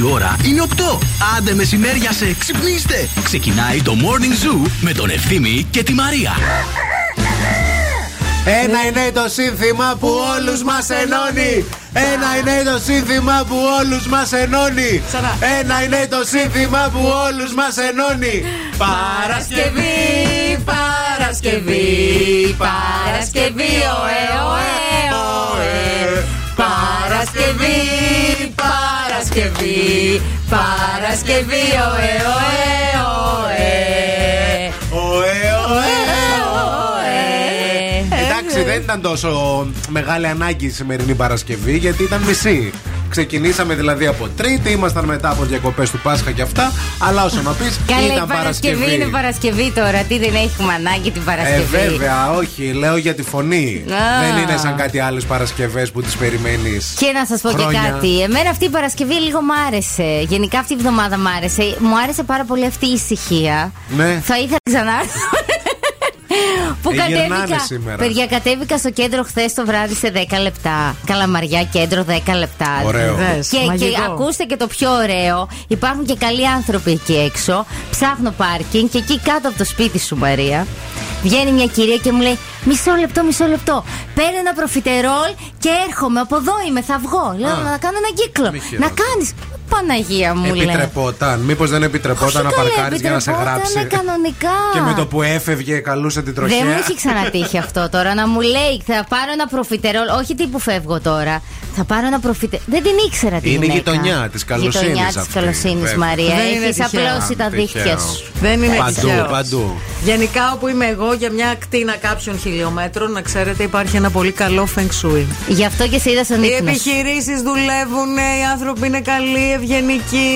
Η ώρα είναι 8. Άντε μεσημέρια σε ξυπνήστε. Ξεκινάει το Morning Zoo με τον Ευθύμη και τη Μαρία. Ένα είναι το σύνθημα που όλους μας ενώνει. Ένα είναι το σύνθημα που όλους μας ενώνει. Ένα είναι το σύνθημα που όλους μας ενώνει. Παρασκευή, Παρασκευή, Παρασκευή, ωε, ωε, ωε. Παρασκευή, Παρασκευή, Παρασκευή, ωε, ωε, ωε. Ήταν τόσο μεγάλη ανάγκη η σημερινή Παρασκευή γιατί ήταν μισή. Ξεκινήσαμε δηλαδή από Τρίτη, ήμασταν μετά από διακοπές του Πάσχα και αυτά. Αλλά όσο να πεις, Καλά, η ήταν Παρασκευή Παρασκευή. είναι Παρασκευή τώρα. Τι δεν έχουμε ανάγκη την Ε, Παρασκευή. βέβαια, όχι, λέω για τη φωνή. Α. Δεν είναι σαν κάτι άλλες Παρασκευές που τις περιμένεις. Και να σας πω και Χρόνια. κάτι. Εμένα αυτή η Παρασκευή λίγο μ' άρεσε. Γενικά αυτή η εβδομάδα μ' άρεσε. Μου άρεσε πάρα πολύ αυτή η ησυχία. Ναι. Θα ήθελα να ξανάρθω. Που Ε, γυρνάνε κατέβηκα. σήμερα. Παιδιά, κατέβηκα στο κέντρο χθες το βράδυ σε 10 λεπτά. Καλαμαριά κέντρο 10 λεπτά. Ωραίο. Δες, Και, και μαγικό. ακούστε και το πιο ωραίο. Υπάρχουν και καλοί άνθρωποι εκεί έξω. Ψάχνω πάρκινγκ και εκεί κάτω από το σπίτι σου, Μαρία. Βγαίνει μια κυρία και μου λέει: Μισό λεπτό, μισό λεπτό. Παίρνω ένα προφιτερόλ και έρχομαι. Από εδώ είμαι, θα βγω. Λέω Α. να κάνω ένα κύκλο. Μη Να χειρότερα. κάνεις. Παναγία μου λέει. Επιτρεπόταν. Μήπως δεν επιτρεπόταν να Όχι, καλέ, παρκάρεις για να σε επιτρεπότανε γράψει. κανονικά. Και με το που έφευγε, καλούσε την τροχιά. Δεν μου έχει ξανατύχει αυτό τώρα να μου λέει θα πάρω ένα προφιτερόλ. Όχι τι που φεύγω τώρα. Θα πάρω ένα προφιτερόλ. Δεν την ήξερα την Είναι η γυναίκα. γειτονιά της καλοσύνης Γειτονιά της αυτή, καλοσύνης, βέβαια. Μαρία. Δεν είναι Έχεις τυχαίο. απλώσει τα Τυχαίο. δίχτυα σου. Δεν είναι Παντού, τυχαίο. παντού. Γενικά, όπου είμαι εγώ, για μια ακτίνα κάποιων χιλιόμετρων, να ξέρετε, υπάρχει ένα πολύ καλό feng shui. Γι' αυτό και σε είδα στον Οι ύπνο. σου. επιχειρήσεις δουλεύουν, οι άνθρωποι είναι καλοί, ευγενικοί,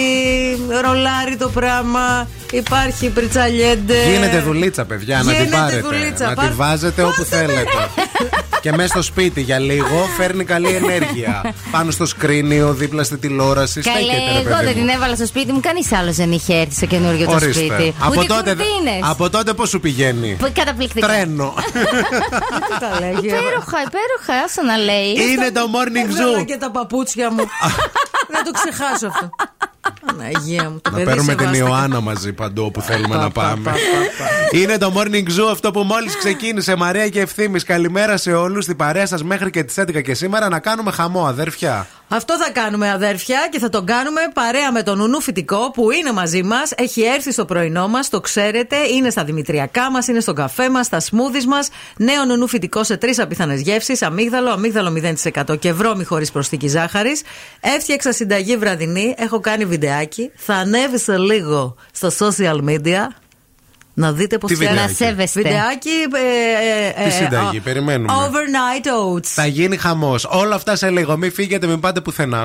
ρολάρι το πράγμα. Υπάρχει πριτσαλιέντε. Γίνεται δουλίτσα, παιδιά, να την Γίνεται πάρετε. δουλίτσα. Να Πάρ- τη βάζετε όπου θέλετε. και μέσα στο σπίτι για λίγο φέρνει καλή ενέργεια. Πάνω στο σκρίνιο, δίπλα στη τηλεόραση. Καλέ, στέκεται, ρε εγώ παιδί δεν μου. την έβαλα στο σπίτι μου. Κανείς άλλος δεν είχε έρθει στο καινούριο το Ορίστε. σπίτι. Από Ούτε τότε, κουρτίνες. από τότε πώς σου πηγαίνει; Που- Καταπληκτικά. Τρένο. Τι τα λέγει. Υπέροχα, υπέροχα, άσε να λέει. Είναι το morning Έβγαλα zoo. και τα παπούτσια μου. Δεν το ξεχάσω 哈哈哈哈。Αυτό. Αναγία μου. Το Να παιδί παίρνουμε την σεβάστηκε. Ιωάννα μαζί παντού όπου θέλουμε να πα, πάμε. πα, πα, Είναι το morning zoo αυτό που μόλις ξεκίνησε. Μαρία και ευθύνη. Καλημέρα σε όλους. Την παρέα σας μέχρι και τις 11 και σήμερα να κάνουμε χαμό, αδέρφια. Αυτό θα κάνουμε αδέρφια και θα τον κάνουμε παρέα με τον Νουνού Φυτικό που είναι μαζί μας. Έχει έρθει στο πρωινό μας, το ξέρετε. Είναι στα δημητριακά μας, είναι στον καφέ μας, στα σμούδις μας. Νέο Νουνού Φυτικό σε τρεις απίθανες γεύσεις. Αμύγδαλο, αμύγδαλο 0% και βρώμη χωρίς προσθήκη ζάχαρης. Έφτιαξα συνταγή βραδινή. Έχω κάνει βιντεάκι. Θα ανέβει σε λίγο στα social media. Να δείτε πώς Τι φτιάχνει. Να βιντεάκι; σέβεστε. Βιντεάκι. ε, ε, Τι ε, συνταγή, ε, περιμένουμε. Overnight oats. Θα γίνει χαμός. Όλα αυτά σε λίγο. Μην φύγετε, μην πάτε πουθενά.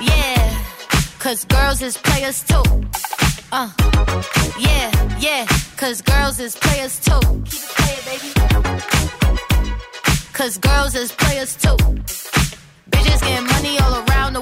Yeah, cause girls is players too. Uh, yeah, yeah, cause girls is players too. Keep it playing, baby. Cause girls is players too. Bitches getting money all around the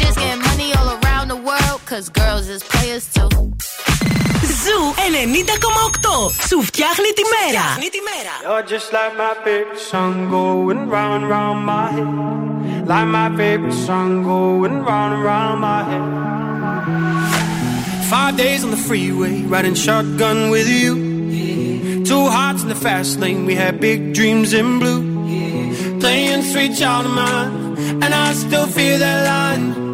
Bitches getting money all around the world, cause girls is players too. Ζου 90,8. Σου φτιάχνει τη μέρα. You're just like my favorite song going round and round my head. Like my favorite song going round and round my head. Five days on the freeway, riding shotgun with you. Two hearts in the fast lane, we had big dreams in blue. Playing sweet child of mine, and I still feel that line.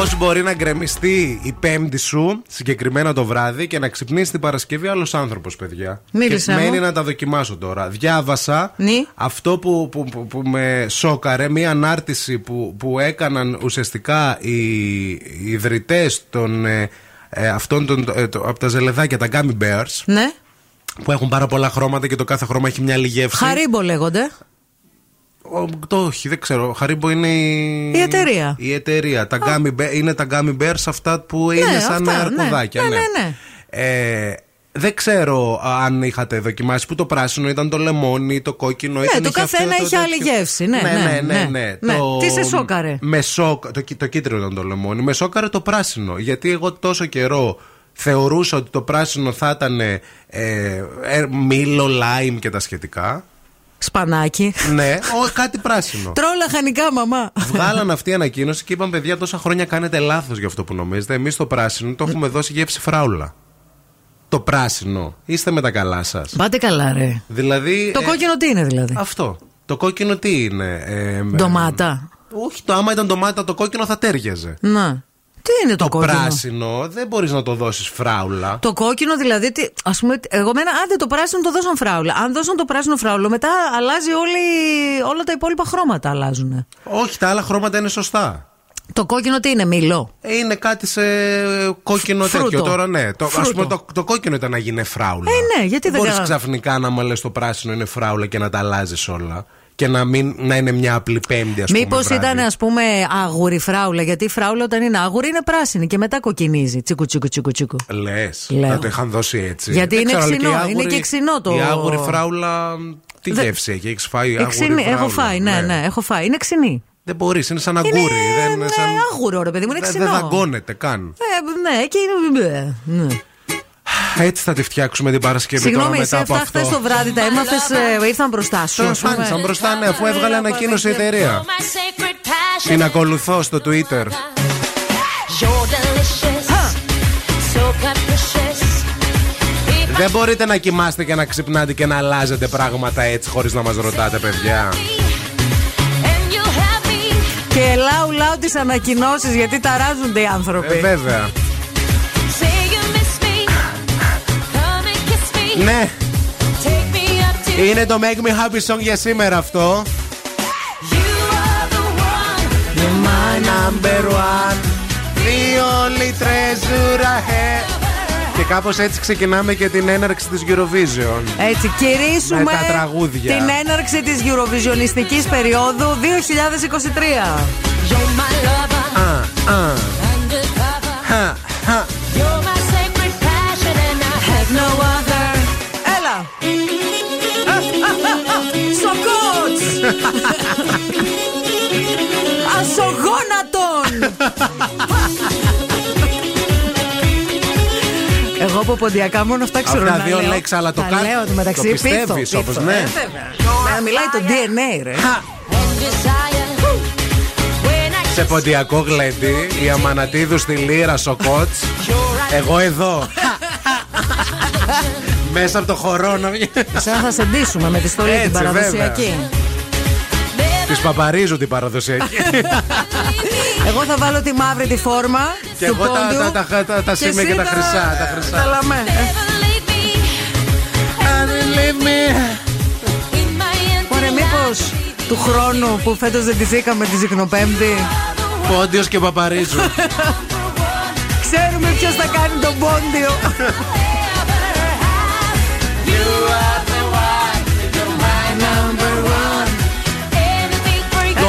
Πώς μπορεί να γκρεμιστεί η πέμπτη σου, συγκεκριμένα το βράδυ, και να ξυπνήσει την Παρασκευή άλλος άνθρωπος, παιδιά; Μίλησέ και μου. μένει να τα δοκιμάσω τώρα. Διάβασα Ναι. αυτό που, που, που, που με σόκαρε, μία ανάρτηση που, που έκαναν ουσιαστικά οι, οι ιδρυτές των. Ε, ε, αυτών των, ε, το- από τα ζελεδάκια, τα Gummy Bears, Ναι. που έχουν πάρα πολλά χρώματα και το κάθε χρώμα έχει μια άλλη γεύση. Χαρίμπο λέγονται. Ο, το όχι, δεν ξέρω. Χαρίμπο είναι η... Η εταιρεία. Η εταιρεία. Τα gummy bear, είναι τα gummy bears αυτά που είναι σαν αυτά, αρκουδάκια. ναι. Ναι, ναι, Ε, δεν ξέρω αν είχατε δοκιμάσει που το πράσινο ήταν το λεμόνι, το κόκκινο ήταν. Ναι, το είχε καθένα αυτό, το είχε άλλη τέτοιο. γεύση. Ναι, ναι, ναι, ναι. ναι, ναι. Ναι. Τι σε σόκαρε; Με σόκα, το, κι- το κίτρινο ήταν το λεμόνι. Με σόκαρε το πράσινο. Γιατί εγώ τόσο καιρό θεωρούσα ότι το πράσινο θα ήταν ε, ε, μήλο, λάιμ και τα σχετικά. Σπανάκι. ναι, ο, κάτι πράσινο. Τρώω λαχανικά, μαμά. Βγάλαν αυτή η ανακοίνωση και είπαν: Παιδιά, τόσα χρόνια κάνετε λάθος για αυτό που νομίζετε. Εμείς το πράσινο το έχουμε δώσει γεύση φράουλα. Το πράσινο. Είστε με τα καλά σας. Πάτε καλά, ρε. Δηλαδή. Το ε, κόκκινο τι είναι δηλαδή; Αυτό. Το κόκκινο τι είναι. ε, με- Ντομάτα. όχι, το άμα ήταν ντομάτα, το κόκκινο θα τέριαζε. Να. Τι είναι το, Το, κόκκινο; πράσινο δεν μπορείς να το δώσεις φράουλα. Το κόκκινο δηλαδή, τι, ας πούμε, εγώ μένα, άντε το πράσινο το δώσαν φράουλα. Αν δώσαν το πράσινο φράουλο, μετά αλλάζει όλη, όλα τα υπόλοιπα χρώματα αλλάζουν. Όχι, τα άλλα χρώματα είναι σωστά. Το κόκκινο τι είναι, μήλο; Είναι κάτι σε κόκκινο Φρούτο. τέτοιο τώρα, ναι. Το, ας Φρούτο. πούμε το, το κόκκινο ήταν να γίνει φράουλα. Ε, ναι, γιατί δεν Μπορείς κάνα- ξαφνικά να μου λες το πράσινο είναι φράουλα και να τα αλλάζεις όλα. Και να, μην, να είναι μια απλή πέμπτη, ας πούμε. Μήπως βράδυ. ήταν, ας πούμε, άγουρη φράουλα. Γιατί η φράουλα όταν είναι άγουρη είναι πράσινη και μετά κοκκινίζει. Τσίκου, τσίκου, τσίκου, τσίκου. Λες. Λέω. Να το είχαν δώσει έτσι. Γιατί Δεν είναι ξέρω, αλλά ξινό, η άγουρη- είναι και ξινό το- Η άγουρη φράουλα. Τι Δεν- γεύση έχει, έχεις φάει άγουρη Εξινή, φράουλα; έχω φάει, ναι, ναι, έχω φάει. Είναι ξινή. Δεν μπορείς, είναι σαν αγκούρι. Είναι, δεν, ναι, σαν... άγουρο, ρε παιδί μου, είναι δεν- ξινό. δεν δαγκώνεται καν. Ε, ναι, και είναι. ναι. Έτσι θα τη φτιάξουμε την Παρασκευή Συγγνώμη, τώρα εσύ μετά από αυτά χθες αυτό. το βράδυ τα έμαθες, ήρθαν μπροστά σου. Τώρα ας πούμε. φάνησαν μπροστά, ναι, αφού έβγαλε ανακοίνωση η εταιρεία. Την ακολουθώ στο Twitter. Δεν μπορείτε να κοιμάστε και να ξυπνάτε και να αλλάζετε πράγματα έτσι χωρίς να μας ρωτάτε, παιδιά. Και λαού λαού τις ανακοινώσεις γιατί ταράζονται οι άνθρωποι. Ε, βέβαια. Ναι, είναι το Make Me Happy Song για σήμερα αυτό. My number one, the only treasure I have. Και κάπως έτσι ξεκινάμε και την έναρξη της Eurovision. Έτσι, κηρύσουμε Με τα τραγούδια. την έναρξη της Eurovisionιστικής περίοδου 2023. Α, α, χα, χα. Ασογόνατον. Εγώ από ποντιακά μόνο αυτά ξέρω Αυτά να δύο λέω. λέξεις, αλλά το Τα κα- λέω το μεταξύ το πιστεύεις πίθο, όπως, πίθο. ναι. Ε, βέβαια. Να μιλάει το DNA ρε Σε ποντιακό γλέντι, η Αμανατίδου στη Λύρα Σοκότς. Εγώ εδώ. Μέσα από το χορό να βγει. Σαν θα σε ντύσουμε με τη στολή Έτσι, την παραδοσιακή Της παπαρίζω την παραδοσιακή. Εγώ θα βάλω τη μαύρη τη φόρμα Και του εγώ τα- πόντιου τα- τα- τα- τα σήμα εσύ και τα χρυσά, τα χρυσά. Τα λαμέ Ωραία μήπως του χρόνου που φέτος δεν τη είχαμε τη Ζυκνοπέμπτη Πόντιος και παπαρίζω. Ξέρουμε ποιος θα κάνει τον πόντιο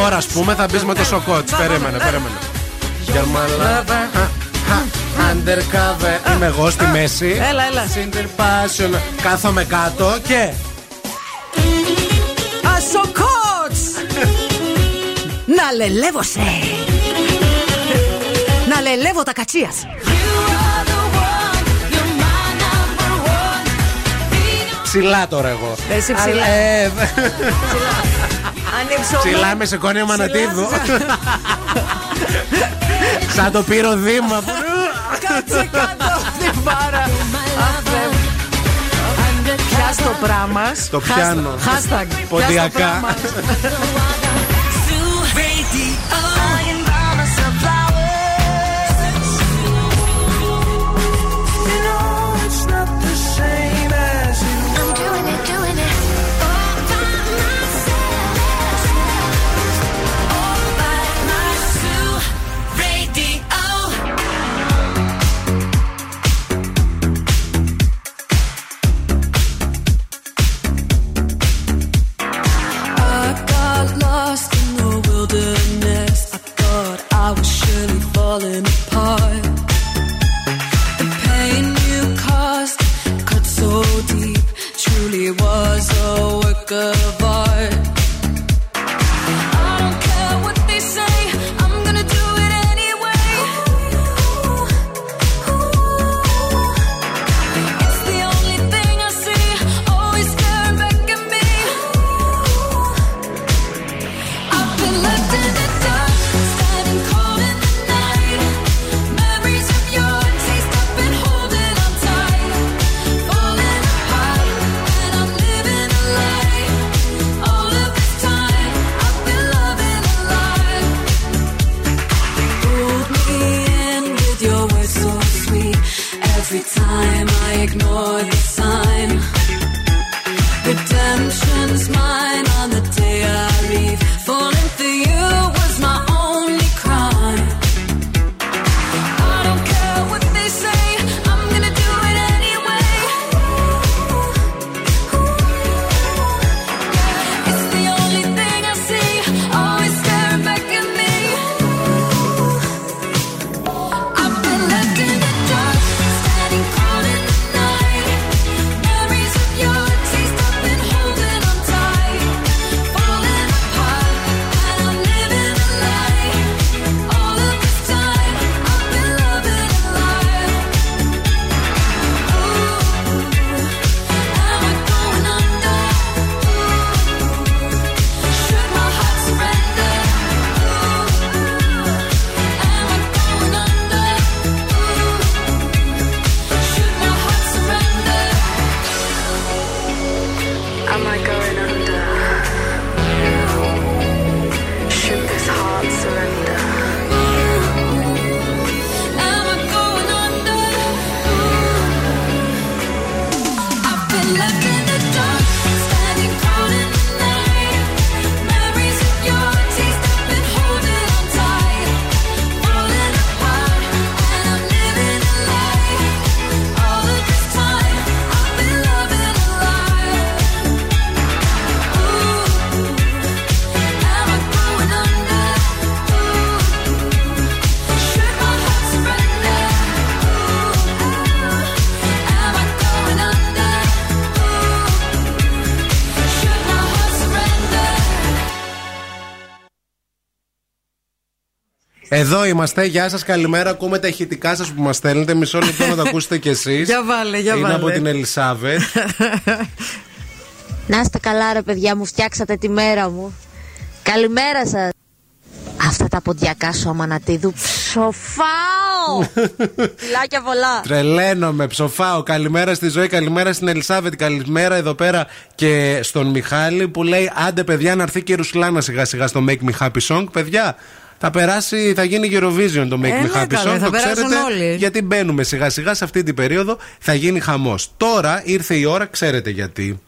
Τώρα ας πούμε θα μπεις με το Σοκότς. Περίμενε, περίμενε. Για μαλάκα. Undercover. Είμαι εγώ στη μέση. Έλα, έλα Cinder Passion. Κάθομαι κάτω και. Ασοκότς Να λελεύω σε Να λελεύω τα κατσίας Ψηλά τώρα εγώ. Εσύ ψηλά. Ε, ε, Ανύψω Ψηλά με σηκώνει ο Μανατίδου. Σαν το πύρο Δήμα. Κάτσε κάτω την μπάρα Πιάσ' το πράγμα Το πιάνω. Hashtag Ποντιακά. Εδώ είμαστε. Γεια σας, καλημέρα. Ακούμε τα ηχητικά σας που μας στέλνετε. Μισό λεπτό να τα ακούσετε κι εσείς. Για βάλε, για Είναι βάλε. από την Ελισάβετ. Να είστε καλά ρε παιδιά μου, φτιάξατε τη μέρα μου. Καλημέρα σας. Αυτά τα ποντιακά σου αμανατίδου ψοφάω. Φιλάκια πολλά. Τρελαίνομαι, ψοφάω. Καλημέρα στη ζωή, καλημέρα στην Ελισάβετ, καλημέρα εδώ πέρα και στον Μιχάλη που λέει: Άντε, παιδιά, να έρθει και η Ρουσλάνα σιγά σιγά στο Make Me Happy Song. Παιδιά, θα περάσει, θα γίνει Eurovision το Make Ε, Me ναι, Happy καλέ, Song. θα το περάσουν ξέρετε, όλοι. γιατί μπαίνουμε σιγά σιγά σε αυτή την περίοδο, θα γίνει χαμός. Τώρα ήρθε η ώρα, ξέρετε γιατί.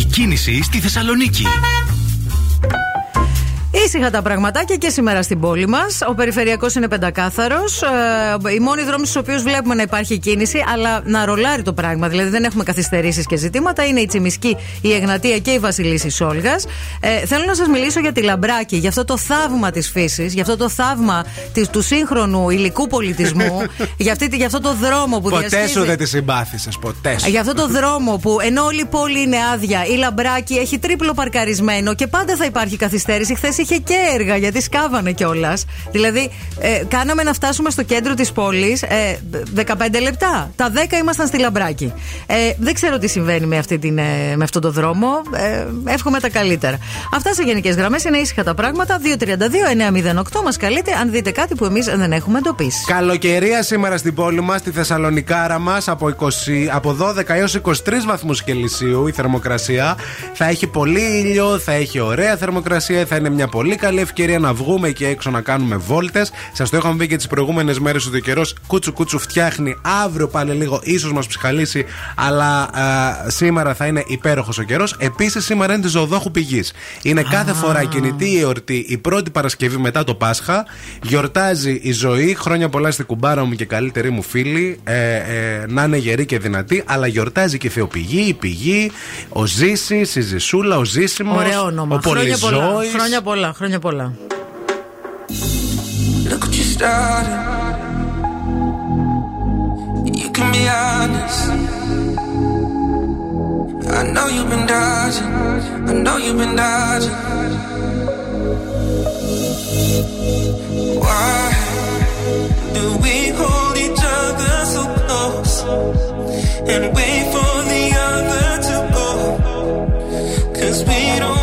Η κίνηση στη Θεσσαλονίκη. Ήσυχα τα πραγματάκια και σήμερα στην πόλη μας. Ο περιφερειακός είναι πεντακάθαρος. Ε, οι μόνοι δρόμοι στους οποίους βλέπουμε να υπάρχει κίνηση, αλλά να ρολάρει το πράγμα. Δηλαδή δεν έχουμε καθυστερήσεις και ζητήματα. Είναι η Τσιμισκή, η Εγνατία και η Βασιλίση Σόλγας. Ε, θέλω να σας μιλήσω για τη Λαμπράκη, για αυτό το θαύμα της φύσης, για αυτό το θαύμα της, του σύγχρονου υλικού πολιτισμού, για, αυτή, τη- για αυτό το δρόμο που ποτέ διασχίζει- σου δεν τη συμπάθησες, ποτέ σου. για αυτό το δρόμο που ενώ όλη η πόλη είναι άδεια, η λαμπράκι έχει τρίπλο παρκαρισμένο και πάντα θα υπάρχει καθυστέρηση. Χθες είχε και έργα γιατί σκάβανε κιόλας. Δηλαδή, ε, κάναμε να φτάσουμε στο κέντρο της πόλης ε, 15 λεπτά. Τα 10 ήμασταν στη λαμπράκι. Ε, δεν ξέρω τι συμβαίνει με, αυτή την, ε, με αυτόν τον δρόμο. Ε, εύχομαι τα καλύτερα. Αυτά σε γενικές γραμμές είναι ήσυχα τα πράγματα. 232-908 μας καλείτε αν δείτε κάτι που εμείς δεν έχουμε εντοπίσει. Καλοκαιρία σήμερα στην πόλη μας, στη Θεσσαλονικάρα μας, από, 20 από 12 έως 23 βαθμούς Κελσίου η θερμοκρασία. Θα έχει πολύ ήλιο, θα έχει ωραία θερμοκρασία, θα είναι μια πολύ καλή ευκαιρία να βγούμε και έξω να κάνουμε βόλτες. Σας το είχαμε πει και τις προηγούμενες μέρες ότι ο καιρός κούτσου κούτσου φτιάχνει. Αύριο πάλι λίγο ίσως μας ψυχαλίσει, αλλά α, σήμερα θα είναι υπέροχος ο καιρός. Επίσης σήμερα είναι της ζωοδόχου πηγής. Είναι κάθε φορά κινητή η εορτή, η πρώτη Παρασκευή μετά το Πάσχα. Γιορτάζει η ζωή. Χρόνια πολλά στην κουμπάρα μου και καλύτερη μου φίλη. Ε, ε, να είναι γερή και δυνατή. Αλλά γιορτάζει και η Θεοπηγή, η πηγή, ο Ζήση, η Ζησούλα, ο Ζήσιμος. Ωραίο όνομα. Ο Χρόνια πολλά. Πολυζώης. Χρόνια πολλά. Χρόνια πολλά. Look what you started. You can be honest. I know you've been dodging. I know you've been dodging. Why do we hold each other so close and wait for the other to go? Cause we don't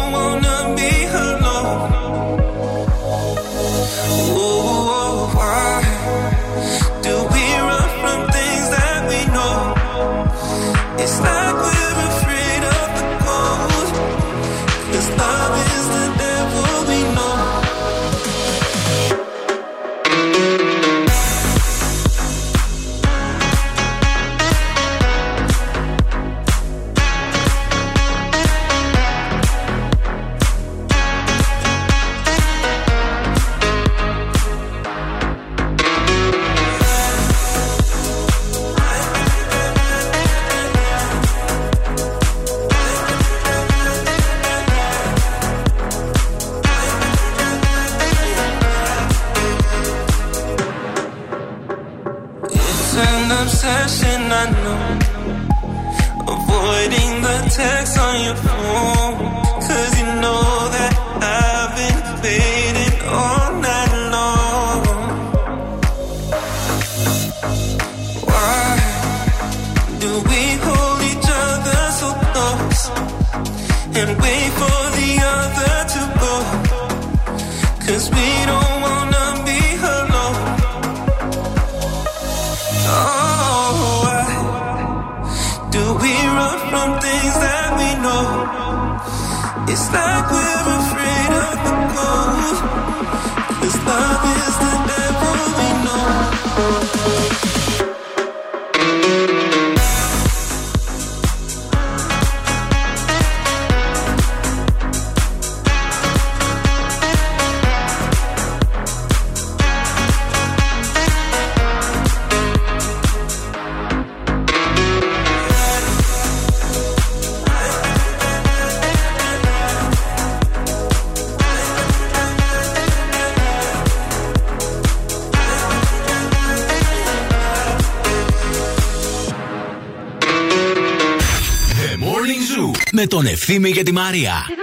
Τον Ευθύμη και τη Μαρία.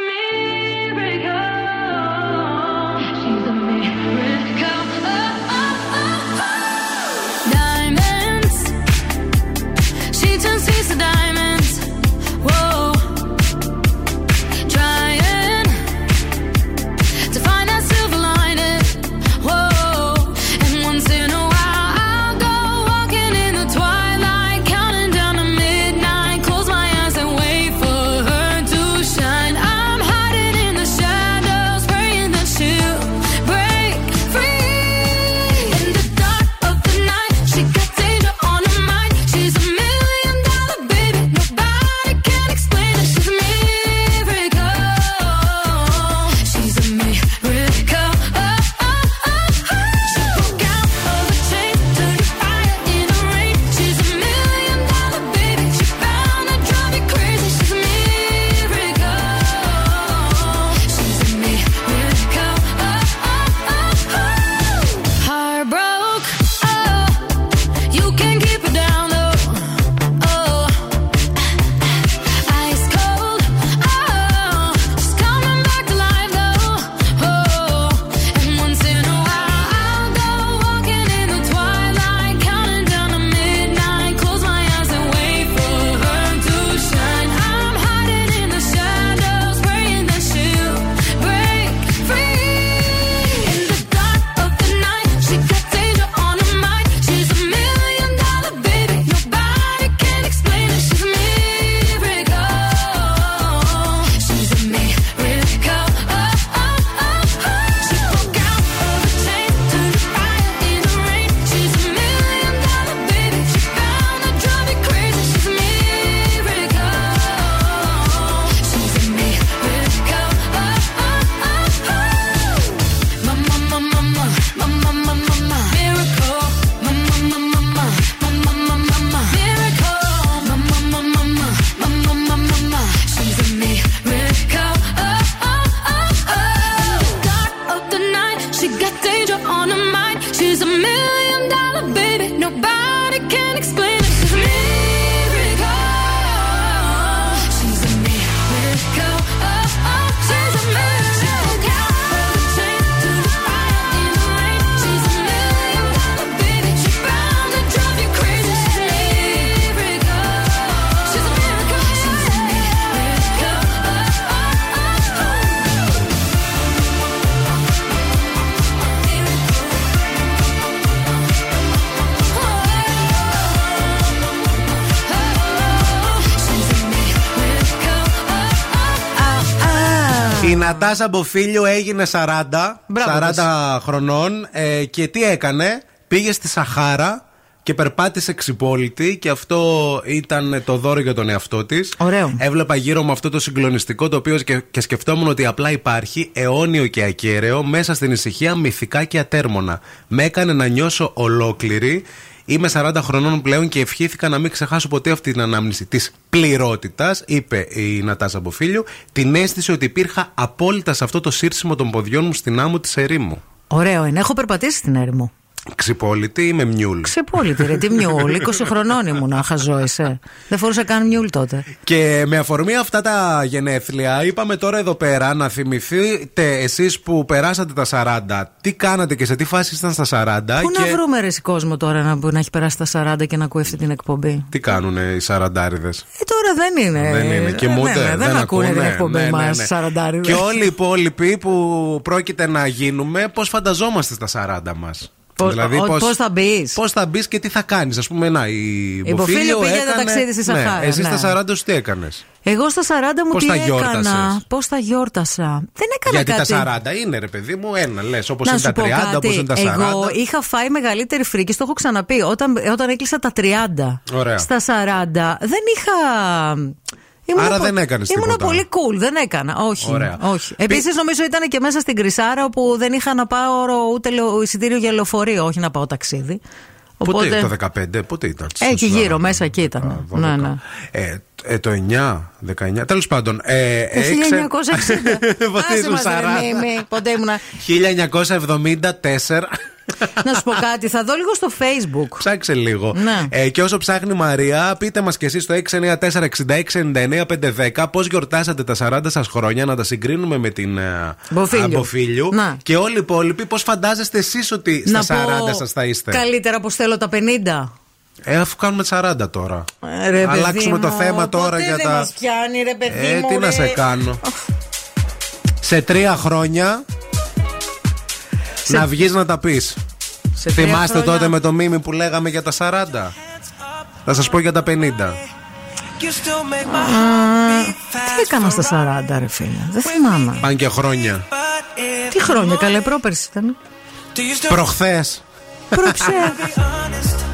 Η Νατάσα Μποφίλιο έγινε 40, Μπράβο 40 χρονών ε, και τι έκανε, πήγε στη Σαχάρα και περπάτησε ξυπόλυτη και αυτό ήταν το δώρο για τον εαυτό της. Ωραίο. Έβλεπα γύρω μου αυτό το συγκλονιστικό το οποίο και, και σκεφτόμουν ότι απλά υπάρχει αιώνιο και ακέραιο μέσα στην ησυχία μυθικά και ατέρμονα. Με έκανε να νιώσω ολόκληρη. Είμαι 40 χρονών πλέον και ευχήθηκα να μην ξεχάσω ποτέ αυτή την ανάμνηση της πληρότητας, είπε η Νατάσα Μποφίλιο, την αίσθηση ότι υπήρχα απόλυτα σε αυτό το σύρσιμο των ποδιών μου στην άμμο της ερήμου. Ωραίο είναι. Έχω περπατήσει στην έρημο. Ξυπόλυτη ή με μιούλ. Ξεπόλυτη, ρε. Τι μιούλ. 20 χρονών ήμουν, χαζό είσαι. Δεν φορούσα καν μιούλ τότε. Και με αφορμή αυτά τα γενέθλια, είπαμε τώρα εδώ πέρα να θυμηθείτε εσείς που περάσατε τα 40, τι κάνατε και σε τι φάση ήσταν στα 40. Πού και να βρούμε ρε κόσμο τώρα να, να έχει περάσει τα 40 και να ακούει αυτή την εκπομπή; Τι κάνουν οι 40 Ε, τώρα δεν είναι. Δεν είναι. Και Ε, μου ναι, ούτε ναι, δεν, ακούνε την εκπομπή Ναι, ναι, μας, ναι. 40 Και όλοι οι υπόλοιποι που πρόκειται να γίνουμε, πώς φανταζόμαστε στα 40 μας; Πώς- ο- πώς θα μπεις; Πώς θα μπεις και τι θα κάνεις. Α πούμε, να, η, Η Μποφίλιο πήγε έκανε- ταξίδι στη Σαχάρα, Ναι, εσύ ναι. στα 40 σου τι έκανες; Εγώ στα 40 μου Πώς τι τα έκανα; γιόρτασες; Πώς τα γιόρτασα; Δεν έκανα Γιατί κάτι. τα 40 είναι, ρε παιδί μου, ένα λες. Όπως Να είναι σου τα πω 30, κάτι. όπως είναι τα 40. Εγώ είχα φάει μεγαλύτερη φρίκη, το έχω ξαναπεί. Όταν, όταν έκλεισα τα 30. Ωραία. Στα 40 δεν είχα. Ήμουνα Άρα πο- δεν έκανες Ήμουνα τίποτα. πολύ cool, δεν έκανα. Όχι. Ωραία. όχι. Επίσης νομίζω ήταν και μέσα στην Κρυσάρα όπου δεν είχα να πάω ούτε λεω- εισιτήριο για λεωφορείο, όχι να πάω ταξίδι. Πότε το 15, πότε ήταν. Ε, εκεί στο γύρω, 40? μέσα εκεί ήταν. 12. Ναι, ναι. Ε, ε, το 9, 19. Τέλος πάντων. Ε, Το έξε- 1960. Πότε Άσε ήσουν μας, ρε, 40? μη, μη. Ποτέ ήμουνα. 1974 να σου πω κάτι, θα δω λίγο στο Facebook. Ψάξε λίγο. Ναι. Ε, και όσο ψάχνει η Μαρία, πείτε μας και εσείς στο 694-6699-510 πώς γιορτάσατε τα 40 σας χρόνια, να τα συγκρίνουμε με την ε, Μποφίλιου. Ναι. Και όλοι οι υπόλοιποι, πώς φαντάζεστε εσείς ότι στα 40 σας θα είστε; Καλύτερα πως θέλω τα 50. Ε, αφού κάνουμε 40 τώρα. Ε, ρε, Αλλάξουμε το θέμα τώρα για τα. Μας πιάνει, ρε, παιδί ε, τι να σε κάνω. Σε τρία χρόνια να βγεις να τα πεις. Θυμάστε τότε με το μήμη που λέγαμε για τα 40. Θα σας πω για τα 50. Uh, τι έκανα στα 40 ρε φίλε Δεν θυμάμαι. Αν και χρόνια. Τι χρόνια καλέ πρόπερση ήταν. Προχθές. Προχθές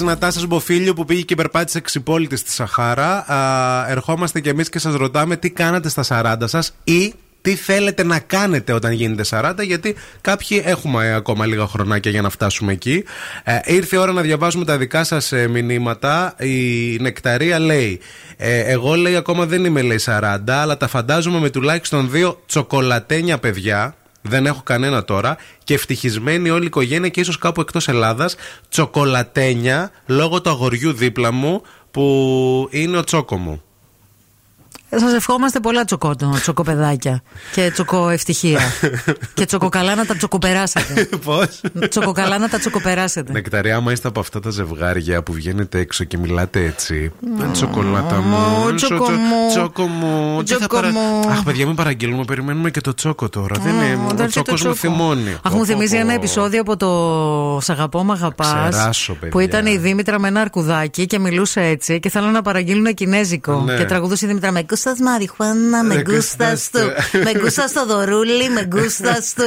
της Νατάσας Μποφίλιου που πήγε και περπάτησε ξυπόλυτη στη Σαχάρα, α, ερχόμαστε κι εμείς και σας ρωτάμε τι κάνατε στα 40 σας ή τι θέλετε να κάνετε όταν γίνετε 40, γιατί κάποιοι έχουμε ακόμα λίγα χρονάκια για να φτάσουμε εκεί. Ε, ήρθε η ώρα να διαβάσουμε τα δικά σας μηνύματα. Η Νεκταρία λέει: ε, Εγώ λέει ακόμα δεν είμαι λέει 40, αλλά τα φαντάζομαι με τουλάχιστον δύο τσοκολατένια παιδιά. Δεν έχω κανένα τώρα. Και ευτυχισμένη όλη η οικογένεια και ίσως κάπου εκτός Ελλάδας. Τσοκολατένια λόγω του αγοριού δίπλα μου που είναι ο τσόκο μου. Σας ευχόμαστε πολλά τσοκότο, τσοκοπεδάκια και τσοκοευτυχία. και τσοκοκαλά να τα τσοκοπεράσετε. Πώς; τσοκοκαλά να τα τσοκοπεράσετε. Νεκταριά, άμα είστε από αυτά τα ζευγάρια που βγαίνετε έξω και μιλάτε έτσι. «Ε, Τσοκολάτα μου. τσόκο τσο- μου, Τσόκο μου. Τι θα τσόκο παρα- μου. Αχ, παιδιά, μην παραγγείλουμε. Περιμένουμε και το τσόκο τώρα. Δεν είναι. Μ, Ο δεν τσόκος το μου τσόκο. θυμώνει. Αχ, μου Πω, θυμίζει πω, ένα πω. επεισόδιο από το Σ' αγαπώ, μ' αγαπάς. Ξεράσω, παιδιά. Που ήταν η Δήμητρα με ένα αρκουδάκι και μιλούσε έτσι και θέλανε να παραγγείλουν κινέζικο. Ναι. Και τραγουδούσε η Δήμητρα με γκούστα μαριχουάνα, με Με γκούστα γκούστας του. του. Με γκούστα στο δωρούλι, με γκούστα του.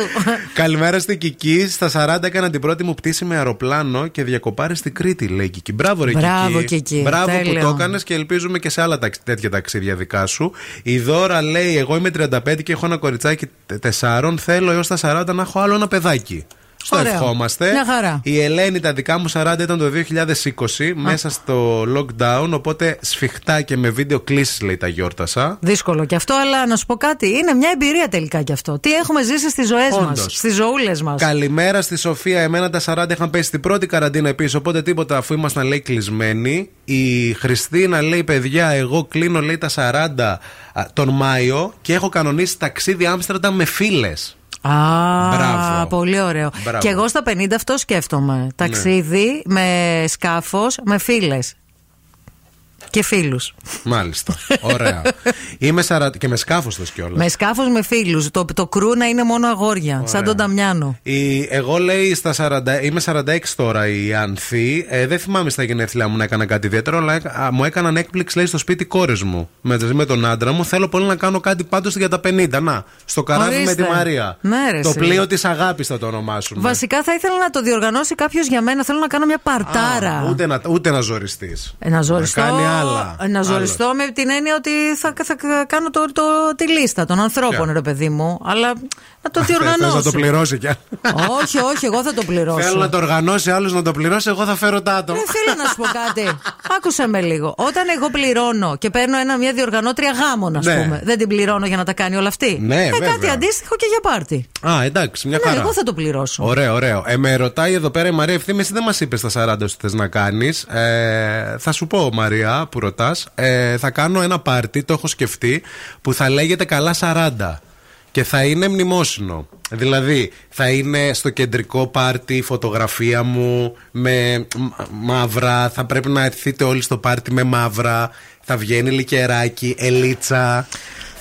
Καλημέρα στην Κική. Στα 40 έκανα την πρώτη μου πτήση με αεροπλάνο και διακοπάρε στην Κρήτη, λέει η Κική. Μπράβο, ρε Μπράβο, Κική. Κική. Μπράβο που Τέλειο. το έκανες και ελπίζουμε και σε άλλα ταξ- τέτοια ταξίδια δικά σου. Η Δώρα λέει: Εγώ είμαι 35 και έχω ένα κοριτσάκι 4. Θέλω έως τα 40 να έχω άλλο ένα παιδάκι. Στο Ωραίο. ευχόμαστε. Μια χαρά. Η Ελένη, τα δικά μου 40 ήταν το 2020, μέσα στο lockdown. Οπότε σφιχτά και με βίντεο κλήσεις, λέει, τα γιόρτασα. Δύσκολο και αυτό, αλλά να σου πω κάτι. Είναι μια εμπειρία τελικά κι αυτό. Τι έχουμε ζήσει στις ζωές μας, Όντως. στις ζωούλες μας. Καλημέρα στη Σοφία. Εμένα τα 40 είχαν πέσει στην πρώτη καραντίνα επίσης. Οπότε τίποτα αφού ήμασταν λέει κλεισμένοι. Η Χριστίνα λέει: Παιδιά, εγώ κλείνω λέει τα 40 α, τον Μάιο και έχω κανονίσει ταξίδι Άμστερνταμ με φίλες. Α, Μπράβο. πολύ ωραίο. Μπράβο. Ναι. Και εγώ στα 50 αυτό σκέφτομαι. Ταξίδι με σκάφος, με φίλες. Και φίλους. Μάλιστα. Ωραία. Είμαι 40 και με σκάφος το κιόλας. Με σκάφος με φίλους. Το, το κρού να είναι μόνο αγόρια. Σαν τον Ταμιάνο. Η, εγώ λέει στα 40, είμαι 46 τώρα η Ανθή. Ε, δεν θυμάμαι στα γενέθλιά μου να έκανα κάτι ιδιαίτερο, αλλά α, μου έκαναν έκπληξη λέει στο σπίτι κόρες μου. Μαζί με τον άντρα μου. Θέλω πολύ να κάνω κάτι πάντως για τα 50. Να, στο καράβι Ορίστε. με τη Μαρία. Ναι, ρε, το εσύ. πλοίο της αγάπης θα το ονομάσουμε. Βασικά θα ήθελα να το διοργανώσει κάποιος για μένα. Θέλω να κάνω μια παρτάρα. Α, ούτε, να, ούτε να ζοριστείς. Ε, Να ζοριστώ, Να κάνει άλλα. να ζοριστώ με την έννοια ότι θα, θα κάνω το, το, τη λίστα των ανθρώπων, Ποια; ρε παιδί μου. Αλλά να το Θες διοργανώσω. να το πληρώσει κι άλλο. όχι, όχι, εγώ θα το πληρώσω. Θέλω να το οργανώσει άλλος να το πληρώσει, εγώ θα φέρω τα άτομα. Ε, θέλω να σου πω κάτι. Άκουσα με λίγο. Όταν εγώ πληρώνω και παίρνω ένα, μια διοργανώτρια γάμων, ας Ναι. πούμε, δεν την πληρώνω για να τα κάνει όλα αυτή. Ναι, ε, βέβαια. κάτι αντίστοιχο και για πάρτι. Α, εντάξει, μια Ναι, χαρά. εγώ θα το πληρώσω. Ωραίο, ωραίο. Ε, με ρωτάει εδώ πέρα η Μαρία Ευθύμης, εσύ δεν μας είπες στα 40 τι θες να κάνεις. Ε, θα σου πω, Μαρία, που ρωτάς, ε, θα κάνω ένα πάρτι, το έχω σκεφτεί, που θα λέγεται Καλά 40. Και θα είναι μνημόσυνο. Δηλαδή, θα είναι στο κεντρικό πάρτι η φωτογραφία μου με μ- μαύρα. Θα πρέπει να έρθετε όλοι στο πάρτι με μαύρα. Θα βγαίνει λικεράκι, ελίτσα.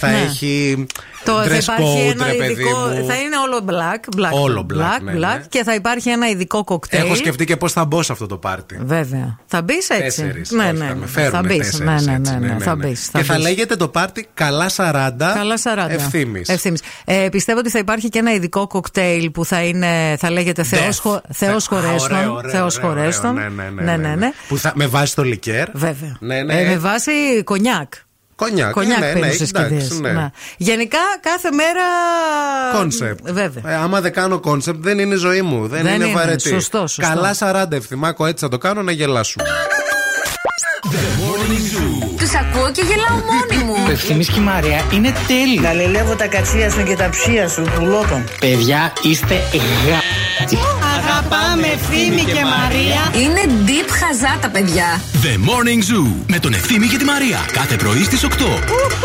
Θα Ναι. έχει Το, θα dress υπάρχει code, ένα ρε παιδί ειδικό. μου. Θα είναι όλο black. black Όλο black, ναι, ναι. Και θα υπάρχει ένα ειδικό κοκτέιλ. Έχω σκεφτεί και πώς θα μπω σε αυτό το πάρτι. Βέβαια. Θα μπεις έτσι; Τέσσερις, ναι, όχι, ναι. θα με ναι. φέρουν θα μπεις. τέσσερις, Ναι, ναι, έτσι, ναι, ναι, Θα μπεις. Και θα λέγεται το πάρτι Καλά 40. Καλά 40. Ευθύμης. Ευθύμης. Ε, πιστεύω ότι θα υπάρχει και ένα ειδικό κοκτέιλ που θα, είναι, θα λέγεται Θεός, χω, Θεός Α, ωραίο, χωρέστον. ωραίο, Θεός ωραίο, χωρέστον. ωραίο, Ναι, ναι, ναι, ναι, ναι. Που θα, με βάζει το λικέρ. Βέβαια. Ναι, ναι. Ε, με βάση κονιάκ. Κονιάκ. Κονιάκ ναι, ναι, πίνουν εντάξει, στις κηδείες. ναι. Ναι. Γενικά κάθε μέρα. Κόνσεπτ. Βέβαια. Ε, άμα δεν κάνω κόνσεπτ, δεν είναι η ζωή μου. Δεν, Δεν είναι, είναι. βαρετή. Σωστό, σωστό. Καλά 40 ευθυμάκο, έτσι θα το κάνω να γελάσουμε. Τους ακούω και γελάω μόνη μου. Το ευθυμής και η Μαρία είναι τέλειο. Γαλιλεύω τα κατσία σου και τα ψία σου, πουλότων. Παιδιά, είστε γα... Αγαπάμε Ευθύμη και Μαρία. Είναι deep χαζά τα παιδιά. The Morning Zoo με τον Ευθύμη και τη Μαρία. Κάθε πρωί στις 8.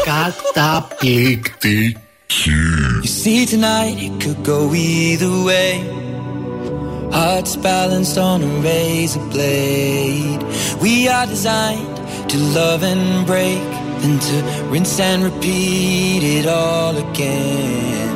Καταπληκτική. You see, tonight it could go either way. Hearts balanced on a razor blade. We are designed to love and break, then to rinse and repeat it all again.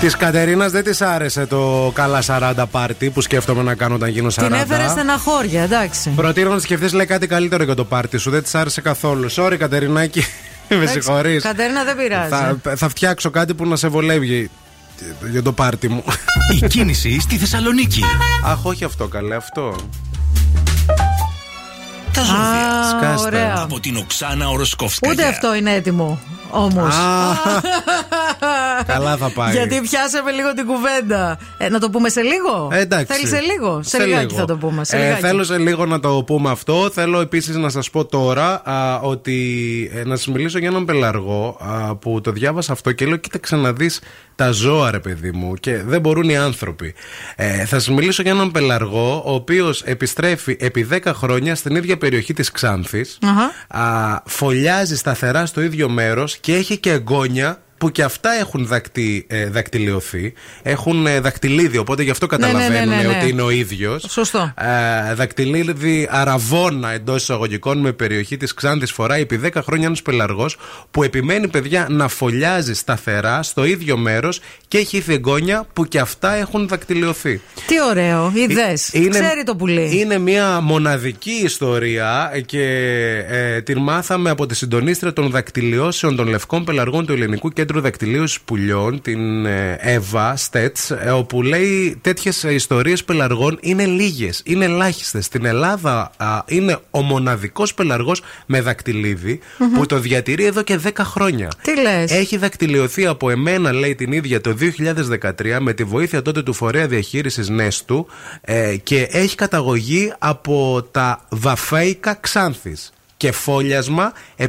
Της Κατερίνας δεν της άρεσε το καλά 40 πάρτι που σκέφτομαι να κάνω όταν γίνω 40. Την έφερε στεναχώρια, εντάξει. Προτείνω να της σκεφτείς, λέει κάτι καλύτερο για το πάρτι σου. Δεν της άρεσε καθόλου. Sorry, Κατερινάκη. Με Εντάξει, συγχωρείς. Κατερίνα δεν πειράζει. Θα, θα φτιάξω κάτι που να σε βολεύει για το πάρτι μου. Η κίνηση στη Θεσσαλονίκη. Αχ, όχι αυτό, καλέ, αυτό. Τα ζώδια. Σκάστε. ωραία. Από την Οξάνα Οροσκόφσκα. Ούτε αυτό είναι έτοιμο. Όμως. Καλά θα πάει. Γιατί πιάσαμε λίγο την κουβέντα. Ε, να το πούμε σε λίγο; Ε, εντάξει. Θέλει σε λίγο; Σε, λιγάκι θα το πούμε. Σε Ε, λιγάκι. θέλω σε λίγο να το πούμε αυτό. Θέλω επίσης να σας πω τώρα α, ότι. ε, να σας μιλήσω για έναν πελαργό α, που το διάβασα αυτό και λέω: Κοίταξε να δεις τα ζώα, ρε παιδί μου, και δεν μπορούν οι άνθρωποι. Ε, θα σας μιλήσω για έναν πελαργό ο οποίος επιστρέφει επί 10 χρόνια στην ίδια περιοχή της Ξάνθης Αχα. φωλιάζει σταθερά στο ίδιο μέρος και έχει και εγγόνια που και αυτά έχουν δακτι, ε, δακτυλιωθεί. Έχουν ε, δακτυλίδι, οπότε γι' αυτό Ναι, ναι, ναι, καταλαβαίνουν ναι, ναι. ότι είναι ο ίδιος. Σωστό. Ε, δακτυλίδι αραβόνα εντός εισαγωγικών με περιοχή της Ξάνθης φοράει επί 10 χρόνια ένας πελαργός που επιμένει, παιδιά, να φωλιάζει σταθερά στο ίδιο μέρος και έχει ήδη εγγόνια που και αυτά έχουν δακτυλιωθεί. Τι ωραίο. Είδε. Ε, Είναι- Ξέρει το πουλί. Είναι μια μοναδική ιστορία και ε, την μάθαμε από τη συντονίστρια των δακτυλιώσεων των λευκών πελαργών του Ελληνικού Κέντρου Δακτυλίωση Πουλιών, την ε, Εύα Στέτς, ε, όπου λέει τέτοιες ιστορίες πελαργών είναι λίγες, είναι ελάχιστες. Στην Ελλάδα α, είναι ο μοναδικός πελαργός με δακτυλίδι Μμμ. που το διατηρεί εδώ και 10 χρόνια. Τι λες; Έχει δακτυλιωθεί από εμένα, λέει την ίδια, το 2013 με τη βοήθεια τότε του φορέα διαχείρισης Νέστου ε, και έχει καταγωγή από τα Βαφέικα Ξάνθης. Και φόλιασμα 7,5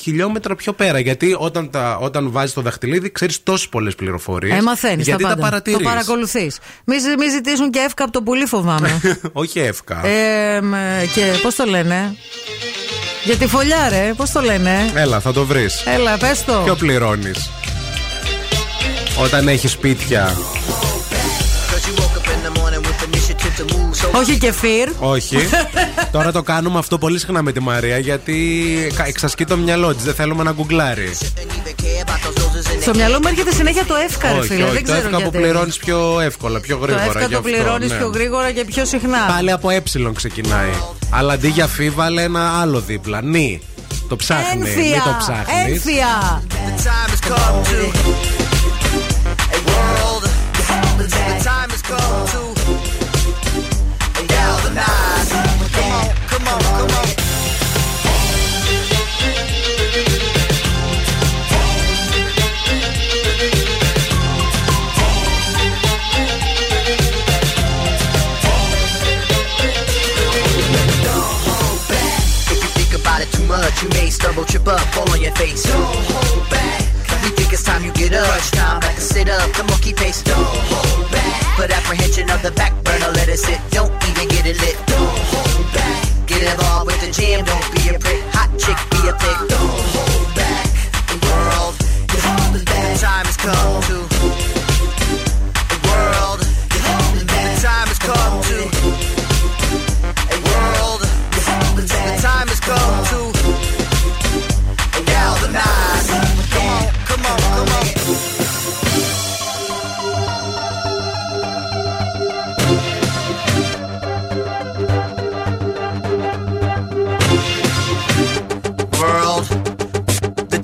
χιλιόμετρα πιο πέρα. Γιατί όταν, τα, όταν βάζεις το δαχτυλίδι, ξέρεις τόσες πολλές πληροφορίες. Ε, μαθαίνεις τα Γιατί τα, πάντα. παρατηρείς. Το παρακολουθείς. Μη, μη ζητήσουν και εύκα από τον πουλί, φοβάμαι. Όχι εύκα. ε, μ, και πώς το λένε; Για τη φωλιά, ρε, πώς το λένε; Έλα, θα το βρεις. Έλα, πες το. Ποιο πληρώνεις; Όταν έχεις σπίτια. Όχι κεφίρ. Όχι. Τώρα το κάνουμε αυτό πολύ συχνά με τη Μαρία γιατί κα- εξασκεί το μυαλό της. Δεν θέλουμε να γκουγκλάρει. Στο μυαλό μου έρχεται συνέχεια το εύκα, ρε όχι, φίλε. όχι. Δεν το ξέρω εύκα που γιατί. πληρώνεις πιο εύκολα, πιο Το γρήγορα. εύκα γι' το αυτό, πληρώνεις ναι. πιο γρήγορα και πιο συχνά. Πάλι από ε ξεκινάει. Αλλά αντί για φι, βάλε ένα άλλο δίπλα. Νι. Το ψάχνει. Μην το Ένφια! ψάχνεις. Ένφια! The time has come much, you may stumble, trip up, fall on your face. Don't hold back. We think it's time you get up. Crunch time, back and sit up, the monkey pace. Don't hold back. Put apprehension of the back burner, let it sit. Don't even get it lit. Don't hold back. Get involved with the jam, don't be a prick. Hot chick, be a pick. Don't hold back. The world, you're holding back. The time has come to. The world, you're holding back. The time has come to. A world, you're holding back. The time has come to.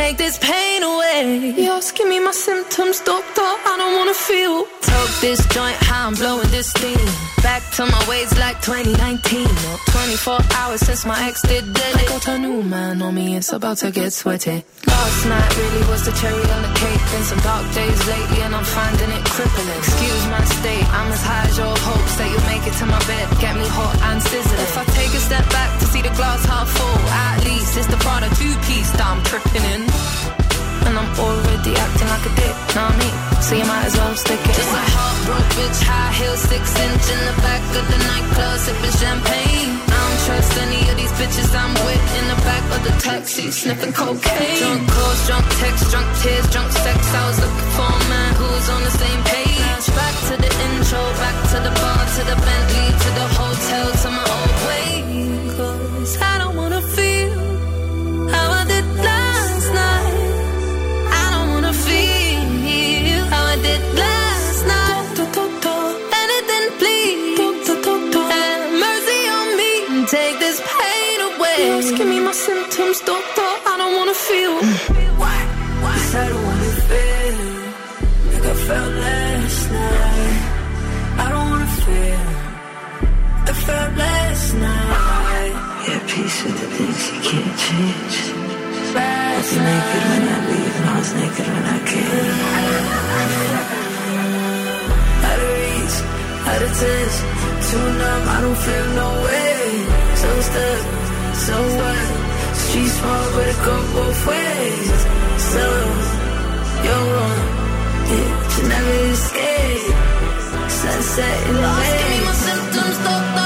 Take this pain away. You're asking me my symptoms, doctor. I don't wanna feel. Toke this joint, how I'm blowing this steam. Back to my ways like 2019. Or 24 hours since my ex did dead. I got a new man on me, it's about to get sweaty. Last night really was the cherry on the cake. Been some dark days lately, and I'm finding it crippling. Excuse my state, I'm as high as your hopes that you'll make it to my bed. Get me hot and sizzling. If I take a step back see the glass half full, at least it's the Prada two piece that I'm tripping in. And I'm already acting like a dick, know what I mean? So you might as well stick it. Just a heartbroken bitch, high heels, six inch in the back of the nightclub, sipping champagne. I don't trust any of these bitches I'm with in the back of the taxi, sniffing cocaine. Drunk calls, drunk texts, drunk tears, drunk sex. I was looking for a man who's on the same page. Back to the intro, back to the bar, to the Bentley, to the my symptoms, doctor. I don't wanna feel. Why? Why? I don't wanna feel like I felt last night. I don't wanna feel. I felt last night. Yeah, peace with the things you can't change. I was naked when I leave, and I was naked when I came. Out of reach, out of touch, too numb, I don't feel no way. So stuck, so what? Street small, but it go both ways. So, you're one. yeah, you never escape. Sunset in the Lost, me my symptoms,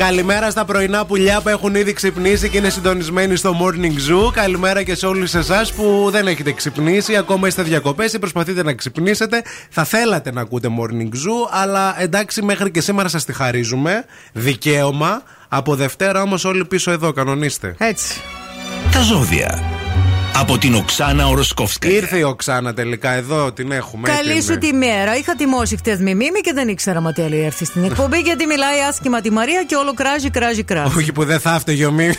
Καλημέρα στα πρωινά πουλιά που έχουν ήδη ξυπνήσει και είναι συντονισμένοι στο Morning Zoo. Καλημέρα και σε όλους εσάς που δεν έχετε ξυπνήσει, ακόμα είστε διακοπές ή προσπαθείτε να ξυπνήσετε. Θα θέλατε να ακούτε Morning Zoo, αλλά εντάξει, μέχρι και σήμερα σας τη χαρίζουμε. Δικαίωμα. Από Δευτέρα όμως όλοι πίσω εδώ, κανονίστε. Έτσι. Τα ζώδια. Από την Οξάνα Οροσκόφσκα. Ήρθε η Οξάνα τελικά εδώ, την έχουμε. Καλή έτοιμη. σου τη μέρα. Είχα τιμώσει χτες με μίμη και δεν ήξερα μα τέλει έρθει στην εκπομπή γιατί μιλάει άσχημα τη Μαρία και όλο κράζει, κράζει, κράζει. Όχι που δεν θα έφταιγε ο Μίμη.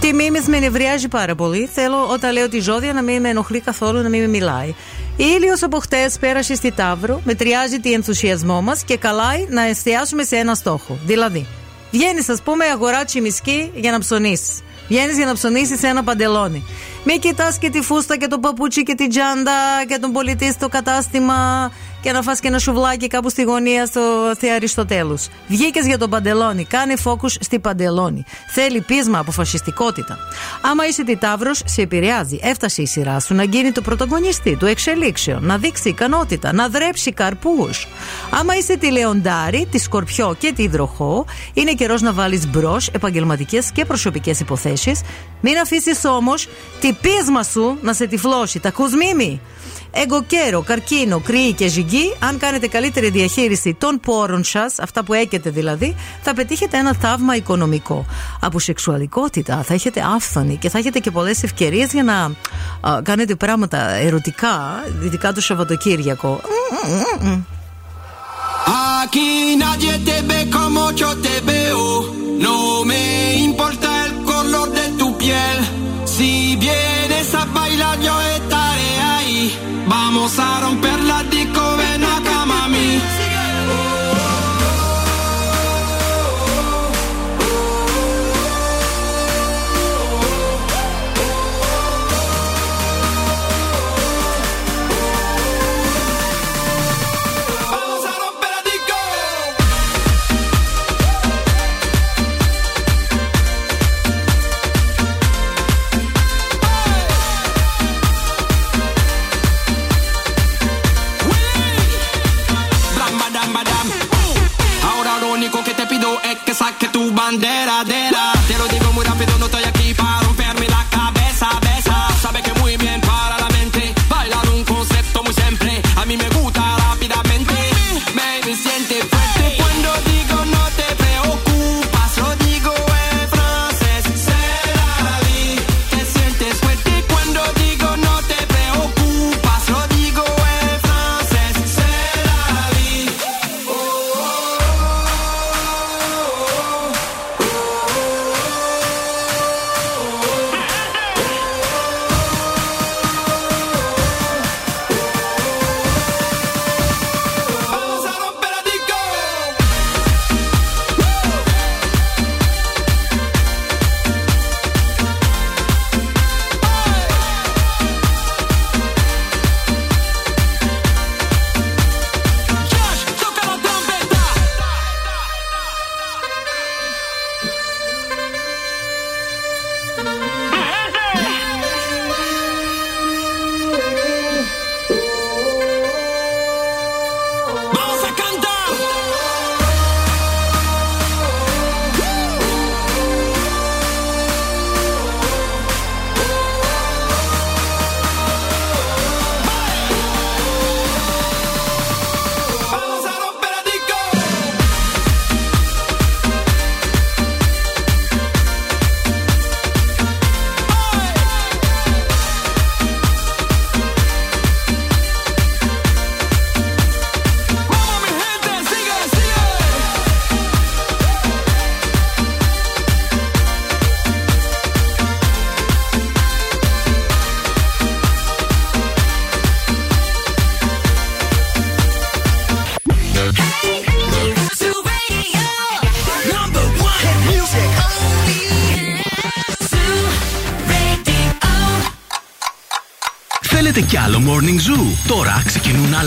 Τη μίμη με νευριάζει πάρα πολύ. Θέλω όταν λέω τη ζώδια να μην με ενοχλεί καθόλου, να μην με μιλάει. Ήλιος από χτες πέρασε στη Ταύρο, μετριάζει τι ενθουσιασμό μας και καλάει να εστιάσουμε σε ένα στόχο. Δηλαδή, βγαίνεις, ας πούμε, αγοράτσι μισκή για να ψωνίσεις. Βγαίνεις για να ψωνίσεις ένα παντελόνι. Μην κοιτάς και τη φούστα και το παπούτσι και την τζάντα και τον πολιτή στο κατάστημα και να φας και ένα σουβλάκι κάπου στη γωνία στο στη Αριστοτέλους. Βγήκες για τον παντελόνι. Κάνε φόκους στη παντελόνι. Θέλει πείσμα, αποφασιστικότητα. Άμα είσαι τη Ταύρος, σε επηρεάζει. Έφτασε η σειρά σου να γίνει το πρωταγωνιστή του εξελίξεων, να δείξει ικανότητα, να δρέψει καρπούς. Άμα είσαι τη Λεοντάρη, τη Σκορπιό και τη Υδροχό, είναι καιρός να βάλεις μπρος επαγγελματικές και προσωπικές υποθέσεις. Μην αφήσεις όμως τη πείσμα σου να σε τυφλώσει. Τα κουσμίμη. Εγκοκέρο, καρκίνο, κρύη και ζυγή, αν κάνετε καλύτερη διαχείριση των πόρων σας, αυτά που έχετε δηλαδή, θα πετύχετε ένα θαύμα οικονομικό. Από σεξουαλικότητα θα έχετε άφθονη και θα έχετε και πολλές ευκαιρίες για να α, κάνετε πράγματα ερωτικά, ειδικά το Σαββατοκύριακο. Aquí nadie te ve como yo te veo. No me importa el color de tu piel. Si vienes a bailar, yo estaré ahí. Vamos a romper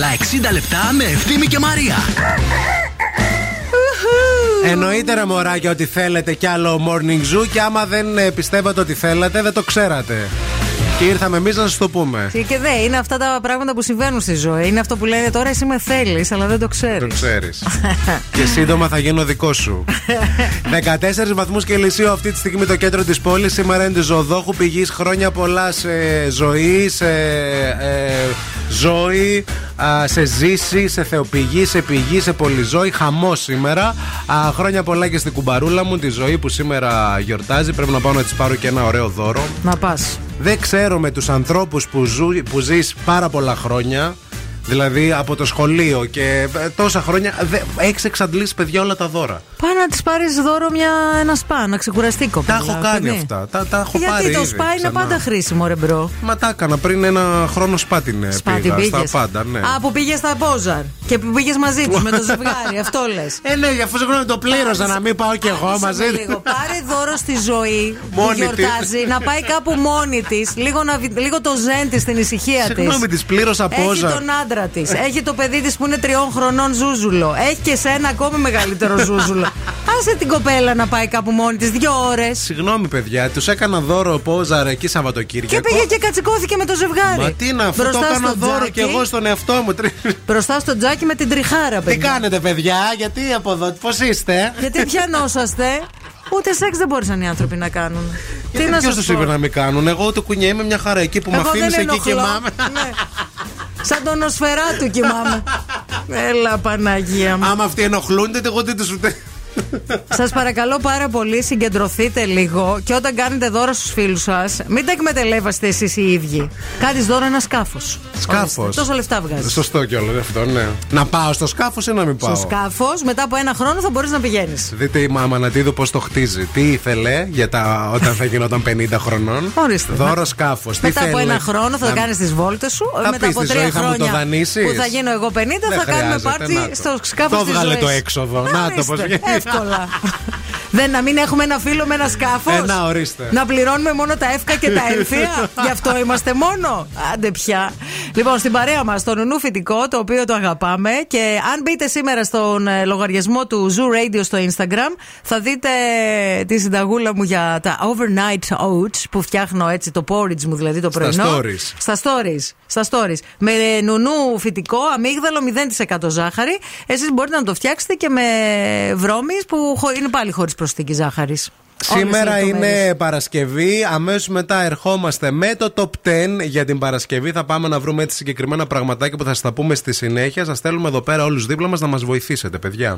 άλλα 60 λεπτά με Ευθύμη και Μαρία. Εννοείται ρε μωράκια ότι θέλετε κι άλλο morning zoo και άμα δεν ε, πιστεύατε ότι θέλατε δεν το ξέρατε. Και ήρθαμε εμείς να σας το πούμε. Και και δε, είναι αυτά τα πράγματα που συμβαίνουν στη ζωή. Είναι αυτό που λένε τώρα εσύ με θέλεις, αλλά δεν το ξέρεις. Το ξέρεις. και σύντομα θα γίνω δικό σου. 14 βαθμούς Κελσίου αυτή τη στιγμή το κέντρο της πόλης. Σήμερα είναι της Ζωοδόχου πηγής χρόνια πολλά σε ζωή, σε ε, ζωή, α, σε ζήση, σε θεοπηγή, σε πηγή, σε πολυζώη. Χαμό σήμερα. Α, χρόνια πολλά και στην κουμπαρούλα μου, τη ζωή που σήμερα γιορτάζει. Πρέπει να πάω να της πάρω και ένα ωραίο δώρο. Να πας. Δεν ξέρω με τους ανθρώπους που, ζου, που ζεις πάρα πολλά χρόνια Δηλαδή από το σχολείο και ε, τόσα χρόνια Έχεις εξαντλήσει παιδιά όλα τα δώρα Πάει να της πάρεις δώρο μια, ένα σπα, να ξεκουραστεί κοπέλα. Τα έχω κάνει παιδί. αυτά Τα, τα έχω Γιατί πάρει το ήδη σπα είναι ξανά. πάντα χρήσιμο, ρε bro. Μα τα έκανα πριν ένα χρόνο σπα την ε, Σπα την πήγα πήγες. Στα πάντα ναι Α, που πήγες στα Πόζαρ και που πήγες μαζί του με το ζευγάρι, αυτό λες. Ε ναι αφού συγγνώμη το πλήρωσα να μην πάω κι εγώ μαζί Λίγο. Πάρε δώρο στη ζωή που Μόνη γιορτάζει, να πάει κάπου μόνη της, λίγο, να βι- λίγο το ζεν της στην ησυχία της. Συγγνώμη της πλήρωσα Έχει πόζα τον άντρα της. Έχει το παιδί της που είναι τριών χρονών ζούζουλο. Έχει και σε ένα ακόμη μεγαλύτερο ζούζουλο. Άσε την κοπέλα να πάει κάπου μόνη της δύο ώρες. Συγγνώμη παιδιά τους έκανα δώρο πόζαρ εκεί Σαββατοκύριακο Και πήγε και κατσικώθηκε με το ζευγάρι. Μα τι να αφού το Μπροστά έκανα στο δώρο τζάκι. και εγώ στον εαυτό μου τρι- Μπροστά στο τζάκι με την τριχάρα, Τι παιδιά. κάνετε παιδιά γιατί από εδώ πώς είστε; Γιατί πιανόσαστε. Ούτε σεξ δεν μπορούσαν οι άνθρωποι να κάνουν. Τι να Ποιος σας τους πω. είπε να μην κάνουν; Εγώ το κουνιέ είμαι μια χαρά εκεί που με Εγώ αφήνει δεν εκεί και ενοχλώ. μάμε. Ναι. Σαν τον οσφαιρά του κοιμάμαι. Έλα Παναγία μου. Άμα αυτοί ενοχλούνται, εγώ δεν του ούτε. Σας παρακαλώ πάρα πολύ, συγκεντρωθείτε λίγο και όταν κάνετε δώρα στους φίλους σας, μην τα εκμεταλλεύεστε εσείς οι ίδιοι. Κάντε δώρο ένα σκάφος. Σκάφος. Τόσο λεφτά βγάζεις. Σωστό κιόλας αυτό, ναι. Να πάω στο σκάφος ή να μην πάω; Στο σκάφος, μετά από ένα χρόνο θα μπορείς να πηγαίνεις. Δείτε η μάμα να δω πώς το χτίζει. Τι ήθελε για τα, όταν θα γινόταν 50 χρονών; Ορίστε. Δώρο σκάφος. Μετά από ένα χρόνο θα να- κάνεις τις βόλτες σου. Θα μετά πεις από στη τρία ζωή, θα μου το χρόνια δανείσεις; που θα γίνω εγώ 50, Δεν θα κάνουμε χρειάζεται, πάρτι να το. στο σκάφος Το της βγάλε ζωής. το έξοδο. Να το πώς βγαίνει. Εύκολα. Δεν να μην έχουμε ένα φίλο με ένα σκάφος. Ε, να, ορίστε. Να πληρώνουμε μόνο τα εύκα και τα έμφυα. Γι' αυτό είμαστε μόνο. Άντε πια. Λοιπόν, στην παρέα μας, το νουνού φοιτικό, το οποίο το αγαπάμε. Και αν μπείτε σήμερα στον ε, λογαριασμό του Zoo Radio στο Instagram, θα δείτε τη συνταγούλα μου για τα overnight oats που φτιάχνω έτσι το porridge μου, δηλαδή το Στα πρωινό. stories. Στα stories. Στα stories. Με νουνού φυτικό, αμύγδαλο, 0% ζάχαρη. Εσείς μπορείτε να το φτιάξετε και με βρώμη που χω- είναι πάλι χωρίς προσθήκη ζάχαρης. Σήμερα είναι Παρασκευή. Αμέσως μετά ερχόμαστε με το top 10 για την Παρασκευή. Θα πάμε να βρούμε έτσι συγκεκριμένα πραγματάκια που θα σας τα πούμε στη συνέχεια. Σας στέλνουμε εδώ πέρα όλους δίπλα μας να μας βοηθήσετε, παιδιά.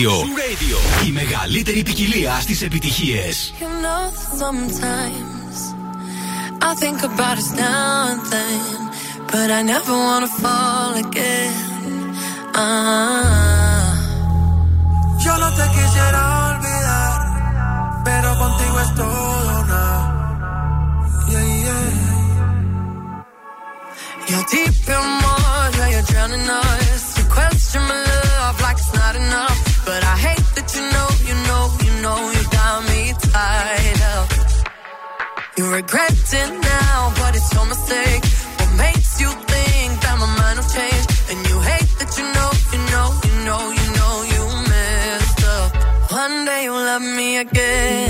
Radio. Η μεγαλύτερη ποικιλία στις επιτυχίες. You know, sometimes I think about us now and then, but I never wanna fall again. Ah. Yo no te quisiera olvidar, pero contigo es todo nada. Yeah, yeah. You're deep in mud, yeah, you're drowning us. You question my You regret it now, but it's your mistake. What makes you think that my mind will change? And you hate that you know, you know, you know, you know, you messed up. One day you'll love me again.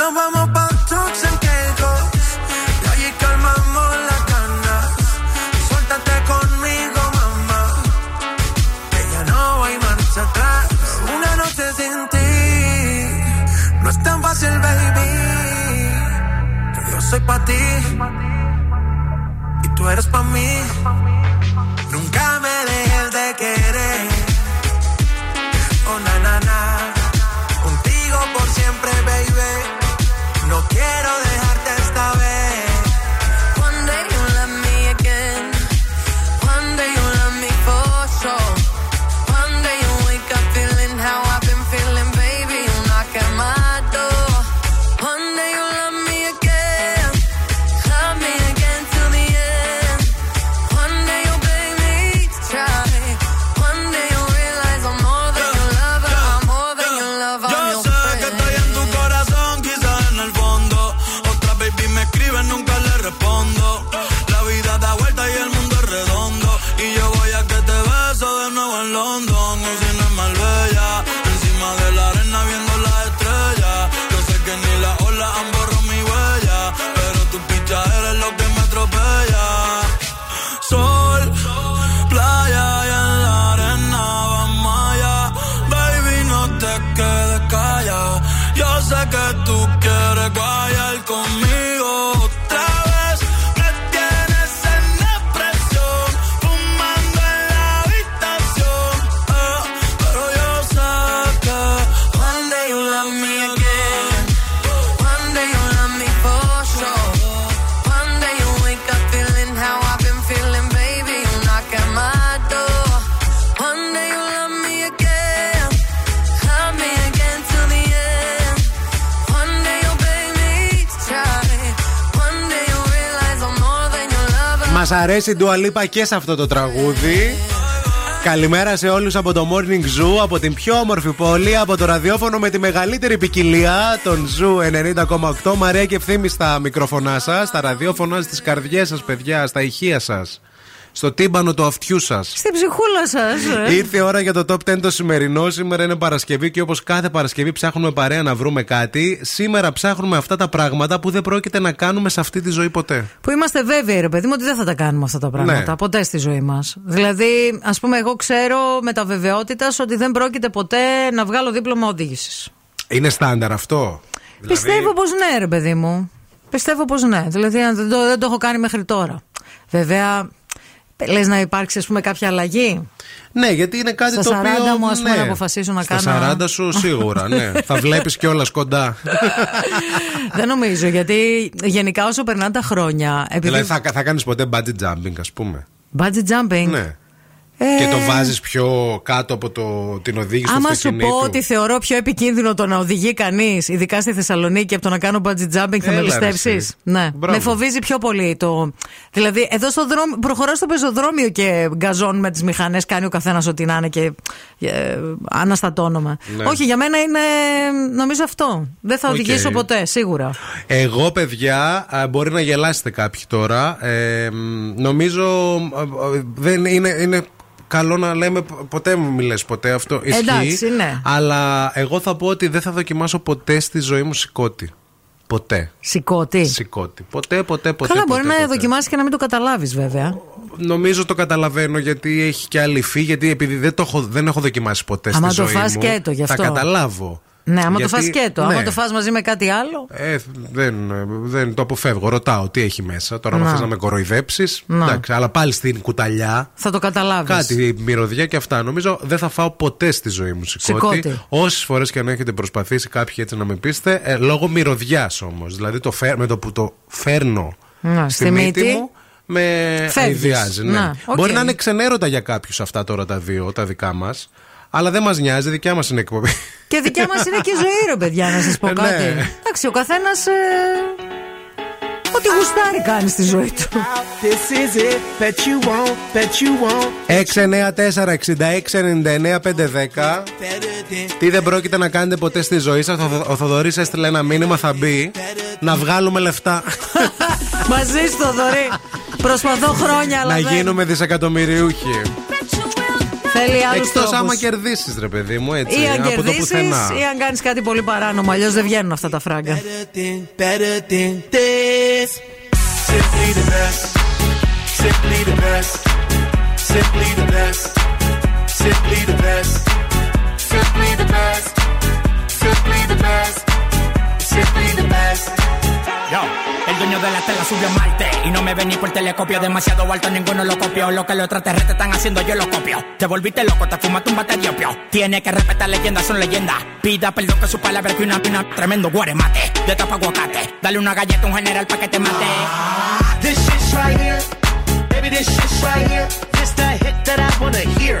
Nos vamos pa' trucks en Caicos, y allí calmamos las ganas. Suéltate conmigo, mamá, que ya no hay marcha atrás. Una noche sin ti, no es tan fácil, baby. Que yo soy pa' ti y tú eres pa' mí. Μας αρέσει η Dua Lipa και σε αυτό το τραγούδι. Καλημέρα σε όλους από το Morning Zoo, από την πιο όμορφη πόλη, από το ραδιόφωνο με τη μεγαλύτερη ποικιλία, τον Zoo 90,8. Μαρία και ευθύμη στα μικροφωνά σας, στα ραδιόφωνα, στις καρδιές σας, παιδιά, στα ηχεία σας, στο τύμπανο του αυτιού σας. Στην ψυχούλα σας. Ήρθε η ώρα για το top 10 το σημερινό. Σήμερα είναι Παρασκευή και όπως κάθε Παρασκευή ψάχνουμε παρέα να βρούμε κάτι. Σήμερα ψάχνουμε αυτά τα πράγματα που δεν πρόκειται να κάνουμε σε αυτή τη ζωή ποτέ. Που είμαστε βέβαιοι, ρε παιδί μου, ότι δεν θα τα κάνουμε αυτά τα πράγματα Ναι. ποτέ στη ζωή μας. Δηλαδή, ας πούμε, εγώ ξέρω με τα βεβαιότητα ότι δεν πρόκειται ποτέ να βγάλω δίπλωμα οδήγησης. Είναι στάνταρ αυτό; Δηλαδή- Πιστεύω πως ναι, ρε παιδί μου. Πιστεύω πως ναι. Δηλαδή, αν δεν το, δεν το έχω κάνει μέχρι τώρα. Βέβαια, λες να υπάρξει, ας πούμε, κάποια αλλαγή; Ναι, γιατί είναι κάτι Στα το 40 οποίο. μου, ας πούμε, ναι. να αποφασίσω να Στα κάνω- 40 σου σίγουρα, ναι. θα βλέπεις κιόλας κοντά. δεν νομίζω, γιατί γενικά όσο περνάνε τα χρόνια. Επειδή... δηλαδή θα, θα κάνεις ποτέ bungee jumping, ας πούμε. Bungee jumping; Ναι. Ε, Και το βάζεις πιο κάτω από το, την οδήγηση του Άμα σου αυτοκινήτου. πω ότι θεωρώ πιο επικίνδυνο το να οδηγεί κανείς, ειδικά στη Θεσσαλονίκη, από το να κάνω bungee jumping, θα με Έλα, ρε, πιστέψεις; εσύ. Ναι. Μπράβο. Με φοβίζει πιο πολύ το. Δηλαδή, εδώ στο δρόμο, προχωράω στο πεζοδρόμιο και γκαζώνουμε τις μηχανές, κάνει ο καθένας ό,τι να είναι και ε, αναστατώνομαι. Ναι. Όχι, για μένα είναι νομίζω αυτό. Δεν θα Οκ. οδηγήσω ποτέ, σίγουρα. Εγώ, παιδιά, α, μπορεί να γελάσετε κάποιοι τώρα. Ε, μ, νομίζω α, α, δεν είναι, είναι καλό να λέμε π- ποτέ μου μη λες ποτέ αυτό. Ισχύει. Εντάξει, ναι. Αλλά εγώ θα πω ότι δεν θα δοκιμάσω ποτέ στη ζωή μου συκώτι. Ποτέ. Συκώτι. Συκώτι. Ποτέ, ποτέ, ποτέ. Καλά, μπορεί ποτέ, να ποτέ. δοκιμάσεις και να μην το καταλάβεις, βέβαια. Νομίζω το καταλαβαίνω γιατί έχει και άλλη υφή. Γιατί επειδή δεν, το έχω, δεν έχω δοκιμάσει ποτέ Άμα στη το ζωή φας μου. σκέτο, γι' αυτό. Θα καταλάβω. Ναι, άμα Γιατί- το φας σκέτο. ναι. Άμα το φας μαζί με κάτι άλλο. Ε, δεν, δεν το αποφεύγω. Ρωτάω τι έχει μέσα. Τώρα, αν Να. θες να με κοροϊδέψεις. Να. Εντάξει, αλλά πάλι στην κουταλιά. Θα το καταλάβεις. Κάτι μυρωδιά και αυτά. Νομίζω δεν θα φάω ποτέ στη ζωή μου σηκώτη. Σηκώτη. Όσες φορές και αν έχετε προσπαθήσει κάποιοι έτσι να με πείστε, ε, λόγω μυρωδιάς όμως. Δηλαδή το φέρ, με το που το φέρνω Να, στη, στη μύτη, μύτη. μου, με Φεύγεις. αηδιάζει. Ναι. Να, οκ. Μπορεί να είναι ξενέρωτα για κάποιους αυτά τώρα τα δύο, τα δικά μας. Αλλά δεν μας νοιάζει, δικιά μας είναι εκπομπή. Και δικιά μας είναι και η ζωή, ρε παιδιά, να σας πω Ε, ναι. κάτι. Εντάξει, ο καθένας. ό,τι γουστάρει κάνει στη ζωή του. This is it. Bet you won't. Bet you won't. 694-6699-510 Τι δεν πρόκειται να κάνετε ποτέ στη ζωή σας. Ο Θοδωρής έστειλε ένα μήνυμα, θα μπει να βγάλουμε λεφτά. Μαζί στο δωρή. Προσπαθώ χρόνια, αλλά να δεν. γίνουμε δισεκατομμυριούχοι. Θέλει άλλους Εκτός άμα κερδίσεις, ρε παιδί μου, έτσι. Ή αν από το κερδίσεις πουθενά. ή αν κάνεις κάτι πολύ παράνομο. Αλλιώς δεν βγαίνουν αυτά τα φράγκα. Better than this. Simply the best. Simply the best. Simply the best. Simply the best. Simply the best. Simply the best. Simply the best. Yo, el dueño de la tela subió a Marte y no me ven ni por telescopio. Demasiado alto, ninguno lo copió. Lo que los extraterrestres están haciendo, yo lo copio. Te volviste loco, te fumaste un bate de opio. Tiene que respetar leyendas, son leyendas. Pida perdón que su palabra que una pina. Tremendo guaremate, de tapa aguacate. Dale una galleta a un general pa' que te mate. This shit's right here. Baby, this shit's right here. This the hit that I wanna hear.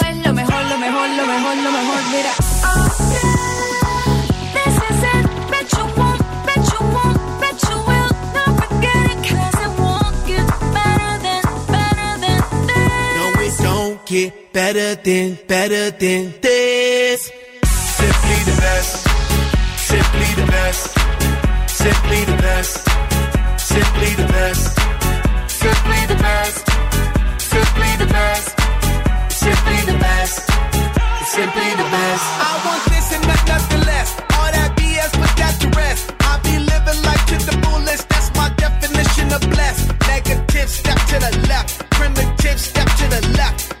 get better than, better than this. Simply the best. Simply the best. Simply the best. Simply the best. Simply the best. Simply the best. Simply the best. Simply the best. I want this and not nothing less. All that BS, put that to rest. I be living life to the fullest. That's my definition of blessed. Negative, step to the left. Primitive, step to the left.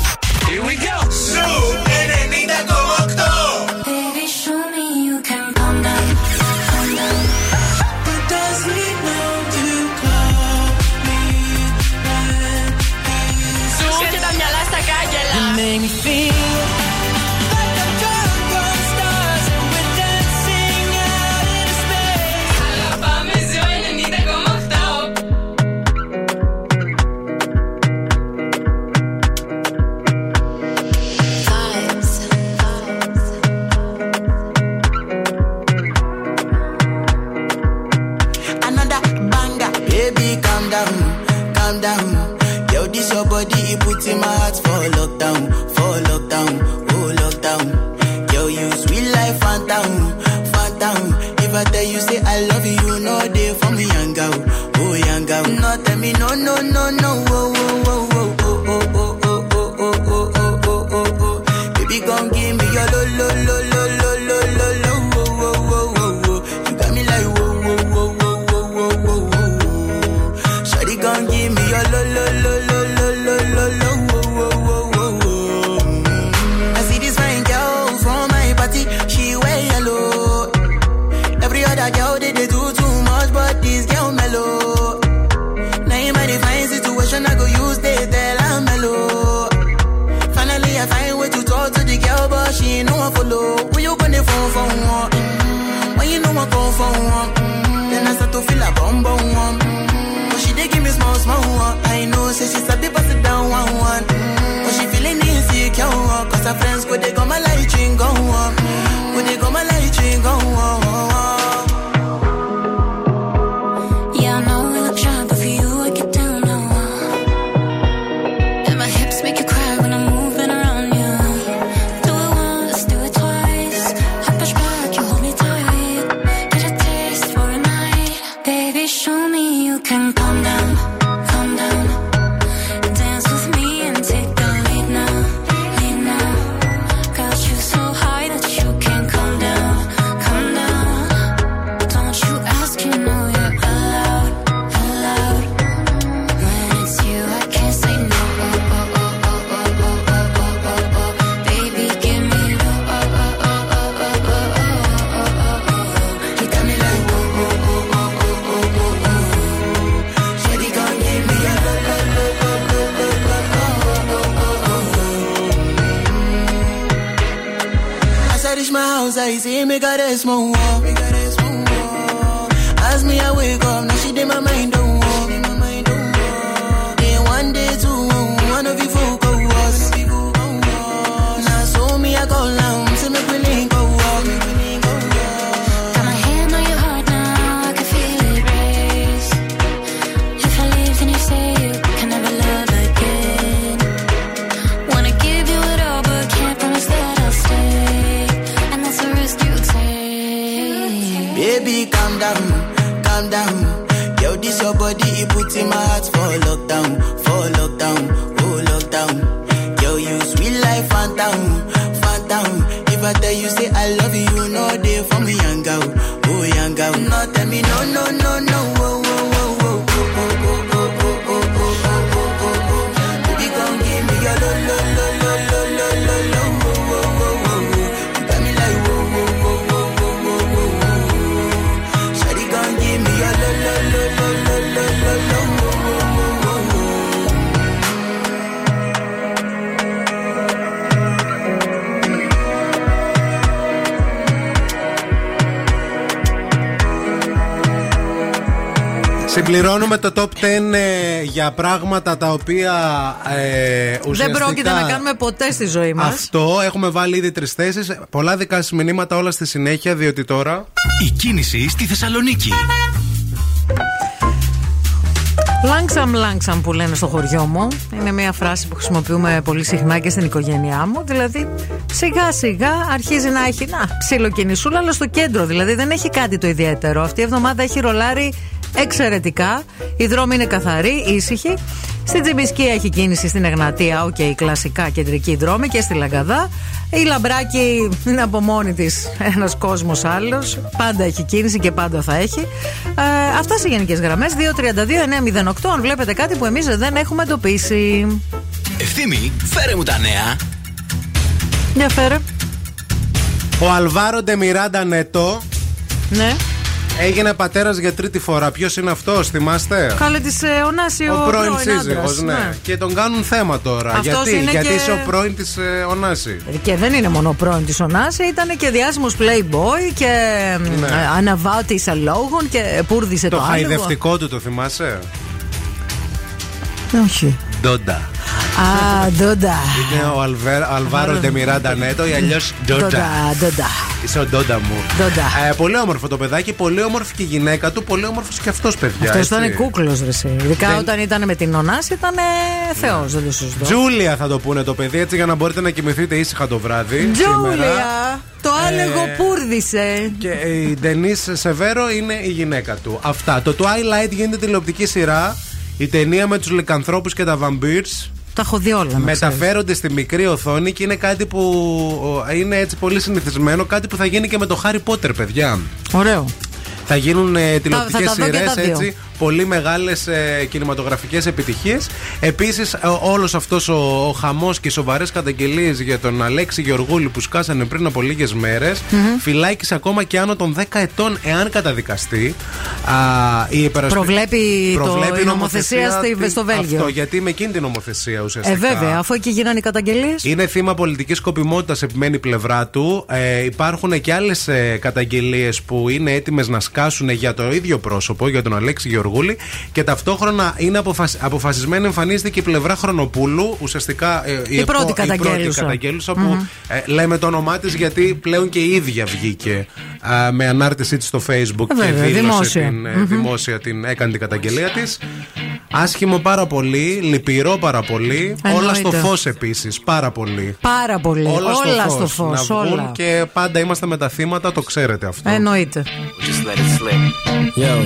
Here we go. Snoop and Anita go. Κάνουμε ποτέ στη ζωή μας. Αυτό έχουμε βάλει ήδη τρεις θέσεις. Πολλά δικά σας μηνύματα όλα στη συνέχεια, διότι τώρα. Η κίνηση στη Θεσσαλονίκη. Λάγξαμ, λάγξαμ που λένε στο χωριό μου. Είναι μια φράση που χρησιμοποιούμε πολύ συχνά και στην οικογένειά μου. Δηλαδή, σιγά σιγά αρχίζει να έχει να ψιλοκινησούλα, αλλά στο κέντρο. Δηλαδή, δεν έχει κάτι το ιδιαίτερο. Αυτή η εβδομάδα έχει ρολάρει εξαιρετικά. Οι δρόμοι είναι καθαροί, ήσυχοι. Στην Τσιμισκή έχει κίνηση στην Εγνατία, οκ, κλασικά κεντρικοί δρόμοι και στη Λαγκαδά. Η Λαμπράκη είναι από μόνη της ένας κόσμος άλλος. Πάντα έχει κίνηση και πάντα θα έχει. Ε, αυτά σε γενικές γραμμές. 232-908. Αν βλέπετε κάτι που εμείς δεν έχουμε εντοπίσει. Ευθύμη, φέρε μου τα νέα. Για φέρε. Ο Αλβάρο Ντεμιράντα Νετό Ναι. Έγινε πατέρας για τρίτη φορά. Ποιος είναι αυτός, θυμάστε; Κάλε της ε, Ωνάση ο, Ο πρώην άντρας, σύζυγος, ναι. Και τον κάνουν θέμα τώρα. Αυτός Γιατί, είναι Γιατί και- είσαι ο πρώην της ε, Ωνάση. Και δεν είναι μόνο ο πρώην της Ωνάση, ήταν και διάσημος playboy και Ναι. ναι. αναβάτης αλόγων και πούρδισε το, Το άλογο. χαϊδευτικό του το θυμάσαι; Όχι. Ντόντα. Α, ντόντα. Είναι ο Αλβέρ, Αλβάρο Ντεμιράντα Νέτο ή αλλιώς Ντόντα. Ντόντα, ντόντα. Είσαι ο Ντόντα μου. Ντόντα. Ε, πολύ όμορφο το παιδάκι, πολύ όμορφη και η γυναίκα του, πολύ όμορφος και αυτός, παιδιά. Αυτός έτσι. ήταν κούκλος, ρε. εσύ. Ειδικά Δεν- όταν ήταν με την Ωνάση, ήταν Θεός, δεν το συζητώ. Τζούλια θα το πούνε το παιδί, έτσι για να μπορείτε να κοιμηθείτε ήσυχα το βράδυ. σήμερα. Τζούλια! Το άλεγο Ε, πούρδισε. Και η Ντενή Σεβέρο είναι η γυναίκα του. Αυτά. Το Twilight γίνεται τηλεοπτική σειρά. Η ταινία με τους λικανθρώπους και τα vampires Τα έχω δει όλα. να ξέρεις. μεταφέρονται στη μικρή οθόνη και είναι κάτι που ο, είναι έτσι πολύ συνηθισμένο. Κάτι που θα γίνει και με το Harry Potter, παιδιά. Ωραίο. Θα γίνουν ε, τηλεοπτικέ θα τα δω και σειρές τα δύο. έτσι. Πολύ μεγάλες ε, κινηματογραφικές επιτυχίες. Επίσης, όλος αυτός ο, ο χαμός και οι σοβαρές καταγγελίες για τον Αλέξη Γεωργούλη που σκάσανε πριν από λίγες μέρες, Μμμ. φυλάκισε ακόμα και άνω των 10 ετών εάν καταδικαστεί. Α, η υπερασπι- Προβλέπει το- προβλέπει η νομοθεσία στη- τι- στο Βέλγιο. Αυτό, γιατί με εκείνη την νομοθεσία Ε, ουσιαστικά. βέβαια, αφού εκεί γίνανε οι καταγγελίες. Είναι θύμα πολιτικής σκοπιμότητας, επιμένει η πλευρά του. Ε, υπάρχουν και άλλες ε, καταγγελίες που είναι έτοιμες να σκάσουν για το ίδιο πρόσωπο, για τον Αλέξη Γεωργούλη. Και ταυτόχρονα είναι αποφασ... αποφασισμένη, εμφανίζεται και η πλευρά Χρονοπούλου. Ουσιαστικά ε, Η πρώτη επο- καταγγέλουσα. καταγγέλουσα που Μμμ. ε, λέμε το όνομά της γιατί πλέον και η ίδια βγήκε α, με ανάρτησή της στο Facebook Ε, βέβαια, και δήλωσε δημόσια. την, ε, Μμμ. δημόσια την, έκανε την καταγγελία της. Άσχημο πάρα πολύ, λυπηρό πάρα πολύ. Όλα Εννοείται. στο φως επίσης. Πάρα πολύ. Πάρα πολύ. Όλα, όλα στο στο φως. φως. Να βγουν Όλα. και πάντα είμαστε με τα θύματα, το ξέρετε αυτό. Εννοείται. Just let it slip. Yo.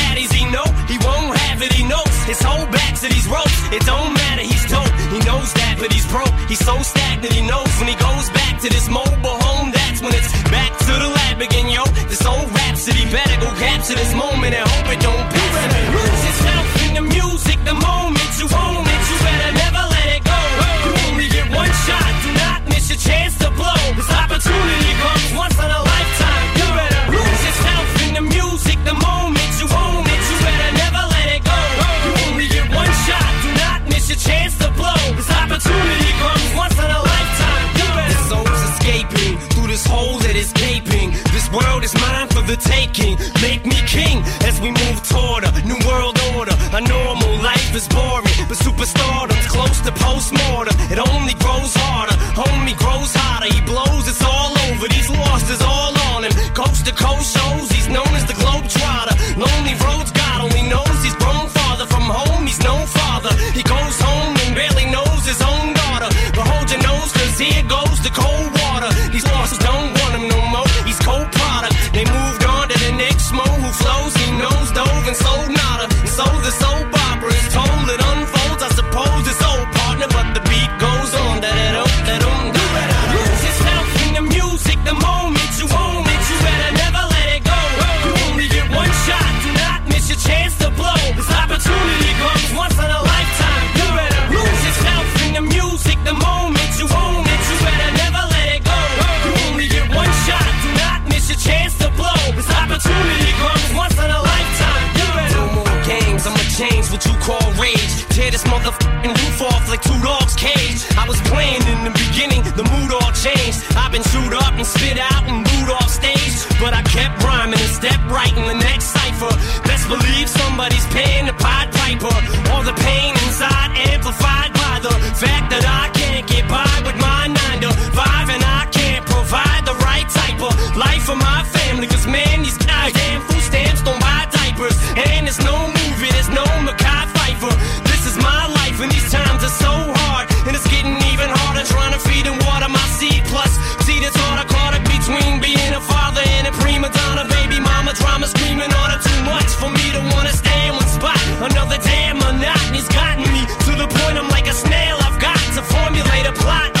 He knows his whole back to these ropes. It don't matter. He's dope. He knows that, but he's broke. He's so stagnant. He knows when he goes back to this mobile home. That's when it's back to the lab again, yo. This old rhapsody better go capture this moment and hope it don't pass. him. Lose yourself in the music. The moment you own it, you better never let it go. You only get one shot. Do not miss your chance to blow. This opportunity comes once in a is gaping. This world is mine for the taking. Make me king as we move toward a new world order. A normal life is boring, but superstardom's close to postmortem. It only grows harder. Homie grows hotter. He blows. It's all over. These losses all on him. Coast to coast shows. He's known as the globe trotter. Lonely roads. God only knows he's grown farther from home. He's no father. He goes home and barely knows his own daughter. But hold your nose, cause here goes the cold Tear this motherfucking roof off like two dogs' cage. I was playing in the beginning, the mood all changed. I've been chewed monotony's gotten me to the point I'm like a snail. I've got to formulate a plot.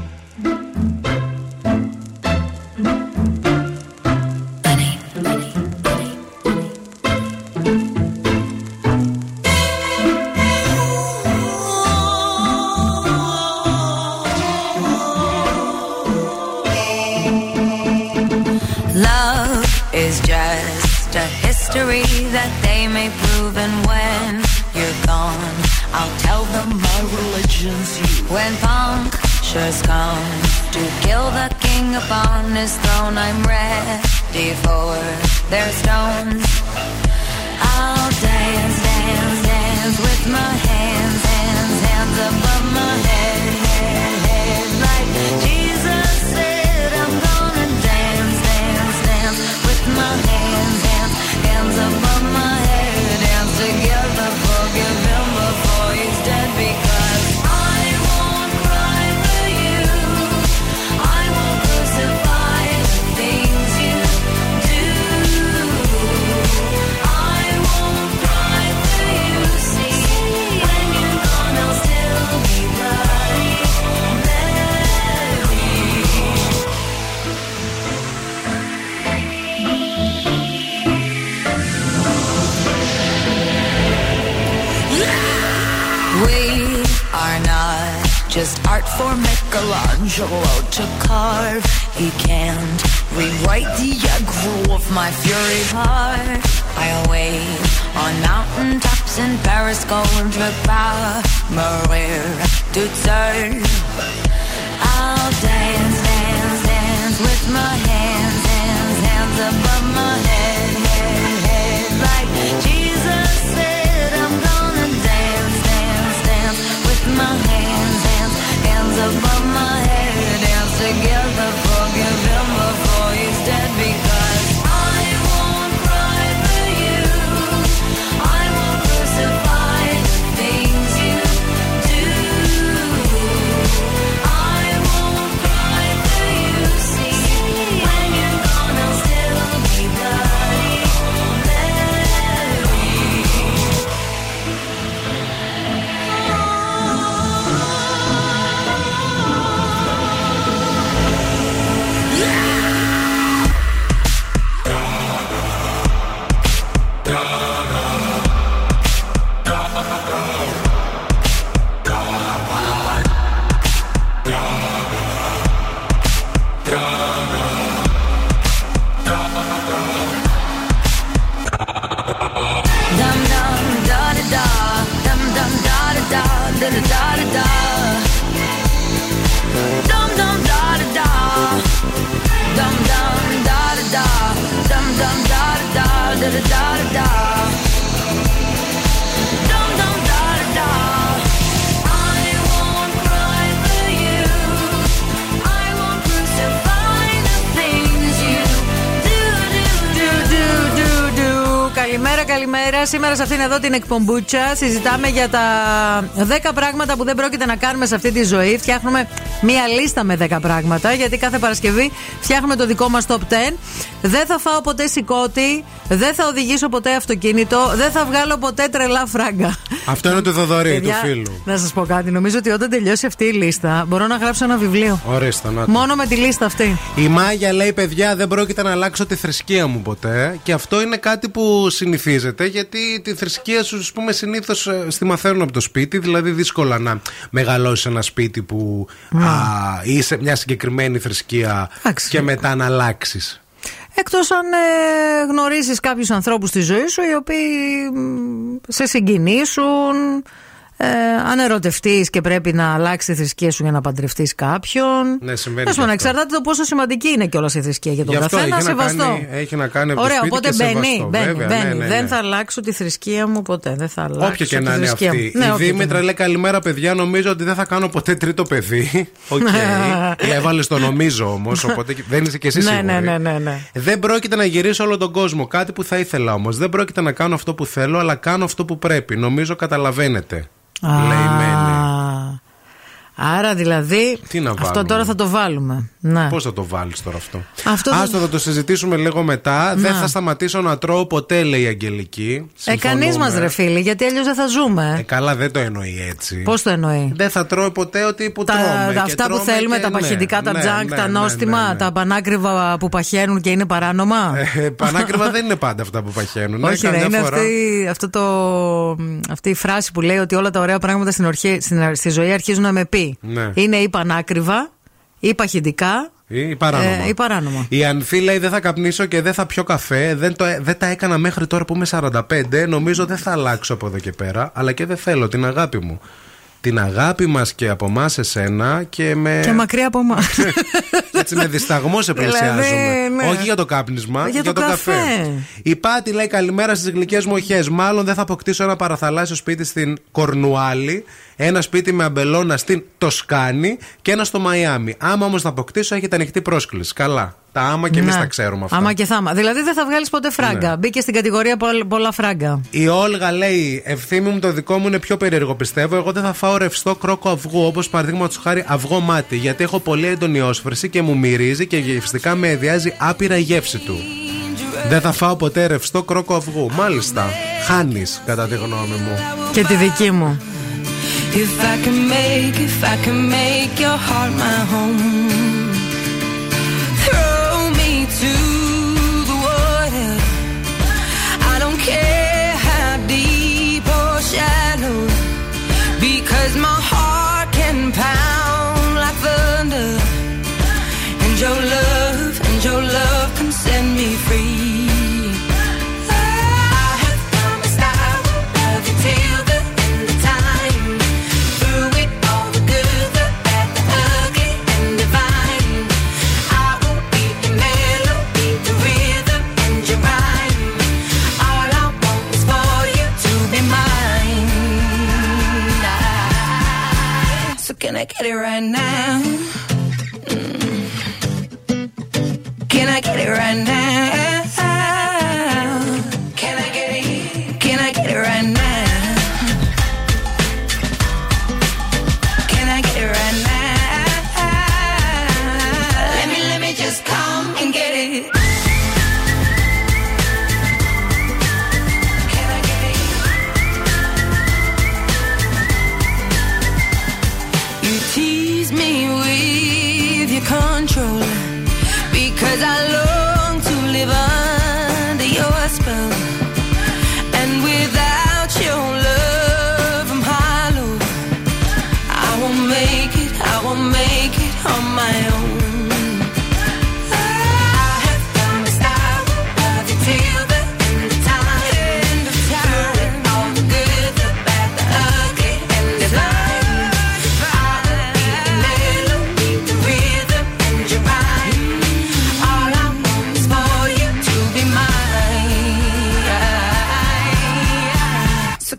Σήμερα σε αυτήν εδώ την εκπομπούτσα συζητάμε για τα 10 πράγματα που δεν πρόκειται να κάνουμε σε αυτή τη ζωή. Φτιάχνουμε μία λίστα με 10 πράγματα, γιατί κάθε Παρασκευή φτιάχνουμε το δικό μας top 10. Δεν θα φάω ποτέ σηκώτη, δεν θα οδηγήσω ποτέ αυτοκίνητο, δεν θα βγάλω ποτέ τρελά φράγκα. Αυτό είναι το Θοδωρή, του Παιδιά, φίλου. Να σας πω κάτι. Νομίζω ότι όταν τελειώσει αυτή η λίστα, μπορώ να γράψω ένα βιβλίο. Ορίστε, να το. Μόνο με τη λίστα αυτή. Η Μάγια λέει: Παιδιά, δεν πρόκειται να αλλάξω τη θρησκεία μου ποτέ. Και αυτό είναι κάτι που συνηθίζεται, γιατί τη θρησκεία σου, ας πούμε, συνήθως στη μαθαίνουν από το σπίτι. Δηλαδή, δύσκολα να μεγαλώσεις ένα σπίτι που α, είσαι μια συγκεκριμένη θρησκεία και μετά να αλλάξεις. Εκτός αν ε, γνωρίσει κάποιους ανθρώπους στη ζωή σου οι οποίοι μ, σε συγκινήσουν. Ε, αν ερωτευτείς και πρέπει να αλλάξεις τη θρησκεία σου για να παντρευτείς κάποιον. Ναι, συμβαίνει. Τέλος και πάντων, αυτό. εξαρτάται το πόσο σημαντική είναι κιόλα η θρησκεία για τον Γι' αυτό καθένα. έχει να, Σεβαστό. κάνει, έχει να κάνει από το Ωραία, σπίτι οπότε και μπαίνει. σεβαστό, μπαίνει, βέβαια, μπαίνει. ναι, ναι, ναι. Δεν θα αλλάξω τη θρησκεία μου ποτέ. Δεν θα αλλάξω Όποια και τη να είναι θρησκεία αυτή. μου. Ναι, η όποια και Δήμητρα να λέει καλημέρα, παιδιά. Νομίζω ότι δεν θα κάνω ποτέ τρίτο παιδί. Οκ. Έβαλες το νομίζω όμως, οπότε δεν είσαι και εσύ Ναι, σίγουρη. ναι, ναι, ναι, ναι. Δεν πρόκειται να γυρίσω όλο τον κόσμο. Κάτι που θα ήθελα όμως. Δεν πρόκειται να κάνω αυτό που θέλω, αλλά κάνω αυτό που πρέπει. Νομίζω καταλαβαίνετε. Α, Λέει η Μένη. Άρα δηλαδή. Τι να Αυτό βάλουμε; τώρα θα το βάλουμε. Ναι. Πώς θα το βάλεις τώρα αυτό; Αυτό δεν- Άστο, θα το συζητήσουμε λίγο μετά. Δεν Να. θα σταματήσω να τρώω ποτέ, λέει η Αγγελική. Ε, κανείς Συμφωνούμε. μας ρε φίλοι, γιατί αλλιώς δεν θα ζούμε. Ε, καλά, δεν το εννοεί έτσι. Πώς το εννοεί; Δεν θα τρώω ποτέ ό,τι που Τα, τρώμε. και αυτά που τρώμε θέλουμε, και- τα ναι, παχυντικά, τα ναι, τζάνκ, ναι, τα ναι, νόστιμα, ναι, ναι. τα πανάκριβα που παχαίνουν και είναι παράνομα. Ε, Πανάκριβα δεν είναι πάντα αυτά που παχαίνουν. Όχι, ρε, καμιά είναι φορά. αυτή, αυτό το, αυτή η φράση που λέει ότι όλα τα ωραία πράγματα στην, ορχή, στην, στη ζωή αρχίζουν να με πει. Ναι. Είναι ή πανάκριβα, ή παχυντικά, Ή παράνομα. ε, ή παράνομα. Η Ανθή λέει δεν θα καπνίσω και δεν θα πιω καφέ. Δεν, το, δεν τα έκανα μέχρι τώρα που είμαι 45. Νομίζω δεν θα αλλάξω από εδώ και πέρα. Αλλά και δεν θέλω την αγάπη μου. Την αγάπη μας και από εμάς εσένα και με. Και μακριά από εμάς. Έτσι με δισταγμός σε πλησιάζουμε. Δηλαδή, ναι. Όχι για το κάπνισμα, Για το καφέ. Η Πάτη λέει καλημέρα στις γλυκές μου οχέ. Μάλλον δεν θα αποκτήσω ένα παραθαλάσσιο σπίτι στην Κορνουάλη, ένα σπίτι με αμπελώνα στην Τοσκάνη και ένα στο Μαϊάμι. Άμα όμως θα αποκτήσω, έχετε ανοιχτή πρόσκληση. Καλά. Τα άμα και εμείς Ναι. τα ξέρουμε αυτά. Άμα και θάμα. Δηλαδή δεν θα βγάλεις ποτέ φράγκα. Ναι. Μπήκε στην κατηγορία πολλ- πολλά φράγκα. Η Όλγα λέει: Ευθύμη μου, το δικό μου είναι πιο περίεργο πιστεύω. Εγώ δεν θα φάω ρευστό κρόκο αυγού, όπως παραδείγματος χάρη αυγό μάτι, γιατί έχω πολύ έντονη όσφρηση και μου μυρίζει και γευστικά με εδιάζει άπειρα η γεύση του. Δεν θα φάω ποτέ ρευστό κρόκο αυγού. Μάλιστα. Χάνεις, κατά τη γνώμη μου. Και τη δική μου. If I can make, if I can make your heart my home, I get it right now? Mm. Can I get it right now? Can I get it? Can I get it right now?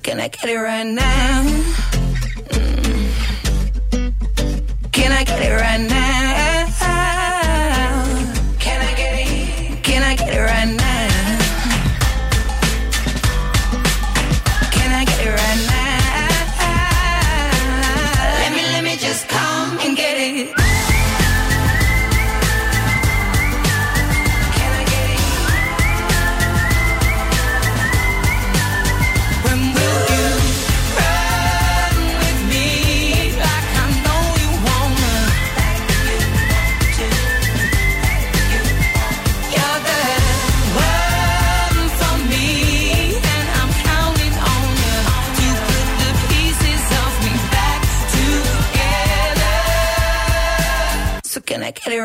Can I get it right now?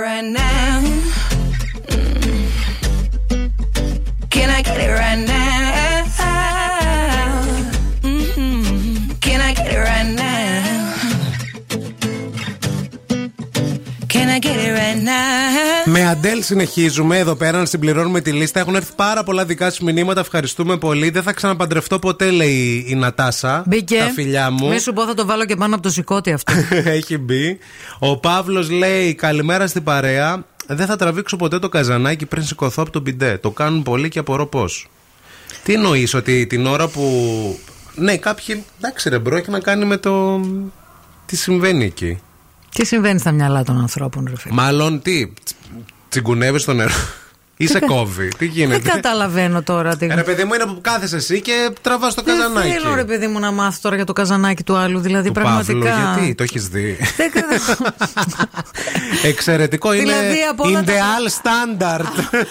and now. Συνεχίζουμε εδώ πέρα να συμπληρώνουμε τη λίστα. Έχουν έρθει πάρα πολλά δικά σου μηνύματα. Ευχαριστούμε πολύ. Δεν θα ξαναπαντρευτώ ποτέ, λέει η Νατάσα. Μπήκε. Τα φιλιά μου. Μη σου πω θα το βάλω και πάνω από το σηκώτη αυτό. Έχει μπει. Ο Παύλος λέει: Καλημέρα στην παρέα. Δεν θα τραβήξω ποτέ το καζανάκι πριν σηκωθώ από τον μπιντέ. Το κάνουν πολύ και απορώ πώς. Τι εννοείς, ότι την ώρα που. Ναι, κάποιοι. Εντάξει, ρε bro, έχει να κάνει με το. Τι συμβαίνει εκεί. Τι συμβαίνει στα μυαλά των ανθρώπων, ρε φίλε; Μάλλον τι, τσιγκουνεύεσαι το νερό. Ή σε κόβει. Τι γίνεται; Δεν καταλαβαίνω τώρα τι. Ρε παιδί μου είναι που κάθεσαι εσύ και τραβάς το καζανάκι. Δεν θέλω, ρε παιδί μου, να μάθω τώρα για το καζανάκι του άλλου. Δηλαδή, Του πραγματικά. Παύλου, γιατί; Το έχεις δει; Δεν ξέρω. Εξαιρετικό είναι. Δηλαδή, από όλα In the τα- all standard.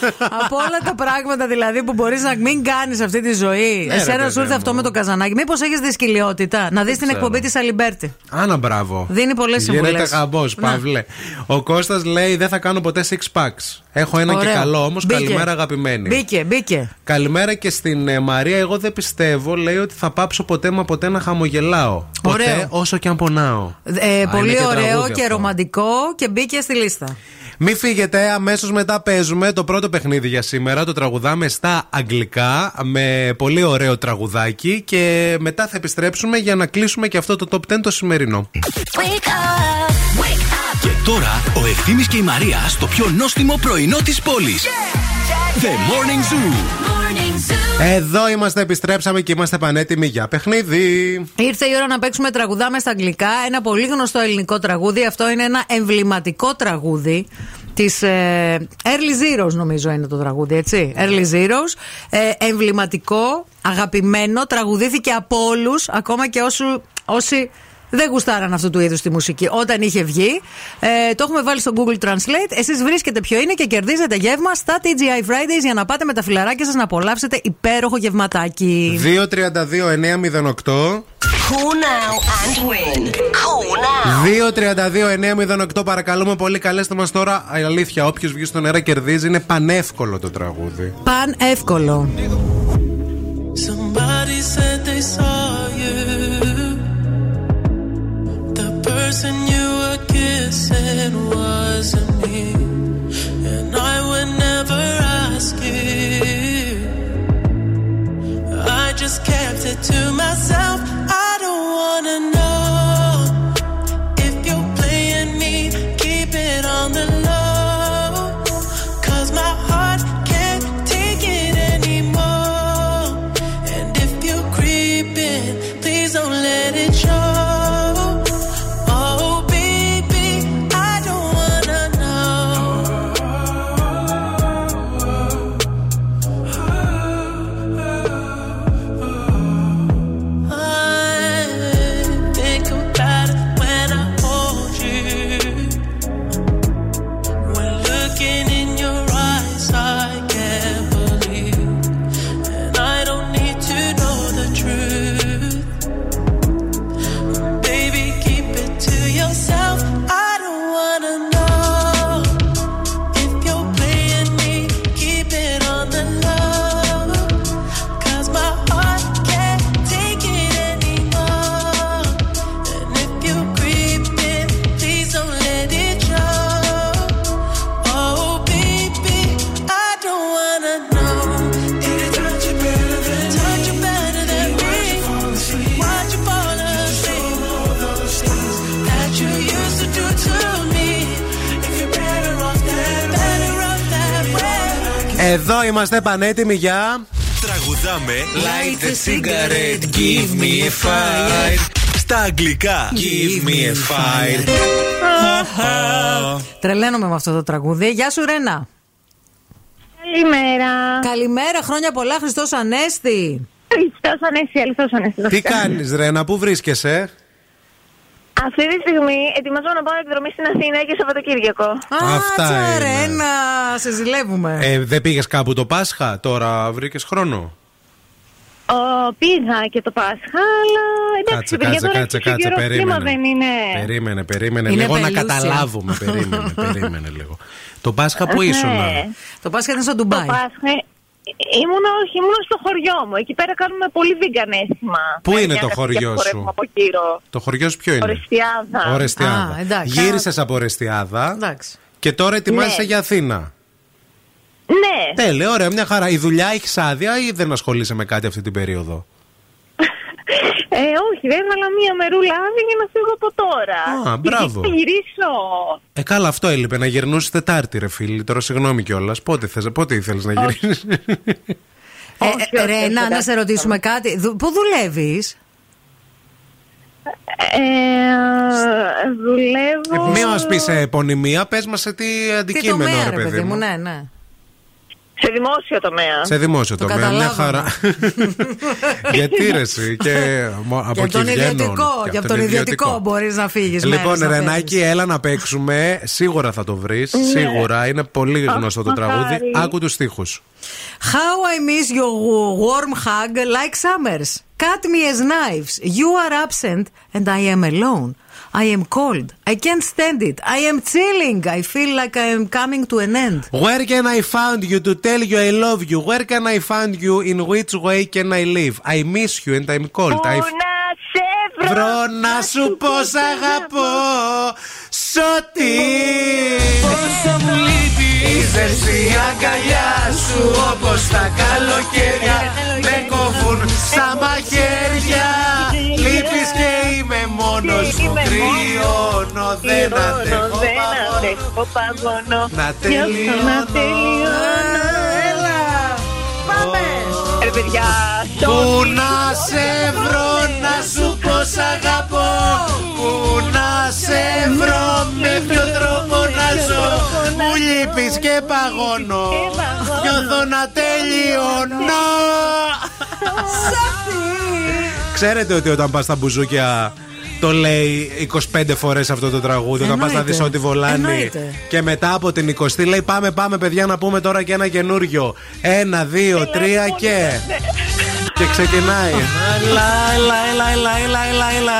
Από όλα τα πράγματα δηλαδή που μπορείς να μην κάνεις αυτή τη ζωή. Ναι, ρε, Εσένα παιδί σου ήρθε μου. αυτό με το καζανάκι. Μήπως έχεις δυσκολιότητα να δεις την ξέρω. εκπομπή της Αλιμπέρτη. Άνα, μπράβο. Δίνει πολλές συμβουλές. Γίνεται χαμπό, Να. Παύλε. Ο Κώστας λέει: Δεν θα κάνω ποτέ six packs. Έχω ένα Ωραίο. και καλό όμως. Μπήκε. Καλημέρα, αγαπημένη. Μπήκε, μπήκε. Καλημέρα και στην ε, Μαρία. Εγώ δεν πιστεύω, λέει, ότι θα πάψω ποτέ μα ποτέ να χαμογελάω. Ποτέ Ωραίο. όσο και αν πονάω. Ε, Α, πολύ είναι και ωραίο τραγούδι και αυτό. ρομαντικό και μπήκε στη λίστα. Μην φύγετε, αμέσως μετά παίζουμε το πρώτο παιχνίδι για σήμερα. Το τραγουδάμε στα αγγλικά με πολύ ωραίο τραγουδάκι και μετά θα επιστρέψουμε για να κλείσουμε και αυτό το top 10 το σημερινό. Και τώρα ο Ευθύνη και η Μαρία στο πιο νόστιμο πρωινό της πόλης. The Morning Zoo. Εδώ είμαστε, επιστρέψαμε και είμαστε πανέτοιμοι για παιχνίδι. Ήρθε η ώρα να παίξουμε τραγουδάμε στα αγγλικά. Ένα πολύ γνωστό ελληνικό τραγούδι. Αυτό είναι ένα εμβληματικό τραγούδι. Της ε, Early Zeros, νομίζω είναι το τραγούδι, έτσι. Early Zeros. Ε, εμβληματικό, αγαπημένο, τραγουδήθηκε από όλους, ακόμα και όσου, όσοι δεν γουστάραν αυτού του είδους τη μουσική όταν είχε βγει. Ε, το έχουμε βάλει στο Google Translate. Εσείς βρίσκετε ποιο είναι και κερδίζετε γεύμα στα TGI Fridays για να πάτε με τα φιλαράκια σας να απολαύσετε υπέροχο γευματάκι. 232-908. Call now and win. Call now. 232-908 παρακαλούμε πολύ καλέστε μας τώρα Αλήθεια όποιος βγει στον αέρα κερδίζει Είναι πανεύκολο το τραγούδι Παν εύκολο. Somebody said they saw person you were kissing wasn't me. And I would never ask you. I just kept it to myself. I don't wanna know if you're playing me. Keep it on the low. Εδώ είμαστε πανέτοιμοι για Τραγουδάμε Light a cigarette, give me a fire. Στα αγγλικά Give me a fire. Τρελαίνομαι με αυτό το τραγούδι. Γεια σου, Ρένα. Καλημέρα. Καλημέρα, χρόνια πολλά, Χριστός Ανέστη. Χριστός Ανέστη, αληθώ Ανέστη. Τι κάνεις Ρένα, πού βρίσκεσαι; Αυτή τη στιγμή ετοιμάζομαι να πάω εκδρομή στην Αθήνα και Σαββατοκύριακο. Αυτά Άτσα, είναι. Ρένα, σε ζηλεύουμε. ε, Δεν πήγες κάπου το Πάσχα Τώρα βρήκες χρόνο; Ο, πήγα και το Πάσχα, αλλά εντάξει, Κάτσε, παιδιά, κάτσε, τώρα κάτσε, έτσι κάτσε, καιρός περίμενε. κλίμα δεν είναι. Περίμενε, περίμενε Είναι λίγο να πελούσια. καταλάβουμε. Περίμενε, περίμενε λίγο. Το Πάσχα που ήσουν; Ναι. Το Πάσχα ήταν στο Το Ντουμπάι. Πάσχα ήμουνα, όχι, ήμουνα στο χωριό μου. Εκεί πέρα κάνουμε πολύ βιγκανέσιμα. Πού Με είναι μια το γραφή χωριό που σου; χορεύουμε Από γύρω. Το χωριό σου ποιο είναι; Ορεστιάδα. Ορεστιάδα. Α, εντάξει. Γύρισες από Ορεστιάδα. Εντάξει. Και τώρα ετοιμάζεσαι Ναι. για Αθήνα. Ναι. Τέλεια, ωραία, μια χαρά. Η δουλειά έχει άδεια ή δεν ασχολείσαι με κάτι αυτή την περίοδο; Ε, όχι, δεν έβαλα μία μερούλα άδεια για να φύγω από τώρα. Α, μπράβο. Θα γυρίσω. Ε, καλά, αυτό έλειπε. Να γυρνούσες Τετάρτη, ρε φίλη. Τώρα συγγνώμη κιόλας. Πότε θες πότε ήθελες να γυρίσεις; Ε, ε, Ρένα, να σε ρωτήσουμε κάτι. Δου- Πού δουλεύεις, Ε, δουλεύω. Μην μας πεις σε επωνυμία, πες μας σε τι Τι αντικείμενο, τομέα, ρε ρε παιδί παιδί μου, μου. ναι, ναι. Σε δημόσιο τομέα. Σε δημόσιο τομέα, μια καταλάβαμε. χαρά. Γιατί ρε εσύ, και μο- από Και εκεί από τον βγαίνουν. ιδιωτικό, και από τον ιδιωτικό μπορείς να φύγεις. Λοιπόν, Ρενάκη, έλα να παίξουμε. Σίγουρα θα το βρεις. Ναι. Σίγουρα. Είναι πολύ γνωστό το μακάρι. τραγούδι. Άκου τους στίχους. How I miss your warm hug like summers. Cut me as knives. You are absent and I am alone. I am cold. I can't stand it. I am chilling. I feel like I am coming to an end. Where can I find you to tell you I love you? Where can I find you? In which way can I live? I miss you and I'm cold. I... να σε Βρω να σου πω σ' αγαπώ Σ' Πόσο μου λείπει Η ζεστή αγκαλιά σου όπως τα καλοκαίρια Με κόβουν στα μαχαίρια Λείπεις και είμαι μόνος μου Κρυώνω δεν αντέχω Δεν παγώνω. αντέχω παγώνω. Να Νιώθω τελειώνω. να τελειώνω. Έλα! Πάμε! Ρε παιδιά, Πού sorry. να σε βρω να σου πω σ' αγαπώ Πού να σε βρω με ποιο τρόπο να ζω Μου λείπεις και παγώνω Νιώθω να τελειώνω Ξέρετε ότι όταν πας στα μπουζούκια το λέει 25 φορές αυτό το τραγούδι Όταν πας να Εννοείται. δεις ό,τι βολάνει Εννοείται. Και μετά από την 20 λέει πάμε πάμε παιδιά να πούμε τώρα και ένα καινούριο Ένα, δύο, τρία και Και ξεκινάει Έλα, έλα, έλα, έλα, έλα, έλα, έλα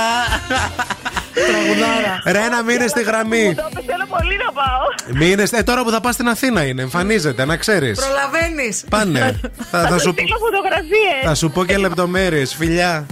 Τραγουδάρα. Ρε να μείνε στη γραμμή Το έπαιζε, Θέλω πολύ να πάω. Μείνε, ε, τώρα που θα πας στην Αθήνα είναι, εμφανίζεται, να ξέρεις Προλαβαίνεις. Πάνε, θα, θα, Θα σου, σου στείλω φωτογραφίες. θα σου πω και λεπτομέρειες, φιλιά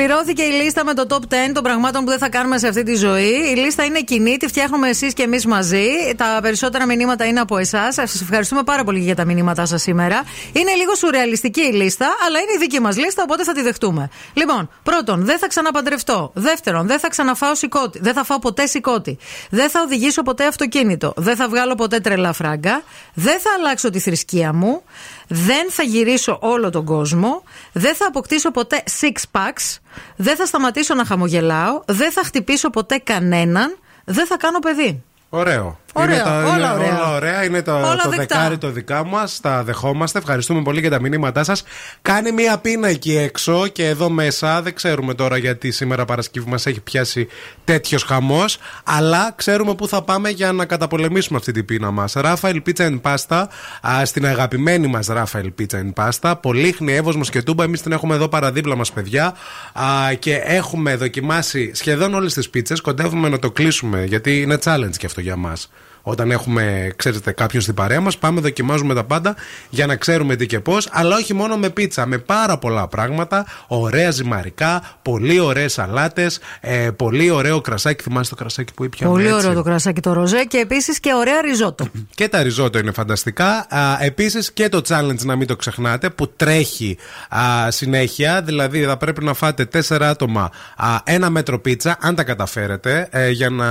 Συμπληρώθηκε η λίστα με το top 10 των πραγμάτων που δεν θα κάνουμε σε αυτή τη ζωή. Η λίστα είναι κοινή, τη φτιάχνουμε εσείς και εμείς μαζί. Τα περισσότερα μηνύματα είναι από εσάς. Σας ευχαριστούμε πάρα πολύ για τα μηνύματά σας σήμερα. Είναι λίγο σουρεαλιστική η λίστα, αλλά είναι η δική μας λίστα, οπότε θα τη δεχτούμε. Λοιπόν, πρώτον, δεν θα ξαναπαντρευτώ. Δεύτερον, δεν θα ξαναφάω σηκώτη. Δεν θα φάω ποτέ σηκώτη. Δεν θα οδηγήσω ποτέ αυτοκίνητο. Δεν θα βγάλω ποτέ τρελά φράγκα. Δεν θα αλλάξω τη θρησκεία μου. Δεν θα γυρίσω όλο τον κόσμο. Δεν θα αποκτήσω ποτέ six packs. Δεν θα σταματήσω να χαμογελάω. Δεν θα χτυπήσω ποτέ κανέναν. Δεν θα κάνω παιδί. Ωραίο. Ωραίο, είναι τα, όλα είναι ωραία. όλα ωραία. Είναι το, Όλα το δεκτά. δεκάρι το δικά μας. Τα δεχόμαστε. Ευχαριστούμε πολύ για τα μηνύματά σας. Κάνει μία πείνα εκεί έξω και εδώ μέσα. Δεν ξέρουμε τώρα γιατί σήμερα Παρασκευή μας έχει πιάσει τέτοιος χαμός. Αλλά ξέρουμε πού θα πάμε για να καταπολεμήσουμε αυτή την πείνα μας. Ράφαελ Πίτσα and Pasta. α, Στην αγαπημένη μας Ράφαελ Πίτσα and Pasta. Πολύχνη, Εύωσμος και Τούμπα. Εμείς την έχουμε εδώ παραδίπλα μας, παιδιά. Α, Και έχουμε δοκιμάσει σχεδόν όλες τις πίτσες. Κοντεύουμε να το κλείσουμε γιατί είναι challenge και αυτό για μας. Όταν έχουμε, ξέρετε, κάποιον στην παρέα μας, πάμε, δοκιμάζουμε τα πάντα για να ξέρουμε τι και πώς. Αλλά όχι μόνο με πίτσα, με πάρα πολλά πράγματα. Ωραία ζυμαρικά, πολύ ωραίες σαλάτες, ε, πολύ ωραίο κρασάκι. Θυμάστε το κρασάκι που ήπιαμε. Πολύ έτσι; ωραίο το κρασάκι το ροζέ και επίσης και ωραία ριζότο. Και τα ριζότο είναι φανταστικά. Επίσης και το challenge να μην το ξεχνάτε που τρέχει α, συνέχεια. Δηλαδή θα πρέπει να φάτε τέσσερα άτομα α, ένα μέτρο πίτσα, αν τα καταφέρετε, ε, για να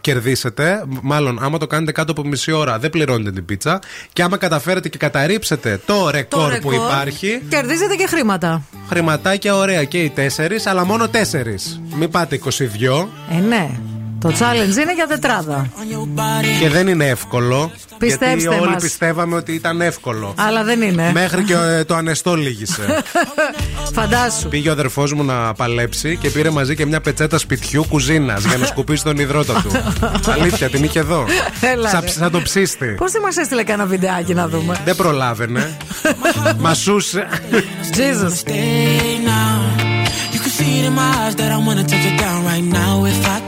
κερδίσετε. Μάλλον, άμα το κάνετε κάτω από μισή ώρα, δεν πληρώνετε την πίτσα. Και άμα καταφέρετε και καταρρύψετε το ρεκόρ, που υπάρχει. Κερδίζετε και χρήματα. Χρηματάκια ωραία και οι τέσσερις, αλλά μόνο τέσσερις. Μην πάτε 22. Ε, ναι. Το challenge είναι για τετράδα. Και δεν είναι εύκολο. Πιστέψτε γιατί όλοι μας. πιστεύαμε ότι ήταν εύκολο. Αλλά δεν είναι. Μέχρι και ε, το ανεστό λύγησε. Φαντάσου. Πήγε ο αδερφός μου να παλέψει και πήρε μαζί και μια πετσέτα σπιτιού κουζίνας για να σκουπίσει τον υδρότα του. Αλήθεια, την είχε εδώ. Έλα, Σαν, ρε. σαν το ψίστη. Πώς δεν μας έστειλε κανένα βιντεάκι να δούμε; Δεν προλάβαινε. Μασούσε. Jesus. Stay now. You can see it in my eyes that I wanna take it down right now if I could.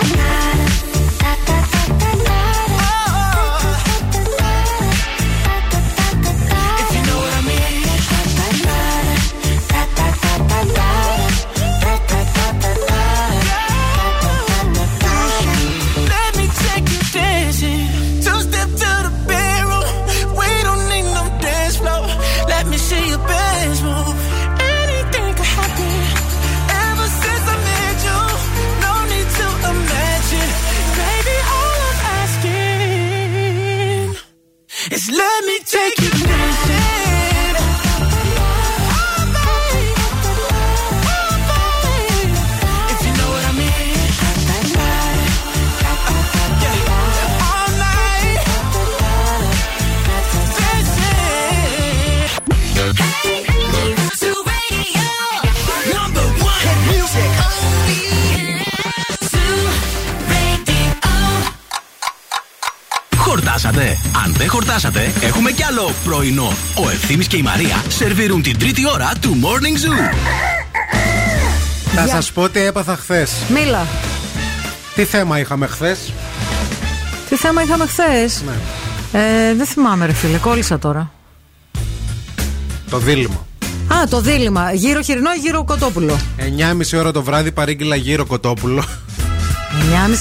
Χορτάσατε. Αν δεν χορτάσατε, έχουμε κι άλλο πρωινό. Ο Ευθύμης και η Μαρία σερβίρουν την τρίτη ώρα του Morning Zoo. Θα σας πω τι έπαθα χθες. Μίλα. Τι θέμα είχαμε χθες; Τι θέμα είχαμε χθες; Ναι. Ε, δεν θυμάμαι, ρε φίλε, κόλλησα τώρα. Το δίλημα. Α, το δίλημα. Γύρω χοιρινό ή γύρω κοτόπουλο. 9.30 ώρα το βράδυ παρήγγειλα γύρω κοτόπουλο.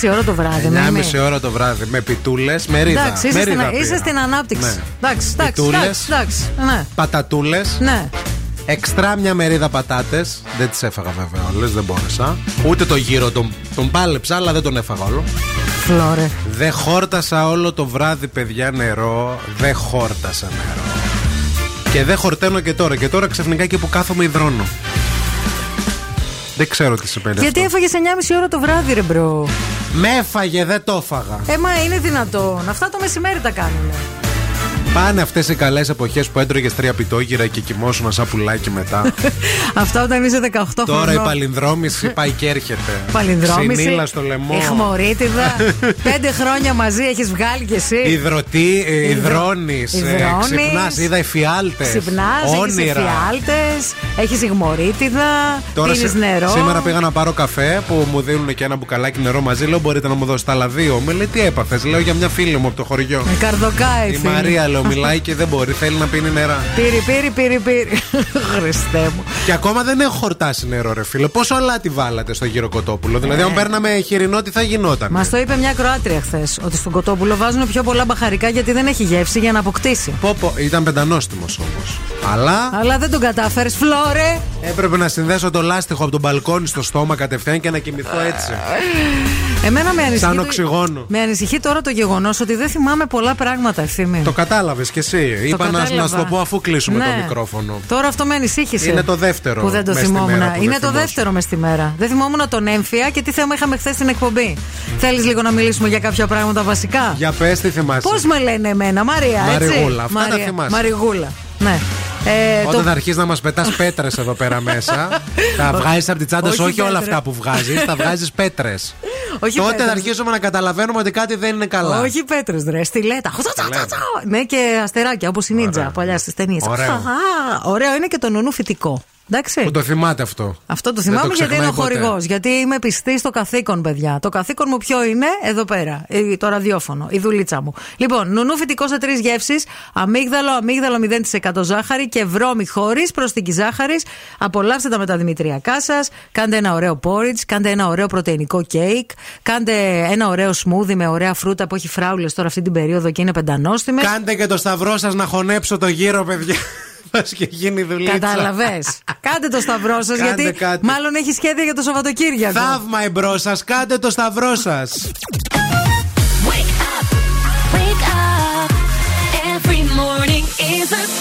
9.30 ώρα το βράδυ. με 9.30 μη. ώρα το βράδυ με πιτούλες, μερίδα. Εντάξει, είσαι, μερίδα στην, είσαι πήρα. στην ανάπτυξη. Ναι. Εντάξει, εντάξει, Πιτούλες. εντάξει, εντάξει. Ναι. Πατατούλες. ναι. Εξτρά μια μερίδα πατάτες. Δεν τις έφαγα βέβαια όλες, δεν μπόρεσα. Ούτε το γύρο τον, τον πάλεψα, αλλά δεν τον έφαγα όλο. Φλόρε. Δεν χόρτασα όλο το βράδυ, παιδιά, νερό. Δεν χόρτασα νερό. Και δεν χορταίνω και τώρα. Και τώρα ξαφνικά και που κάθομαι υδρώνω. Δεν ξέρω τι σημαίνει Γιατί αυτό. έφαγε 9.30 ώρα το βράδυ, ρε bro. Με έφαγε, δεν το έφαγα. Ε, μα είναι δυνατόν. Αυτά το μεσημέρι τα κάνουν. Πάνε αυτές οι καλές εποχές που έτρωγες τρία πιτόγυρα και κοιμόσουν σαν πουλάκι μετά. Αυτά όταν είσαι 18 Τώρα η χρονών. παλινδρόμηση πάει και έρχεται. Παλινδρόμηση. Συνήλα στο λαιμό. Ιγμορίτιδα. Πέντε χρόνια μαζί έχεις βγάλει κι εσύ. Υδρωτή, Υδρο- υδρώνεις, υδρώνεις. ξυπνάς, είδα εφιάλτες. Ξυπνάς, έχεις Όνειρα. εφιάλτες, έχεις υγμωρίτιδα, Τώρα πίνεις σε- νερό. σήμερα πήγα να πάρω καφέ που μου δίνουν και ένα μπουκαλάκι νερό μαζί. Λέω: Μπορείτε να μου δώσετε άλλα δύο. Με λέει: Τι έπαθες; Λέω για μια φίλη μου από το χωριό. Με καρδοκάι. Η Μαρία, λέω, μιλάει και δεν μπορεί. Θέλει να πίνει νερά. Πύρι, πύρι, πύρι, πύρι. Χριστέ μου. Και ακόμα δεν έχω χορτάσει νερό, ρε φίλε. Πόσο αλάτι βάλατε στο γύρο κοτόπουλο; Δηλαδή, αν παίρναμε χοιρινό, τι θα γινόταν. Μας το είπε μια Κροάτρια χθες. Ότι στον κοτόπουλο βάζουν πιο πολλά μπαχαρικά γιατί δεν έχει γεύση για να αποκτήσει. Πω, πω, ήταν πεντανόστιμος όμως. Αλλά Αλλά δεν τον κατάφερες, φλόρε. Έπρεπε να συνδέσω το λάστιχο από τον μπαλκόνι στο στόμα κατευθείαν και να κοιμηθώ έτσι. Εμένα με ανησυχεί. Σαν το- οξυγόνο. Με ανησυχεί τώρα το γεγονός ότι δεν θυμάμαι πολλά πράγματα, ευθύμη. Το κατάλαβες κι εσύ. Είπα να, να κατάλαβα. σου το πω αφού κλείσουμε Ναι. το μικρόφωνο. Τώρα αυτό με ανησύχησε. Είναι το δεύτερο Που δεν το μες στη θυμόμουν. μέρα που Είναι δεν το θυμόσαι. δεύτερο μες στη μέρα. Δεν θυμόμουν τον έμφυα και τι θέμα είχαμε χθες στην εκπομπή. Θέλεις λίγο να μιλήσουμε για κάποια πράγματα βασικά; Για πες τι θυμάσαι. Πώς με λένε εμένα, Μαρία, έτσι; Μαριγούλα, αυτά τα Μαρία- θυμάσαι. Μαριγούλα. Ναι. Ε, Όταν το- θα αρχίσει να μας πετάς πέτρες εδώ πέρα μέσα, θα βγάζεις από την τσάντα σου Όχι όχι όλα πέτρες. αυτά που βγάζεις, θα βγάζεις πέτρες. Όχι Τότε πέτρες. θα αρχίσουμε να καταλαβαίνουμε ότι κάτι δεν είναι καλά. Όχι πέτρες, ρε, στιλέτα. Ναι, και αστεράκια όπως η Νίτζα παλιάς στις ταινίες. Ωραίο. Ωραίο είναι και το νουνού φυτικό. Εντάξει. Που το θυμάται αυτό. Αυτό το Δεν θυμάμαι γιατί είναι ο ξεχνάει ποτέ. χορηγός. Γιατί είμαι πιστή στο καθήκον, παιδιά. Το καθήκον μου ποιο είναι, εδώ πέρα. Ε, Το ραδιόφωνο, η δουλίτσα μου. Λοιπόν, νουνού φυτικό σε τρεις γεύσεις. Αμύγδαλο, αμύγδαλο 0% ζάχαρη και βρώμη χωρίς προστική ζάχαρης. Απολαύστε τα με τα δημητριακά σας. Κάντε ένα ωραίο porridge. Κάντε ένα ωραίο πρωτεϊνικό κέικ. Κάντε ένα ωραίο σμούδι με ωραία φρούτα που έχει φράουλες τώρα αυτή την περίοδο και είναι πεντανόστιμες. Κάντε και το σταυρό σας να χωνέψω το γύρο, παιδιά και γίνει δουλειά. Κατάλαβες. κάντε το σταυρό σας, γιατί κάτι. μάλλον έχει σχέδια για το Σαββατοκύριακο. Θαύμα εμπρός σας, κάντε το σταυρό σας. Wake up, wake up. Every morning is a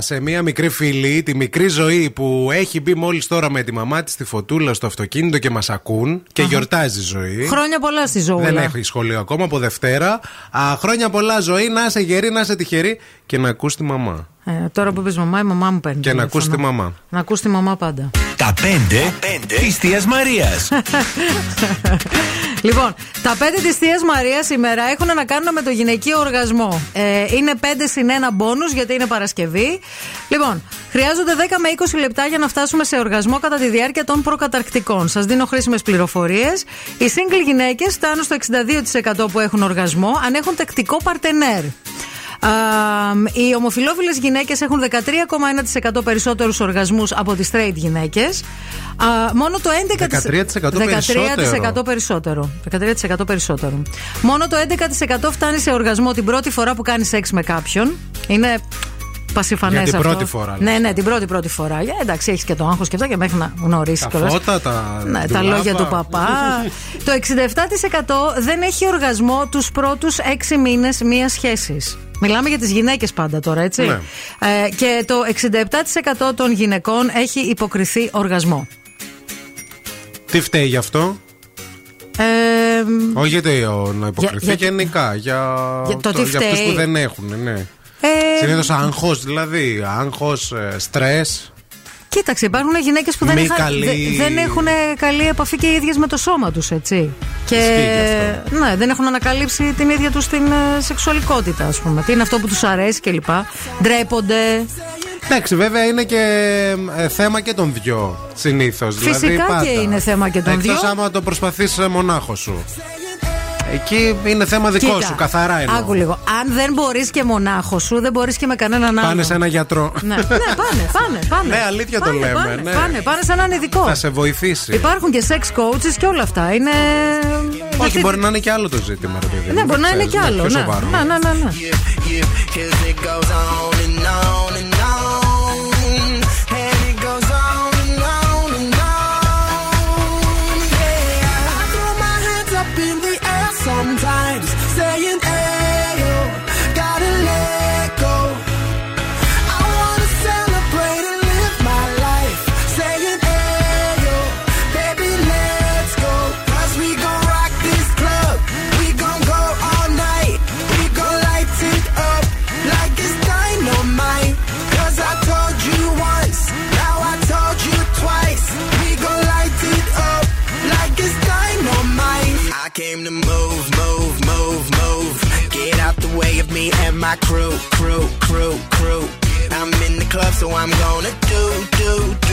σε μία μικρή φίλη, τη μικρή ζωή που έχει μπει μόλις τώρα με τη μαμά της στη φωτούλα στο αυτοκίνητο και μας ακούν και γιορτάζει ζωή. Χρόνια πολλά στη ζωή. Δεν έχει σχολείο ακόμα από Δευτέρα. Α, χρόνια πολλά ζωή, να είσαι γερή, να είσαι τυχερή και να ακούς τη μαμά. Ε, τώρα που πεις μαμά, η μαμά μου παίρνει. Και να τηλέφωνο. ακούς τη μαμά. Να ακούς τη μαμά πάντα. Τα πέντε, της Θείας Μαρίας. Λοιπόν, τα πέντε της Θείας Μαρίας σήμερα έχουν να κάνουν με το γυναικείο οργασμό. Ε, είναι πέντε συν ένα μπόνους γιατί είναι Παρασκευή. Λοιπόν, χρειάζονται 10 με 20 λεπτά για να φτάσουμε σε οργασμό κατά τη διάρκεια των προκαταρκτικών. Σας δίνω χρήσιμες πληροφορίες. Οι single γυναίκες φτάνουν στο 62% που έχουν οργασμό αν έχουν τακτικό παρτενέρ. Α, οι ομοφυλόφιλες γυναίκες έχουν 13,1% περισσότερους οργασμούς από τις straight γυναίκες. Μόνο το 11%, 13% 13% περισσότερο. 13% περισσότερο. Μόνο το 11% φτάνει σε οργασμό την πρώτη φορά που κάνει σεξ με κάποιον. Είναι πασιφανές Για την αυτός. πρώτη φορά, Ναι, ναι, την πρώτη πρώτη φορά. Για, εντάξει, έχεις και το άγχος και αυτά και μέχρι να γνωρίσεις Τα κιόλας. φώτα, τα. Ναι, τα ντουλάπα. λόγια του παπά. το 67% δεν έχει οργασμό τους πρώτους 6 μήνες μίας σχέσης. Μιλάμε για τις γυναίκες πάντα τώρα, έτσι. Ναι. Ε, και το 67% των γυναικών έχει υποκριθεί οργασμό. Τι φταίει γι' αυτό, Ε, Όχι γιατί ο, να υποκριθεί για- γενικά. Για, Για το τι για αυτούς φταίει. που δεν έχουν, ναι. Ε, Συνήθως άγχος, δηλαδή. Άγχος, στρες. Κοίταξε, υπάρχουν γυναίκες που δεν, Μη είχαν- καλή- δε- δεν έχουν καλή επαφή και οι ίδιες με το σώμα τους, έτσι. Και Ισχύει γι' ναι, δεν έχουν ανακαλύψει την ίδια τους την ε, σεξουαλικότητα, ας πούμε. Τι είναι αυτό που τους αρέσει κλπ. Ντρέπονται. Εντάξει, βέβαια είναι και ε, θέμα και των δυο συνήθως. Φυσικά δηλαδή, πάντα. και είναι θέμα και των Εκτός δυο. άμα το προσπαθείς μονάχο σου. Εκεί είναι θέμα δικό Κοίτα, σου, καθαρά εννοώ. Άκου λίγο. Αν δεν μπορείς και μονάχος σου, δεν μπορείς και με κανέναν άλλο. Πάνε σε ένα γιατρό. Ναι, ναι, πάνε, πάνε. πάνε. Ναι, αλήθεια το Πάνε, λέμε, Πάνε, ναι. πάνε, πάνε σε έναν ειδικό. Θα σε βοηθήσει. Υπάρχουν και sex coaches και όλα αυτά. Είναι. Όχι, γιατί- μπορεί να είναι και άλλο το ζήτημα, ρε παιδί. Ναι, μου, μπορεί να είναι ξέρεις, και άλλο. πιο Ναι, σοβαρό. ναι, ναι, ναι, so I'm gonna do, do.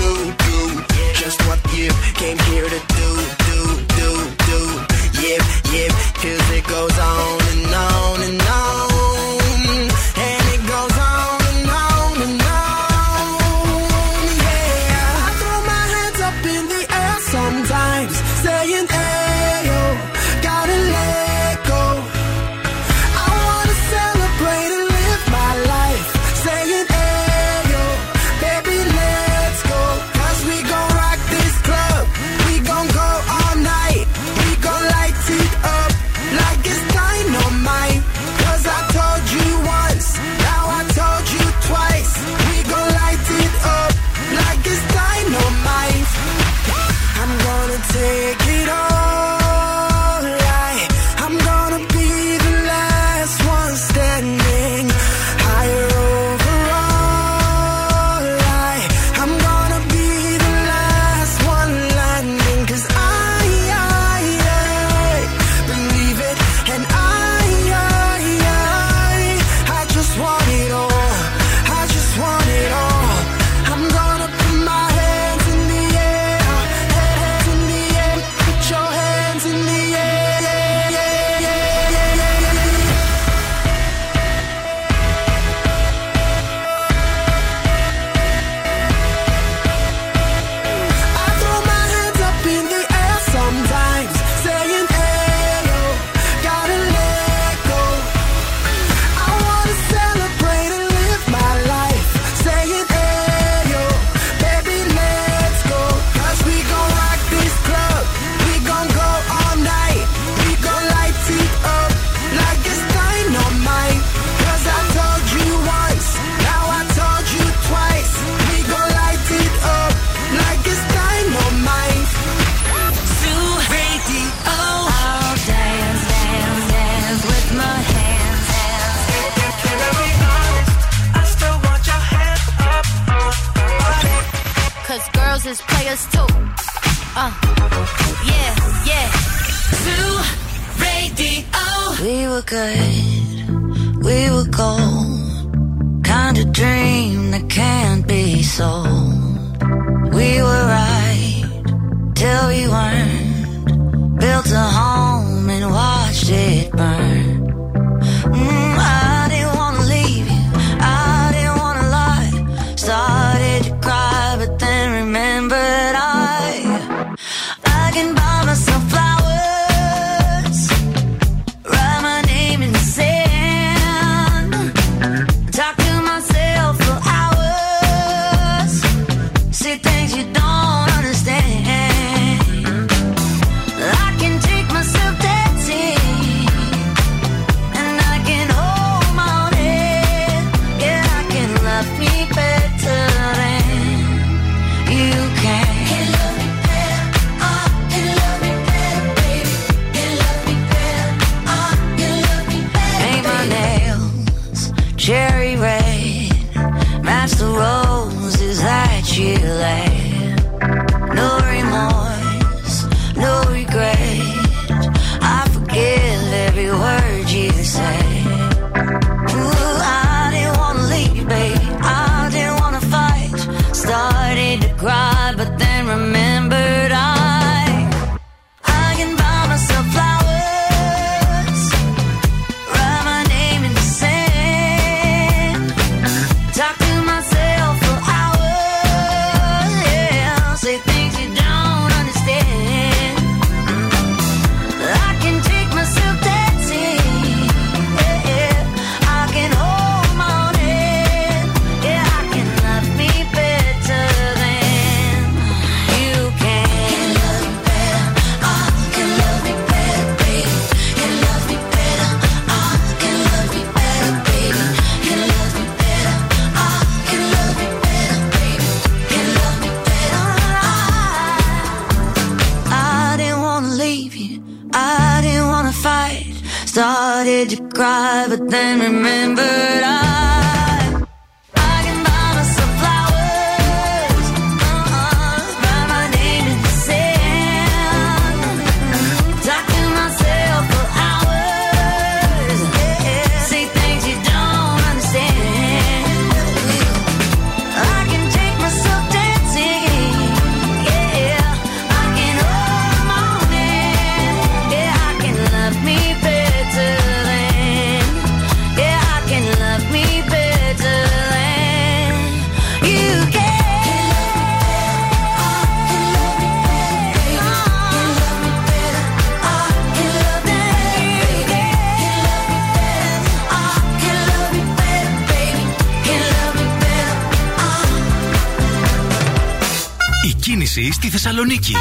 Θεσσαλονίκη.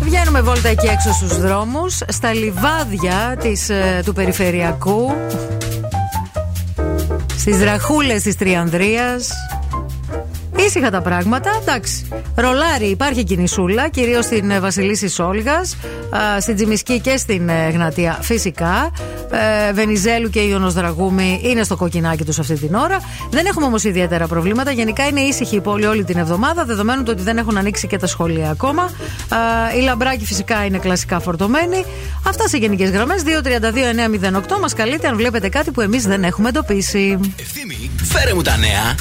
Βγαίνουμε βόλτα εκεί έξω στους δρόμους, στα λιβάδια της, ε, του Περιφερειακού, στις δραχούλες της Τριανδρίας. Ήσυχα τα πράγματα, εντάξει. Ρολάρι, υπάρχει κινησούλα, κυρίως στην ε, Βασιλίση Σόλγας, α, στην Τζιμισκή και στην ε, Γνατία φυσικά. Ε, Βενιζέλου και Ιωνος Δραγούμη είναι στο κοκκινάκι τους αυτή την ώρα. Δεν έχουμε όμως ιδιαίτερα προβλήματα. Γενικά είναι ήσυχη η πόλη όλη την εβδομάδα, δεδομένου το ότι δεν έχουν ανοίξει και τα σχολεία ακόμα. Α, η Λαμπράκη φυσικά είναι κλασικά φορτωμένη. Αυτά σε γενικές γραμμές. 232-908 μας καλείτε αν βλέπετε κάτι που εμείς δεν έχουμε εντοπίσει. Ευθύμη, φέρε μου τα νέα.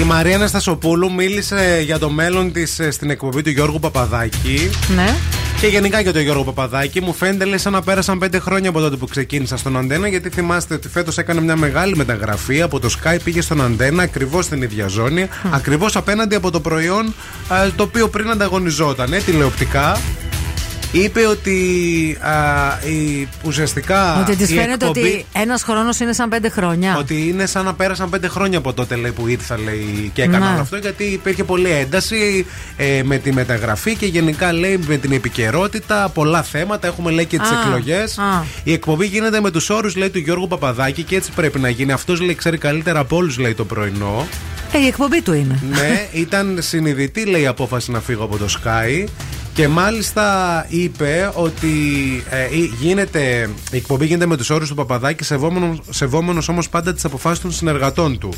Η Μαρία Αναστασοπούλου μίλησε για το μέλλον της στην εκπομπή του Γιώργου Παπαδάκη. Ναι. Και γενικά για τον Γιώργο Παπαδάκη. Μου φαίνεται λέει σαν να πέρασαν πέντε χρόνια από τότε που ξεκίνησα στον Αντένα. Γιατί θυμάστε ότι φέτος έκανε μια μεγάλη μεταγραφή από το Sky, πήγε στον Αντένα ακριβώς στην ίδια ζώνη. Ακριβώς απέναντι από το προϊόν α, το οποίο πριν ανταγωνιζόταν. Ε, τηλεοπτικά. Είπε ότι α, η, ουσιαστικά. Ότι της η φαίνεται εκπομπή- ότι ένας χρόνος είναι σαν πέντε χρόνια. ότι είναι σαν να πέρασαν πέντε χρόνια από τότε λέει, που ήρθα λέει, και έκανα Ναι. όλο αυτό γιατί υπήρχε πολλή ένταση ε, με τη μεταγραφή και γενικά λέει με την επικαιρότητα πολλά θέματα. Έχουμε λέει και τις Α, εκλογές. α. Η εκπομπή γίνεται με τους όρους του Γιώργου Παπαδάκη και έτσι πρέπει να γίνει. Αυτός λέει ξέρει καλύτερα από όλους λέει το πρωινό. Ε, η εκπομπή του είναι. ναι, ήταν συνειδητή λέει η απόφαση να φύγω από το Sky. Και μάλιστα είπε ότι ε, η- γίνεται, η εκπομπή γίνεται με τους όρους του Παπαδάκη σεβόμενος, σεβόμενος όμως πάντα τις αποφάσεις των συνεργατών του.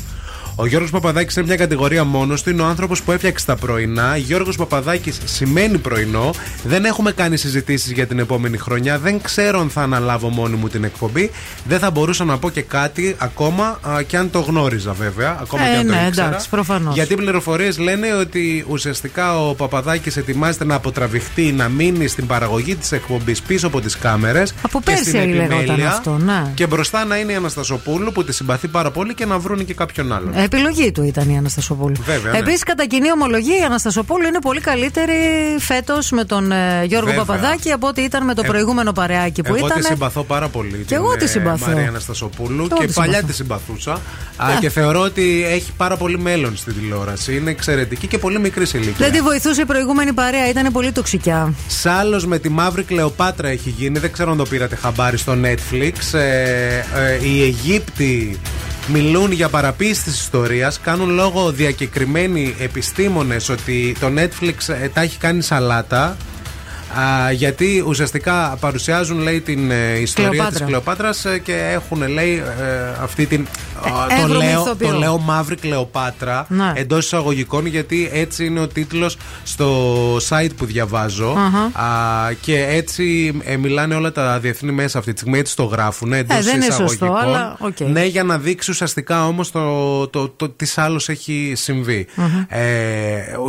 Ο Γιώργος Παπαδάκης είναι μια κατηγορία μόνος του. Είναι ο άνθρωπος που έφτιαξε τα πρωινά. Γιώργος Παπαδάκης σημαίνει πρωινό. Δεν έχουμε κάνει συζητήσεις για την επόμενη χρονιά. Δεν ξέρω αν θα αναλάβω μόνη μου την εκπομπή. Δεν θα μπορούσα να πω και κάτι ακόμα α, και αν το γνώριζα βέβαια. Ακόμα Ε, και αν το ναι, ήξερα. εντάξει, προφανώς. Γιατί οι πληροφορίες λένε ότι ουσιαστικά ο Παπαδάκης ετοιμάζεται να αποτραβηχτεί, να μείνει στην παραγωγή της εκπομπής πίσω από τις κάμερες. Από πέρσι λέγονταν αυτό, ναι. Και μπροστά να είναι η Αναστασοπούλου που τη συμπαθεί πάρα πολύ και να βρουν και κάποιον άλλον. Επιλογή του ήταν η Αναστασοπούλου. Βέβαια, ναι. Επίσης, κατά κοινή ομολογία, η Αναστασοπούλου είναι πολύ καλύτερη φέτος με τον ε, Γιώργο Βέβαια. Παπαδάκη από ό,τι ήταν με το Ε, προηγούμενο παρεάκι που Εγώ ήταν. τη συμπαθώ πάρα πολύ. Και εγώ τη ε, συμπαθώ. Μαρία Αναστασοπούλου Και εγώ και τη παλιά συμπαθώ. τη συμπαθούσα. Α, Α. και θεωρώ ότι έχει πάρα πολύ μέλλον στην τηλεόραση. Είναι εξαιρετική και πολύ μικρή σε ηλικία. Δεν τη βοηθούσε η προηγούμενη παρέα, ήταν πολύ τοξικιά. Σάλο με τη μαύρη Κλεοπάτρα έχει γίνει. Δεν ξέρω αν το πήρατε χαμπάρι στο Netflix. Ε, ε, οι Αιγύπτιοι μιλούν για παραποίηση της ιστορίας. Κάνουν λόγο διακεκριμένοι επιστήμονες ότι το Netflix ε, τα έχει κάνει σαλάτα. Α, γιατί ουσιαστικά παρουσιάζουν λέει την ε, ιστορία Κλεοπάτρα. της Κλεοπάτρας ε, και έχουν λέει ε, αυτή την α, το, έγχρωμη λέω, ηθοποιό. το λέω μαύρη Κλεοπάτρα Ναι. εντός εισαγωγικών γιατί έτσι είναι ο τίτλος στο site που διαβάζω Αχα. Α, και έτσι ε, μιλάνε όλα τα διεθνή μέσα αυτή τη στιγμή έτσι το γράφουν εντός Ε, δεν είναι σωστό, εισαγωγικών αλλά οκ. ναι για να δείξει ουσιαστικά όμως το, το, το, τι άλλος έχει συμβεί Μμμ. ε,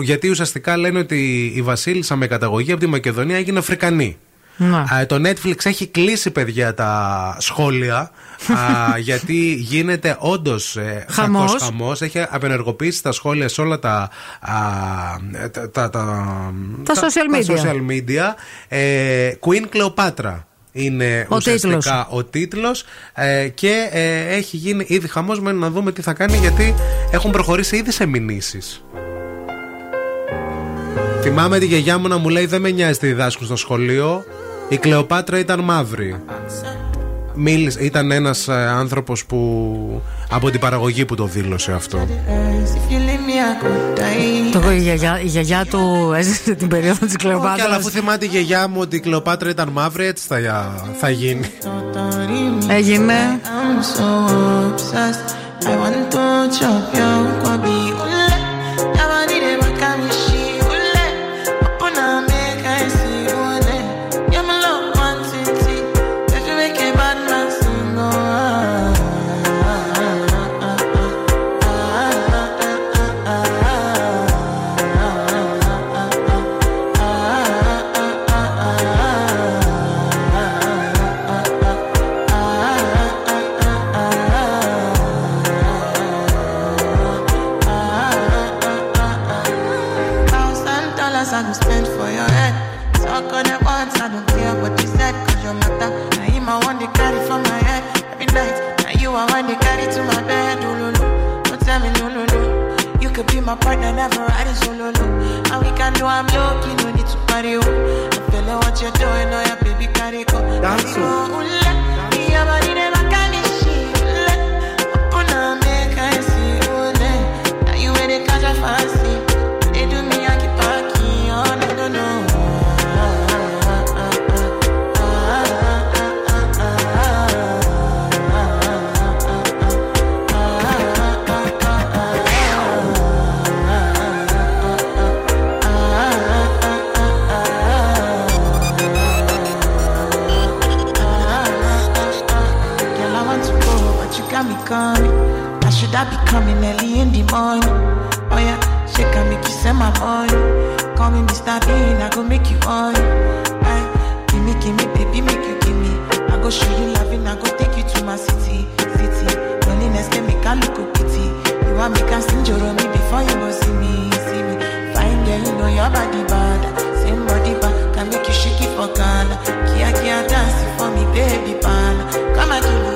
γιατί ουσιαστικά λένε ότι η Βασίλισσα με καταγωγή από τη Μακεδονία έγινε Αφρικανή Ναι. Α, το Netflix έχει κλείσει, παιδιά, τα σχόλια. α, γιατί γίνεται όντως ε, Χαμός. κακός χαμός. Έχει απενεργοποιήσει τα σχόλια σε όλα τα, α, τα, τα, τα, Τα social media. τα social media. Ε, Queen Cleopatra είναι Ο ουσιαστικά τίτλος. ο τίτλος ε, και ε, έχει γίνει ήδη χαμός με να δούμε τι θα κάνει γιατί έχουν προχωρήσει ήδη σε μηνύσεις. Θυμάμαι τη γιαγιά μου να μου λέει δεν με νοιάζει τι διδάσκουν στο σχολείο η Κλεοπάτρα ήταν μαύρη Μίλησε, ήταν ένας ε, άνθρωπος που από την παραγωγή που το δήλωσε αυτό If you leave me, I could die. Το, η, γιαγιά, η γιαγιά του έζησε την περίοδο της Και αλλά Κλεοπάτρας. αφού θυμάται η γιαγιά μου ότι η Κλεοπάτρα ήταν μαύρη έτσι θα, θα γίνει Έγινε. you. Coming early in the morning? Oh yeah, shake and make you send my money. Call me Mr. Bean, I go make you on. Aye, eh, give me, give me, baby, make you give me. I go show you loving, I go take you to my city, city. Loneliness can make I look a pity. You want me can sing me before you go see me, see me. Fine girl, you know your body bad. Same body bad, can make you shake it for Ghana. Kia kia dance for me, baby pan. Come and do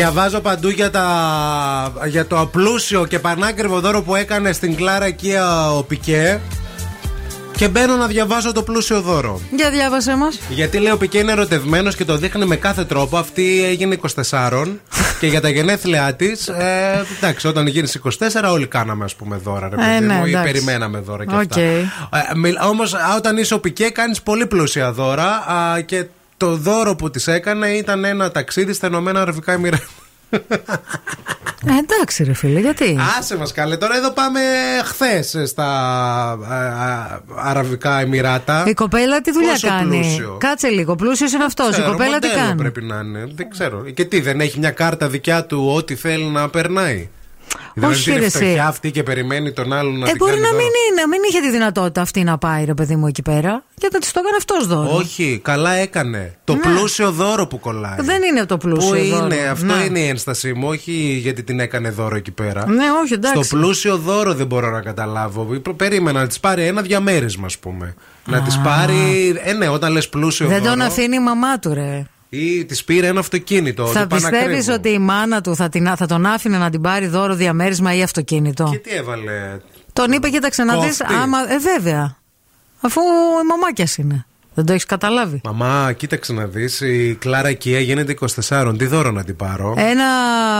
Διαβάζω παντού για, τα, για το πλούσιο και πανάκριβο δώρο που έκανε στην Κλάρα εκεί ο Πικέ. Και μπαίνω να διαβάζω το πλούσιο δώρο. Για διάβασέ μας. Γιατί λέει ο Πικέ είναι ερωτευμένος και το δείχνει με κάθε τρόπο. Αυτή έγινε 24 και για τα γενέθλιά της. Ε, εντάξει, όταν γίνεις 24, όλοι κάναμε ας πούμε δώρα. Ρε, Ε, παιδί ναι, μου, ή εντάξει. περιμέναμε δώρα και Οκ. αυτά. Ε, Όμως, όταν είσαι ο Πικέ, κάνεις πολύ πλούσια δώρα α, και το δώρο που της έκανε ήταν ένα ταξίδι στα Ηνωμένα Αραβικά Εμμυράτα. Ε, εντάξει, ρε φίλε, γιατί; Άσε μας καλέ, τώρα εδώ πάμε χθες στα α, α, Αραβικά Εμμυράτα. Η κοπέλα τι δουλειά Πόσο κάνει; πλούσιο. Κάτσε λίγο. Πλούσιος είναι αυτός. Η Ξέρω, κοπέλα τι μοντέλο κάνει; πρέπει να είναι. Δεν ξέρω. Και τι, δεν έχει μια κάρτα δικιά του ό,τι θέλει να περνάει; Δηλαδή Όχι, είναι ρε, εσύ. φτωχιά αυτή και περιμένει τον άλλον να Ε, την μπορεί κάνει να δώρο. μην, είναι, να μην είχε τη δυνατότητα αυτή να πάει, ρε παιδί μου, εκεί πέρα. Γιατί της το έκανε αυτός δώρο. Όχι, καλά έκανε. Το Ναι. πλούσιο δώρο που κολλάει. Δεν είναι το πλούσιο Πού δώρο. είναι, αυτό Ναι. είναι η ένστασή μου, όχι γιατί την έκανε δώρο εκεί πέρα. Ναι, όχι, εντάξει. Στο πλούσιο δώρο δεν μπορώ να καταλάβω. Περίμενα να της πάρει ένα διαμέρισμα, ας πούμε. Να της πάρει. Ε, ναι, όταν λες πλούσιο Δεν δώρο. τον αφήνει η μαμά του, ρε. Ή της πήρε ένα αυτοκίνητο. θα του πιστεύεις Πανακρέβου. ότι η μάνα του θα, την, θα τον άφηνε να την πάρει δώρο διαμέρισμα ή αυτοκίνητο; Και τι έβαλε; Τον είπε, κοίταξε να δεις. Κόφτη. Άμα. Ε, βέβαια. Αφού η μαμάκια είναι. Δεν το έχεις καταλάβει; Μαμά, κοίταξε να δεις. Η Κλάρα Οικία γίνεται 24. Τι δώρο να την πάρω; Ένα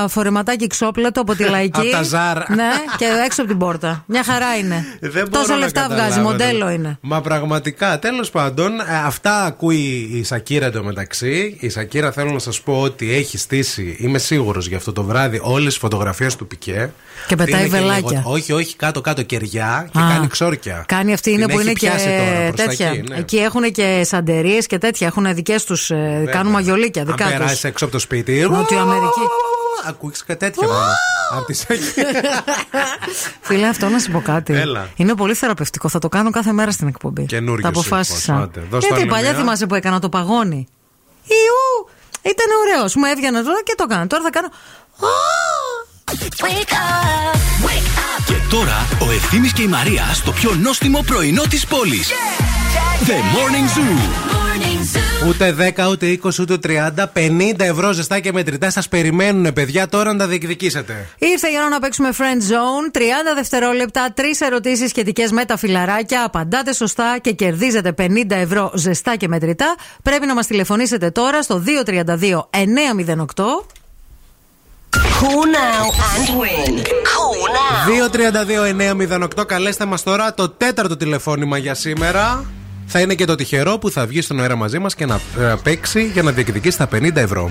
φορεματάκι ξόπλατο από τη λαϊκή. Απ' τα Ζάρα. Ναι, και έξω από την πόρτα. Μια χαρά είναι. Δεν μπορώ Τόσα να λεφτά καταλάβω, βγάζει, μοντέλο ρε. είναι. Μα πραγματικά, τέλος πάντων, ε, αυτά ακούει η Σακύρα εντωμεταξύ. Η Σακύρα θέλω να σας πω ότι έχει στήσει, είμαι σίγουρος για αυτό το βράδυ, όλες τις φωτογραφίες του Πικέ. Και πετάει Είναι βελάκια. λίγο- όχι, όχι, κάτω-κάτω κεριά και Α. κάνει ξόρκια. Κάνει αυτή είναι Την που έχει είναι και πιάσει τώρα προς τα τέτοια. εκεί, ναι. Εκεί έχουν και σαντερίες και τέτοια. Έχουν δικές τους. Κάνουν μαγιολίκια δικά Αν τους. περάσεις έξω από το σπίτι. Νότιο Αμερική. Ακούεις και τέτοια μόνο. Από τη Σακύρα. Φίλε, αυτό να σου πω κάτι. Έλα. Είναι πολύ θεραπευτικό. Θα το κάνω κάθε μέρα στην εκπομπή. Καινούριο Τα αποφάσισα. σύμφωνο. Άντε, δώσ' το Γιατί άλλο παλιά μία. θυμάσαι που έκανα το παγόνι; Ιού! Ήταν ωραίος. Μου έβγαινε τώρα και το έκανα. Τώρα θα κάνω. Και τώρα ο Ευθύμης και η Μαρία στο πιο νόστιμο πρωινό της πόλης. The Morning Zoo. Morning Zoo. Ούτε 10, ούτε 20, ούτε 30. 50 ευρώ ζεστά και μετρητά σας περιμένουν, παιδιά, τώρα να τα διεκδικήσετε. Ήρθε η ώρα να παίξουμε Friend Zone. 30 δευτερόλεπτα, τρεις ερωτήσεις σχετικές με τα φιλαράκια. Απαντάτε σωστά και κερδίζετε 50 ευρώ ζεστά και μετρητά. Πρέπει να μας τηλεφωνήσετε τώρα στο 232 908. 2:32-908 Καλέστε μας τώρα το τέταρτο τηλεφώνημα για σήμερα. Θα είναι και το τυχερό που θα βγει στον αέρα μαζί μας και να ε, παίξει για να διεκδικήσει τα 50 ευρώ.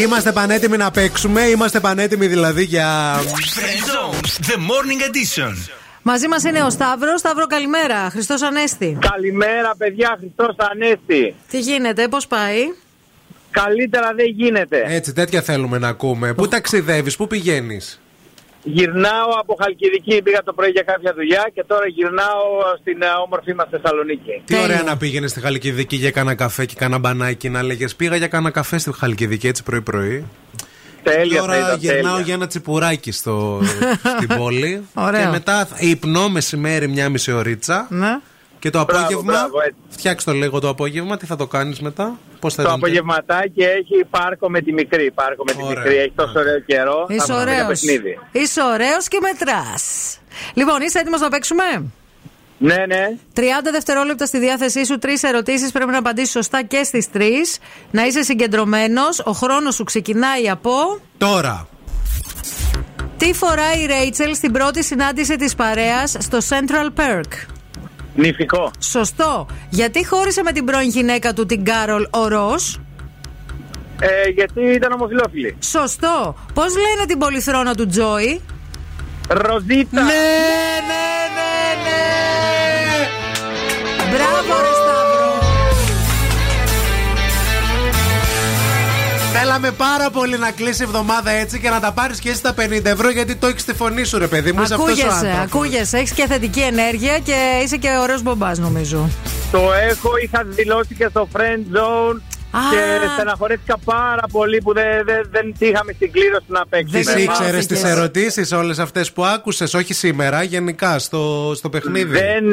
Είμαστε πανέτοιμοι να παίξουμε. Είμαστε πανέτοιμοι δηλαδή για. Friend Zone, The Morning Edition. Μαζί μας είναι ο Σταύρος. Σταύρο, καλημέρα. Χριστός Ανέστη. Καλημέρα, παιδιά. Χριστός Ανέστη. Τι γίνεται, πώς πάει; Καλύτερα δεν γίνεται. Έτσι, τέτοια θέλουμε να ακούμε. Πού ταξιδεύεις, πού πηγαίνεις; Γυρνάω από Χαλκιδική, πήγα το πρωί για κάποια δουλειά και τώρα γυρνάω στην ε, όμορφη μας Θεσσαλονίκη. Τι ωραία να πήγαινες στη Χαλκιδική για κάνα καφέ και κάνα μπανάκι να λέγες Πήγα για κάνα καφέ στη Χαλκιδική έτσι πρωί-πρωί. Τέλεια, Τώρα θα ήταν, γυρνάω τέλεια. για ένα τσιπουράκι στο, στην πόλη. Ωραίο. Και μετά θα- υπνώ μεσημέρι μια μισή ωρίτσα. Ναι. Και το Μπράβο, απόγευμα. μπράβο, έτσι. Φτιάξ το λίγο το απόγευμα, τι θα το κάνεις μετά. Πώς θα Το είναι. απογευματάκι έχει πάρκο με τη μικρή. Πάρκο με τη Ωραία. μικρή. Έχει τόσο ωραίο καιρό. Είσαι θα πάμε για ωραίο. παιχνίδι. Είσαι ωραίος και μετράς. Λοιπόν, είσαι έτοιμος να παίξουμε; Ναι, ναι. 30 δευτερόλεπτα στη διάθεσή σου, τρεις ερωτήσεις. Πρέπει να απαντήσεις σωστά και στις τρεις. Να είσαι συγκεντρωμένος. Ο χρόνος σου ξεκινάει από. Τώρα. Τι φοράει η Ρέιτσελ στην πρώτη συνάντηση της παρέας στο Central Perk; Νηφικό. Σωστό. Γιατί χώρισε με την πρώην γυναίκα του την Κάρολ ο Ρος; Ε, γιατί ήταν ομοφυλόφιλη. Σωστό. Πώς λένε την πολυθρόνα του Τζόι; Ροζίτα. Ναι, ναι, ναι, ναι. Μπράβο, ρε Θέλαμε πάρα πολύ να κλείσει η εβδομάδα έτσι και να τα πάρεις και εσύ τα 50 ευρώ γιατί το έχεις στη φωνή σου, ρε παιδί μου. Είσαι αυτός ο Ακούγεσαι, άνθρωπος. ακούγεσαι. Έχεις και θετική ενέργεια και είσαι και ωραίος μπομπάς, νομίζω. Το έχω, είχα δηλώσει και στο friend zone. Και στεναχωρέθηκα πάρα πολύ που δεν, δεν, δεν είχαμε στην κλήρωση να παίξουμε. Τις ήξερες τις ερωτήσεις όλες αυτές που άκουσες, όχι σήμερα, γενικά στο, στο παιχνίδι; Δεν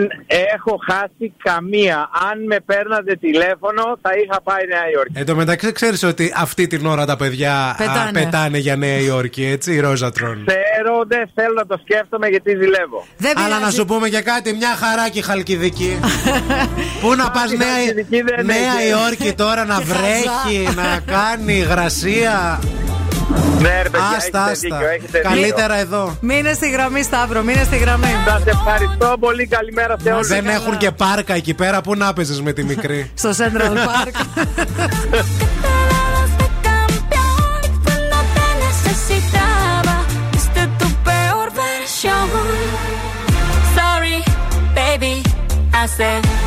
έχω χάσει καμία. Αν με παίρνατε τηλέφωνο, θα είχα πάει Νέα Υόρκη. Εν τω μεταξύ, ξέρεις ότι αυτή την ώρα τα παιδιά α, Πετάνε. πετάνε για Νέα Υόρκη, έτσι, η Ρόζατρον. Ξέρω, δεν θέλω να το σκέφτομαι γιατί ζηλεύω. Αλλά να σου πούμε και κάτι, μια χαρά και η Χαλκιδική. Πού να πας η Νέα, Χαλκιδική δεν Νέα έχει. Υόρκη τώρα να βρέχει, να κάνει υγρασία. Ναι, ρε παιδιά, Άστα, έχετε άστα. δίκιο, έχετε Καλύτερα δίκιο. εδώ. Μείνε στη γραμμή, Σταύρο, μείνε στη γραμμή. Σας ευχαριστώ πολύ. Καλημέρα σε όλους. Δεν έχουν και πάρκα εκεί πέρα. Πού να παίζεις με τη μικρή; Στο Central Park. Cuando te necesitaba, viste tu peor versión. Sorry, baby, hace rato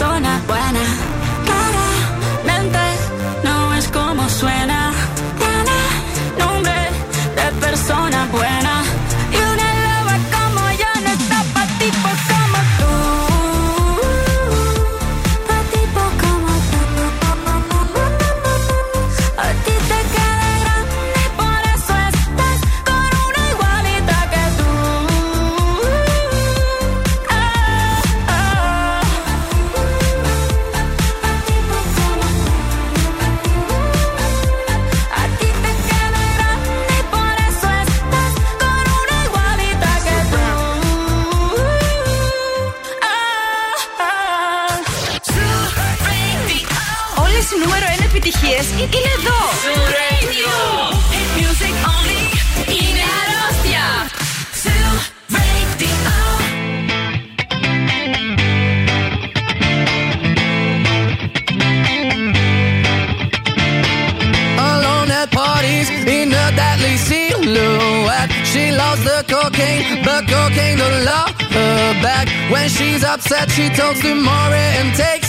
persona buena. Claramente no es como suena. Tiene nombre de persona buena. είναι εδώ. Hit music only. Είναι αρρώστια. Zoo Radio. alone at parties in a deadly silhouette. She loves the cocaine, but cocaine don't love her back. When she's upset, she talks to Maury and takes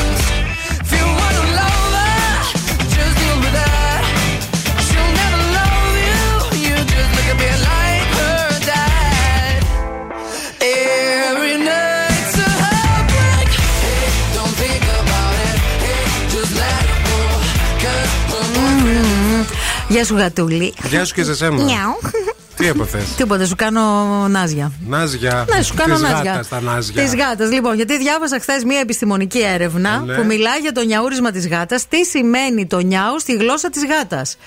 Γεια σου, γατούλη. Γεια σου και σε σένα. Νιάου. Τι έπαθες; Τίποτα, σου κάνω νάζια. Νάζια. Ναι, σου κάνω Της νάζια. γάτας τα νάζια. Τη γάτας. Λοιπόν, γιατί διάβασα χθες μία επιστημονική έρευνα Ναι. που μιλάει για το νιαούρισμα της γάτας. Τι σημαίνει το νιάου στη γλώσσα της γάτας;